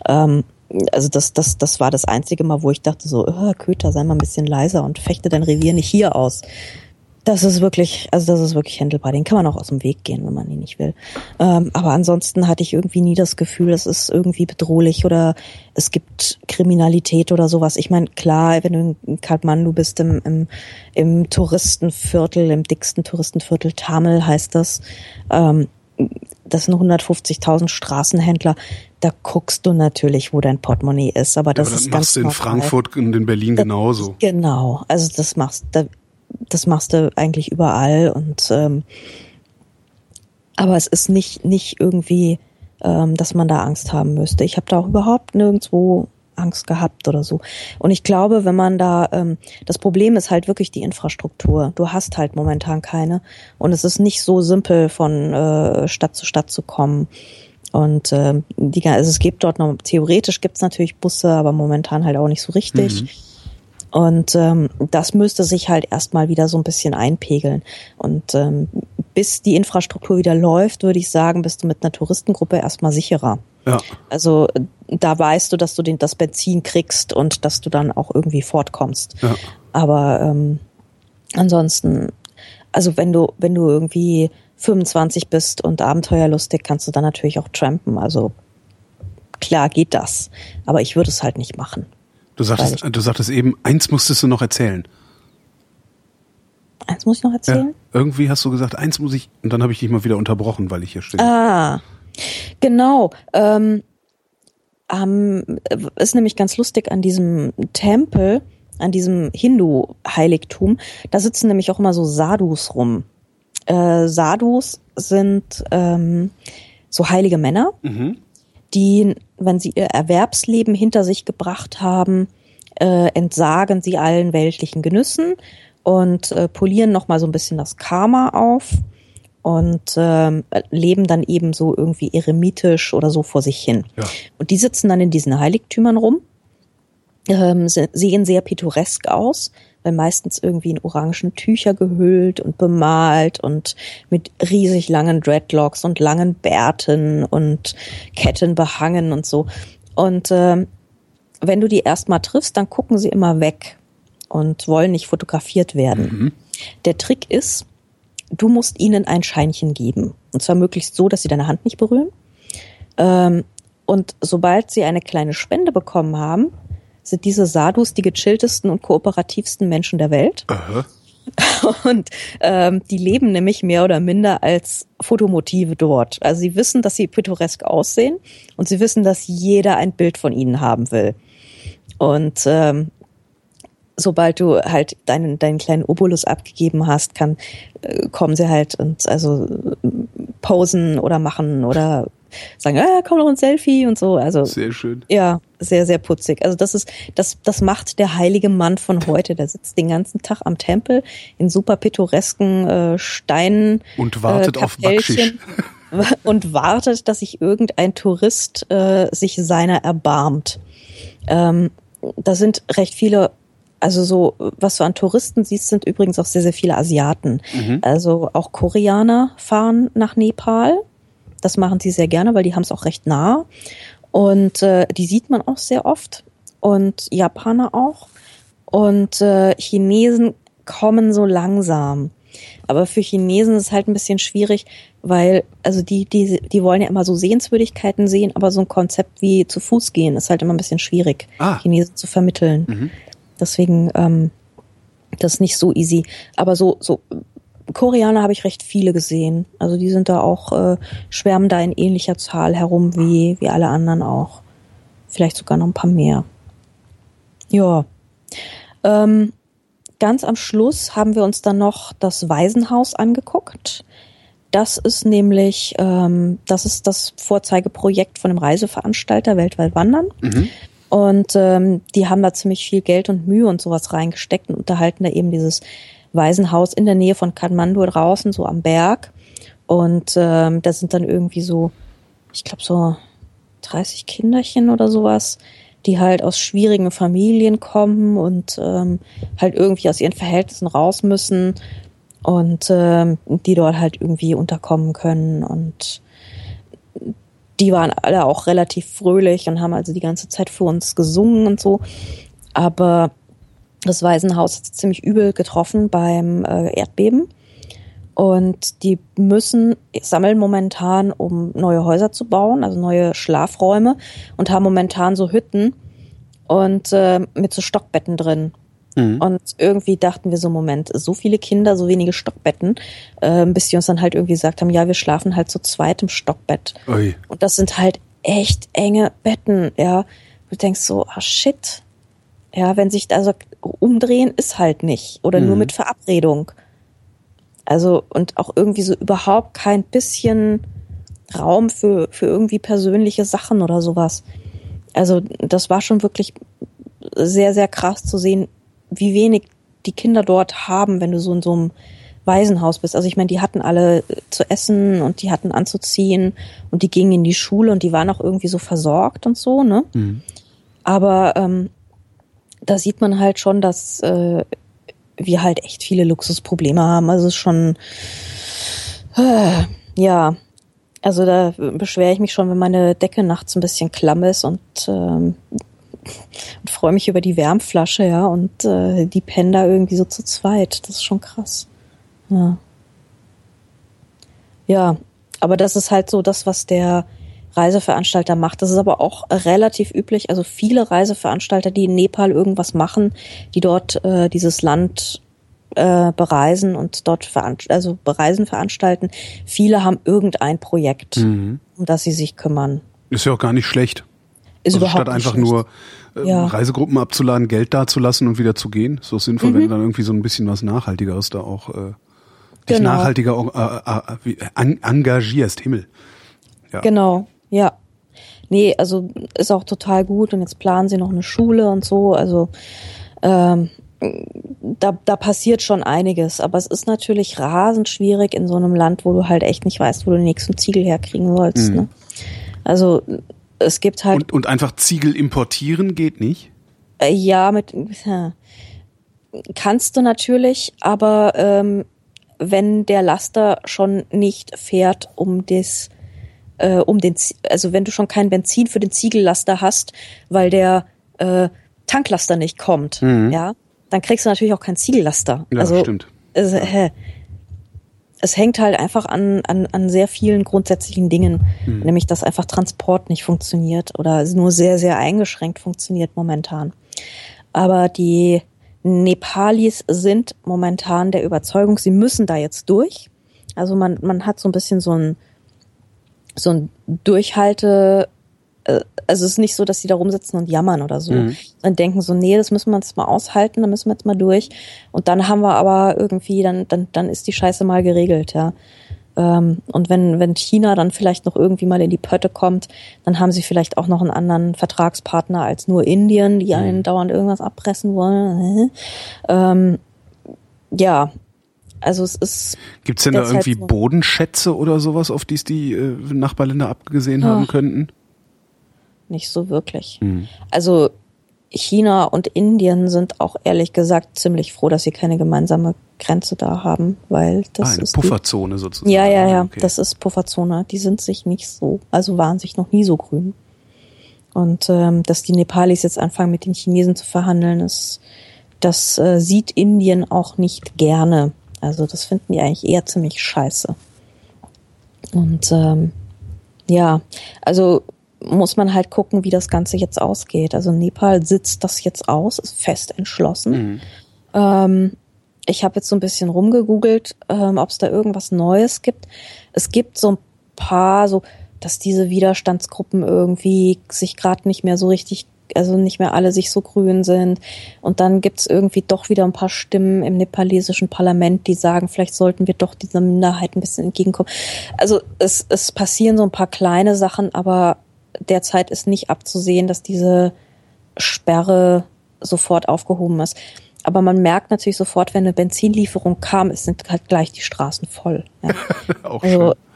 Ähm, also das, das, das war das einzige Mal, wo ich dachte so, oh, Köter, sei mal ein bisschen leiser und fechte dein Revier nicht hier aus Das ist wirklich, also das ist wirklich händelbar. Den kann man auch aus dem Weg gehen, wenn man ihn nicht will. Ähm, aber ansonsten hatte ich irgendwie nie das Gefühl, es ist irgendwie bedrohlich oder es gibt Kriminalität oder sowas. Ich meine, klar, wenn du in Kathmandu bist, im, im, im Touristenviertel, im dicksten Touristenviertel, Tamil heißt das, ähm, das sind 150.000 Straßenhändler. Da guckst du natürlich, wo dein Portemonnaie ist. Aber das, ja, aber das ist machst du in normal. Frankfurt und in Berlin genauso. Genau. Also das machst, da, das machst du eigentlich überall und ähm, aber es ist nicht nicht irgendwie, ähm, dass man da Angst haben müsste. Ich habe da auch überhaupt nirgendwo Angst gehabt oder so. Und ich glaube, wenn man da, ähm, das Problem ist halt wirklich die Infrastruktur. Du hast halt momentan keine. Und es ist nicht so simpel, von äh, Stadt zu Stadt zu kommen. Und ähm, die, also es gibt dort noch, theoretisch gibt's natürlich Busse, aber momentan halt auch nicht so richtig. Mhm. Und ähm, das müsste sich halt erstmal wieder so ein bisschen einpegeln. Und ähm, bis die Infrastruktur wieder läuft, würde ich sagen, bist du mit einer Touristengruppe erstmal sicherer. Ja. Also da weißt du, dass du den, das Benzin kriegst und dass du dann auch irgendwie fortkommst. Ja. Aber ähm, ansonsten, also wenn du, wenn du irgendwie 25 bist und abenteuerlustig, kannst du dann natürlich auch trampen. Also klar geht das. Aber ich würde es halt nicht machen. Du sagtest, du sagtest eben, eins musstest du noch erzählen. Eins muss ich noch erzählen? Ja, irgendwie hast du gesagt, eins muss ich, und dann habe ich dich mal wieder unterbrochen, weil ich hier stehe. Ah, genau. Ähm, ähm, ist nämlich ganz lustig an diesem Tempel, an diesem Hindu-Heiligtum, da sitzen nämlich auch immer so Sadhus rum. Äh, Sadhus sind ähm, so heilige Männer, mhm. Die wenn sie ihr Erwerbsleben hinter sich gebracht haben, äh, entsagen sie allen weltlichen Genüssen und äh, polieren nochmal so ein bisschen das Karma auf und ähm, leben dann eben so irgendwie eremitisch oder so vor sich hin. Ja. Und die sitzen dann in diesen Heiligtümern rum, ähm, sehen sehr pittoresk aus, weil meistens irgendwie in orangen Tücher gehüllt und bemalt und mit riesig langen Dreadlocks und langen Bärten und Ketten behangen und so. Und äh, wenn du die erstmal triffst, dann gucken sie immer weg und wollen nicht fotografiert werden. Mhm. Der Trick ist, du musst ihnen ein Scheinchen geben. Und zwar möglichst so, dass sie deine Hand nicht berühren. Ähm, und sobald sie eine kleine Spende bekommen haben, sind diese Sadhus die gechilltesten und kooperativsten Menschen der Welt. Aha. Und ähm, die leben nämlich mehr oder minder als Fotomotive dort. Also sie wissen, dass sie pittoresk aussehen und sie wissen, dass jeder ein Bild von ihnen haben will. Und ähm, sobald du halt deinen, deinen kleinen Obolus abgegeben hast, kann, äh, kommen sie halt und also posen oder machen oder sagen, ah, komm noch ein Selfie und so. Also sehr schön. Ja, sehr sehr putzig. Also das ist das das macht der heilige Mann von heute. Der sitzt den ganzen Tag am Tempel in super pittoresken äh, Steinen und wartet äh, auf Backschisch. und wartet, dass sich irgendein Tourist äh, sich seiner erbarmt. Ähm, da sind recht viele also so, was du an Touristen siehst, sind übrigens auch sehr, sehr viele Asiaten. Mhm. Also auch Koreaner fahren nach Nepal. Das machen sie sehr gerne, weil die haben es auch recht nah. Und äh, die sieht man auch sehr oft. Und Japaner auch. Und äh, Chinesen kommen so langsam. Aber für Chinesen ist es halt ein bisschen schwierig, weil, also die, die, die wollen ja immer so Sehenswürdigkeiten sehen, aber so ein Konzept wie zu Fuß gehen ist halt immer ein bisschen schwierig, ah. Chinesen zu vermitteln. Mhm. Deswegen, ähm, das ist nicht so easy. Aber so, so Koreaner habe ich recht viele gesehen. Also die sind da auch, äh, schwärmen da in ähnlicher Zahl herum wie, wie alle anderen auch. Vielleicht sogar noch ein paar mehr. Ja. Ähm, ganz am Schluss haben wir uns dann noch das Waisenhaus angeguckt. Das ist nämlich, ähm, das ist das Vorzeigeprojekt von dem Reiseveranstalter Weltweit Wandern. Mhm. Und ähm, die haben da ziemlich viel Geld und Mühe und sowas reingesteckt und unterhalten da eben dieses Waisenhaus in der Nähe von Kathmandu draußen, so am Berg. Und ähm, da sind dann irgendwie so, ich glaube so 30 Kinderchen oder sowas, die halt aus schwierigen Familien kommen und ähm, halt irgendwie aus ihren Verhältnissen raus müssen und ähm, die dort halt irgendwie unterkommen können und die waren alle auch relativ fröhlich und haben also die ganze Zeit für uns gesungen und so. Aber Das Waisenhaus ist ziemlich übel getroffen beim äh, Erdbeben. Und die müssen sammeln momentan, um neue Häuser zu bauen, also neue Schlafräume und haben momentan so Hütten und äh, mit so Stockbetten drin. Mhm. Und irgendwie dachten wir so, Moment, so viele Kinder, so wenige Stockbetten, äh, bis die uns dann halt irgendwie gesagt haben, ja, wir schlafen halt zu zweit im Stockbett. Ui. Und das sind halt echt enge Betten, ja. Du denkst so, ah shit. Ja, wenn sich also umdrehen ist halt nicht oder mhm. nur mit Verabredung. Also und auch irgendwie so überhaupt kein bisschen Raum für für irgendwie persönliche Sachen oder sowas. Also das war schon wirklich sehr sehr krass zu sehen, wie wenig die Kinder dort haben, wenn du so in so einem Waisenhaus bist. Also ich meine, die hatten alle zu essen und die hatten anzuziehen und die gingen in die Schule und die waren auch irgendwie so versorgt und so, ne? Mhm. Aber ähm, da sieht man halt schon, dass äh, wir halt echt viele Luxusprobleme haben. Also es ist schon, äh, ja, also da beschwere ich mich schon, wenn meine Decke nachts ein bisschen klamm ist und, ähm, und freue mich über die Wärmflasche, ja, und äh, die pennen da irgendwie so zu zweit. Das ist schon krass. Ja. Ja, aber das ist halt so das, was der Reiseveranstalter macht. Das ist aber auch relativ üblich. Also viele Reiseveranstalter, die in Nepal irgendwas machen, die dort äh, dieses Land äh, bereisen und dort also bereisen veranstalten, viele haben irgendein Projekt, mhm. um das sie sich kümmern. Ist ja auch gar nicht schlecht. Ist also überhaupt statt einfach schlecht. nur äh, ja. Reisegruppen abzuladen, Geld dazulassen und wieder zu gehen. So sinnvoll, mhm. wenn du dann irgendwie so ein bisschen was Nachhaltigeres da auch äh, dich genau. nachhaltiger äh, äh engagierst. Himmel. Ja. Genau. Ja. Nee, also ist auch total gut und jetzt planen sie noch eine Schule und so. Also ähm, da, da passiert schon einiges, aber es ist natürlich rasend schwierig in so einem Land, wo du halt echt nicht weißt, wo du den nächsten Ziegel herkriegen sollst. Mhm. Ne? Also es gibt halt. Und, und einfach Ziegel importieren geht nicht? Äh, ja, mit ja. kannst du natürlich, aber ähm, wenn der Laster schon nicht fährt, um das äh, um den, also wenn du schon kein Benzin für den Ziegellaster hast, weil der äh, Tanklaster nicht kommt, mhm. ja, dann kriegst du natürlich auch keinen Ziegellaster. Ja, also, stimmt. Es, äh, es hängt halt einfach an, an, an sehr vielen grundsätzlichen Dingen, mhm. nämlich dass einfach Transport nicht funktioniert oder nur sehr, sehr eingeschränkt funktioniert momentan. Aber die Nepalis sind momentan der Überzeugung, sie müssen da jetzt durch. Also man, man hat so ein bisschen so ein so ein Durchhalte, äh, also es ist nicht so, dass sie da rumsitzen und jammern oder so. Mhm. Dann denken so, nee, das müssen wir jetzt mal aushalten, da müssen wir jetzt mal durch. Und dann haben wir aber irgendwie, dann, dann, dann ist die Scheiße mal geregelt, ja. Ähm, und wenn, wenn China dann vielleicht noch irgendwie mal in die Pötte kommt, dann haben sie vielleicht auch noch einen anderen Vertragspartner als nur Indien, die mhm. einen dauernd irgendwas abpressen wollen. Ähm, ja, also es ist. Gibt es denn da irgendwie so Bodenschätze oder sowas, auf die es die äh, Nachbarländer abgesehen Ach, haben könnten? Nicht so wirklich. Hm. Also China und Indien sind auch ehrlich gesagt ziemlich froh, dass sie keine gemeinsame Grenze da haben, weil das ah, eine ist Pufferzone die, sozusagen. Ja, ja, ja, okay. das ist Pufferzone. Die sind sich nicht so, also waren sich noch nie so grün. Und ähm, dass die Nepalis jetzt anfangen mit den Chinesen zu verhandeln, ist, das äh, sieht Indien auch nicht gerne. Also das finden die eigentlich eher ziemlich scheiße. Und ähm, ja, also muss man halt gucken, wie das Ganze jetzt ausgeht. Also Nepal sitzt das jetzt aus, ist fest entschlossen. Mhm. Ähm, ich habe jetzt so ein bisschen rumgegoogelt, ähm, ob es da irgendwas Neues gibt. Es gibt so ein paar, so dass diese Widerstandsgruppen irgendwie sich gerade nicht mehr so richtig also nicht mehr alle sich so grün sind. Und dann gibt's irgendwie doch wieder ein paar Stimmen im nepalesischen Parlament, die sagen, vielleicht sollten wir doch dieser Minderheit ein bisschen entgegenkommen. Also es, es passieren so ein paar kleine Sachen, aber derzeit ist nicht abzusehen, dass diese Sperre sofort aufgehoben ist. Aber man merkt natürlich sofort, wenn eine Benzinlieferung kam, es sind halt gleich die Straßen voll. Ja. Auch also, schön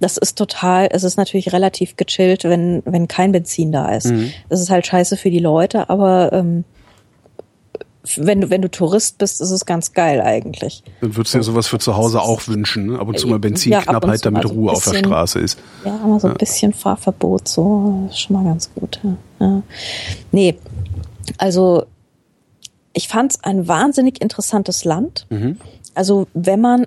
das ist total, es ist natürlich relativ gechillt, wenn, wenn kein Benzin da ist. Mhm. Das ist halt scheiße für die Leute, aber ähm, wenn du, wenn du Tourist bist, ist es ganz geil eigentlich. Dann würdest du dir sowas für zu Hause auch wünschen, ne? ab und zu mal Benzinknappheit, ja, damit Ruhe bisschen, auf der Straße ist. Ja, aber so ein bisschen Fahrverbot, so ist schon mal ganz gut. Ja. ja. Nee, also ich fand es ein wahnsinnig interessantes Land. Mhm. Also wenn man,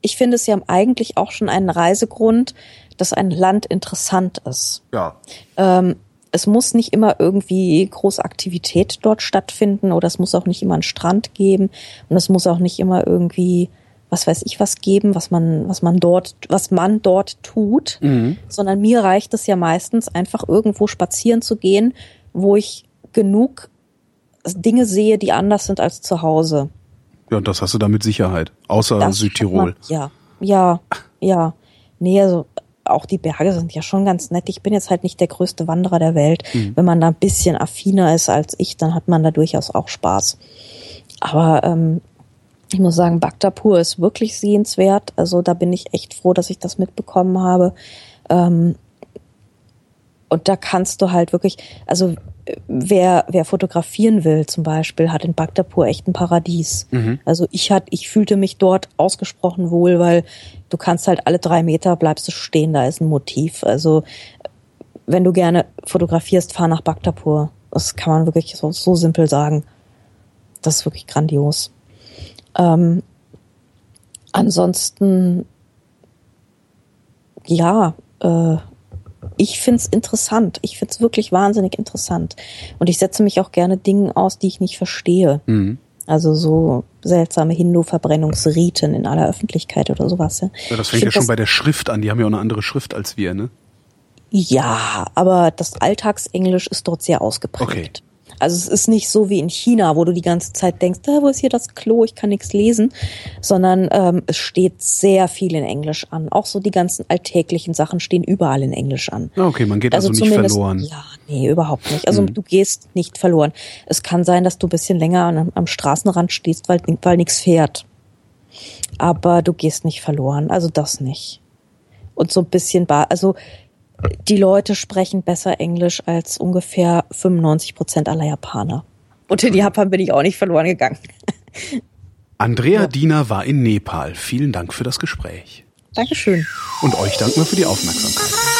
ich finde es ja eigentlich auch schon einen Reisegrund, dass ein Land interessant ist. Ja. Ähm, es muss nicht immer irgendwie große Aktivität dort stattfinden oder es muss auch nicht immer einen Strand geben und es muss auch nicht immer irgendwie was weiß ich was geben, was man was man dort was man dort tut, mhm. sondern mir reicht es ja meistens einfach irgendwo spazieren zu gehen, wo ich genug Dinge sehe, die anders sind als zu Hause. Ja, und das hast du da mit Sicherheit, außer das Südtirol. Man, ja, ja, ja. Nee, also auch die Berge sind ja schon ganz nett. Ich bin jetzt halt nicht der größte Wanderer der Welt. Mhm. Wenn man da ein bisschen affiner ist als ich, dann hat man da durchaus auch Spaß. Aber ähm, ich muss sagen, Bhaktapur ist wirklich sehenswert. Also da bin ich echt froh, dass ich das mitbekommen habe. Ähm, und da kannst du halt wirklich, also wer, wer fotografieren will zum Beispiel, hat in Bhaktapur echt ein Paradies. Mhm. Also ich hat, ich fühlte mich dort ausgesprochen wohl, weil du kannst halt alle drei Meter bleibst du stehen, da ist ein Motiv. Also wenn du gerne fotografierst, fahr nach Bhaktapur. Das kann man wirklich so, so simpel sagen. Das ist wirklich grandios. Ähm, ansonsten, ja, äh, ich find's interessant. Ich find's wirklich wahnsinnig interessant. Und ich setze mich auch gerne Dingen aus, die ich nicht verstehe. Mhm. Also so seltsame Hindu-Verbrennungsriten in aller Öffentlichkeit oder sowas. Ja, ja das fängt ja schon bei der Schrift an. Die haben ja auch eine andere Schrift als wir, ne? Ja, aber das Alltagsenglisch ist dort sehr ausgeprägt. Okay. Also es ist nicht so wie in China, wo du die ganze Zeit denkst, ah, wo ist hier das Klo, ich kann nichts lesen, sondern ähm, es steht sehr viel in Englisch an. Auch so die ganzen alltäglichen Sachen stehen überall in Englisch an. Ah, okay, man geht also, also nicht verloren. Ja, nee, überhaupt nicht. Also hm. du gehst nicht verloren. Es kann sein, dass du ein bisschen länger am, am Straßenrand stehst, weil, weil nichts fährt. Aber du gehst nicht verloren, also das nicht. Und so ein bisschen, also die Leute sprechen besser Englisch als ungefähr 95 Prozent aller Japaner. Und in Japan bin ich auch nicht verloren gegangen. Andrea ja. Diener war in Nepal. Vielen Dank für das Gespräch. Dankeschön. Und euch danken wir für die Aufmerksamkeit.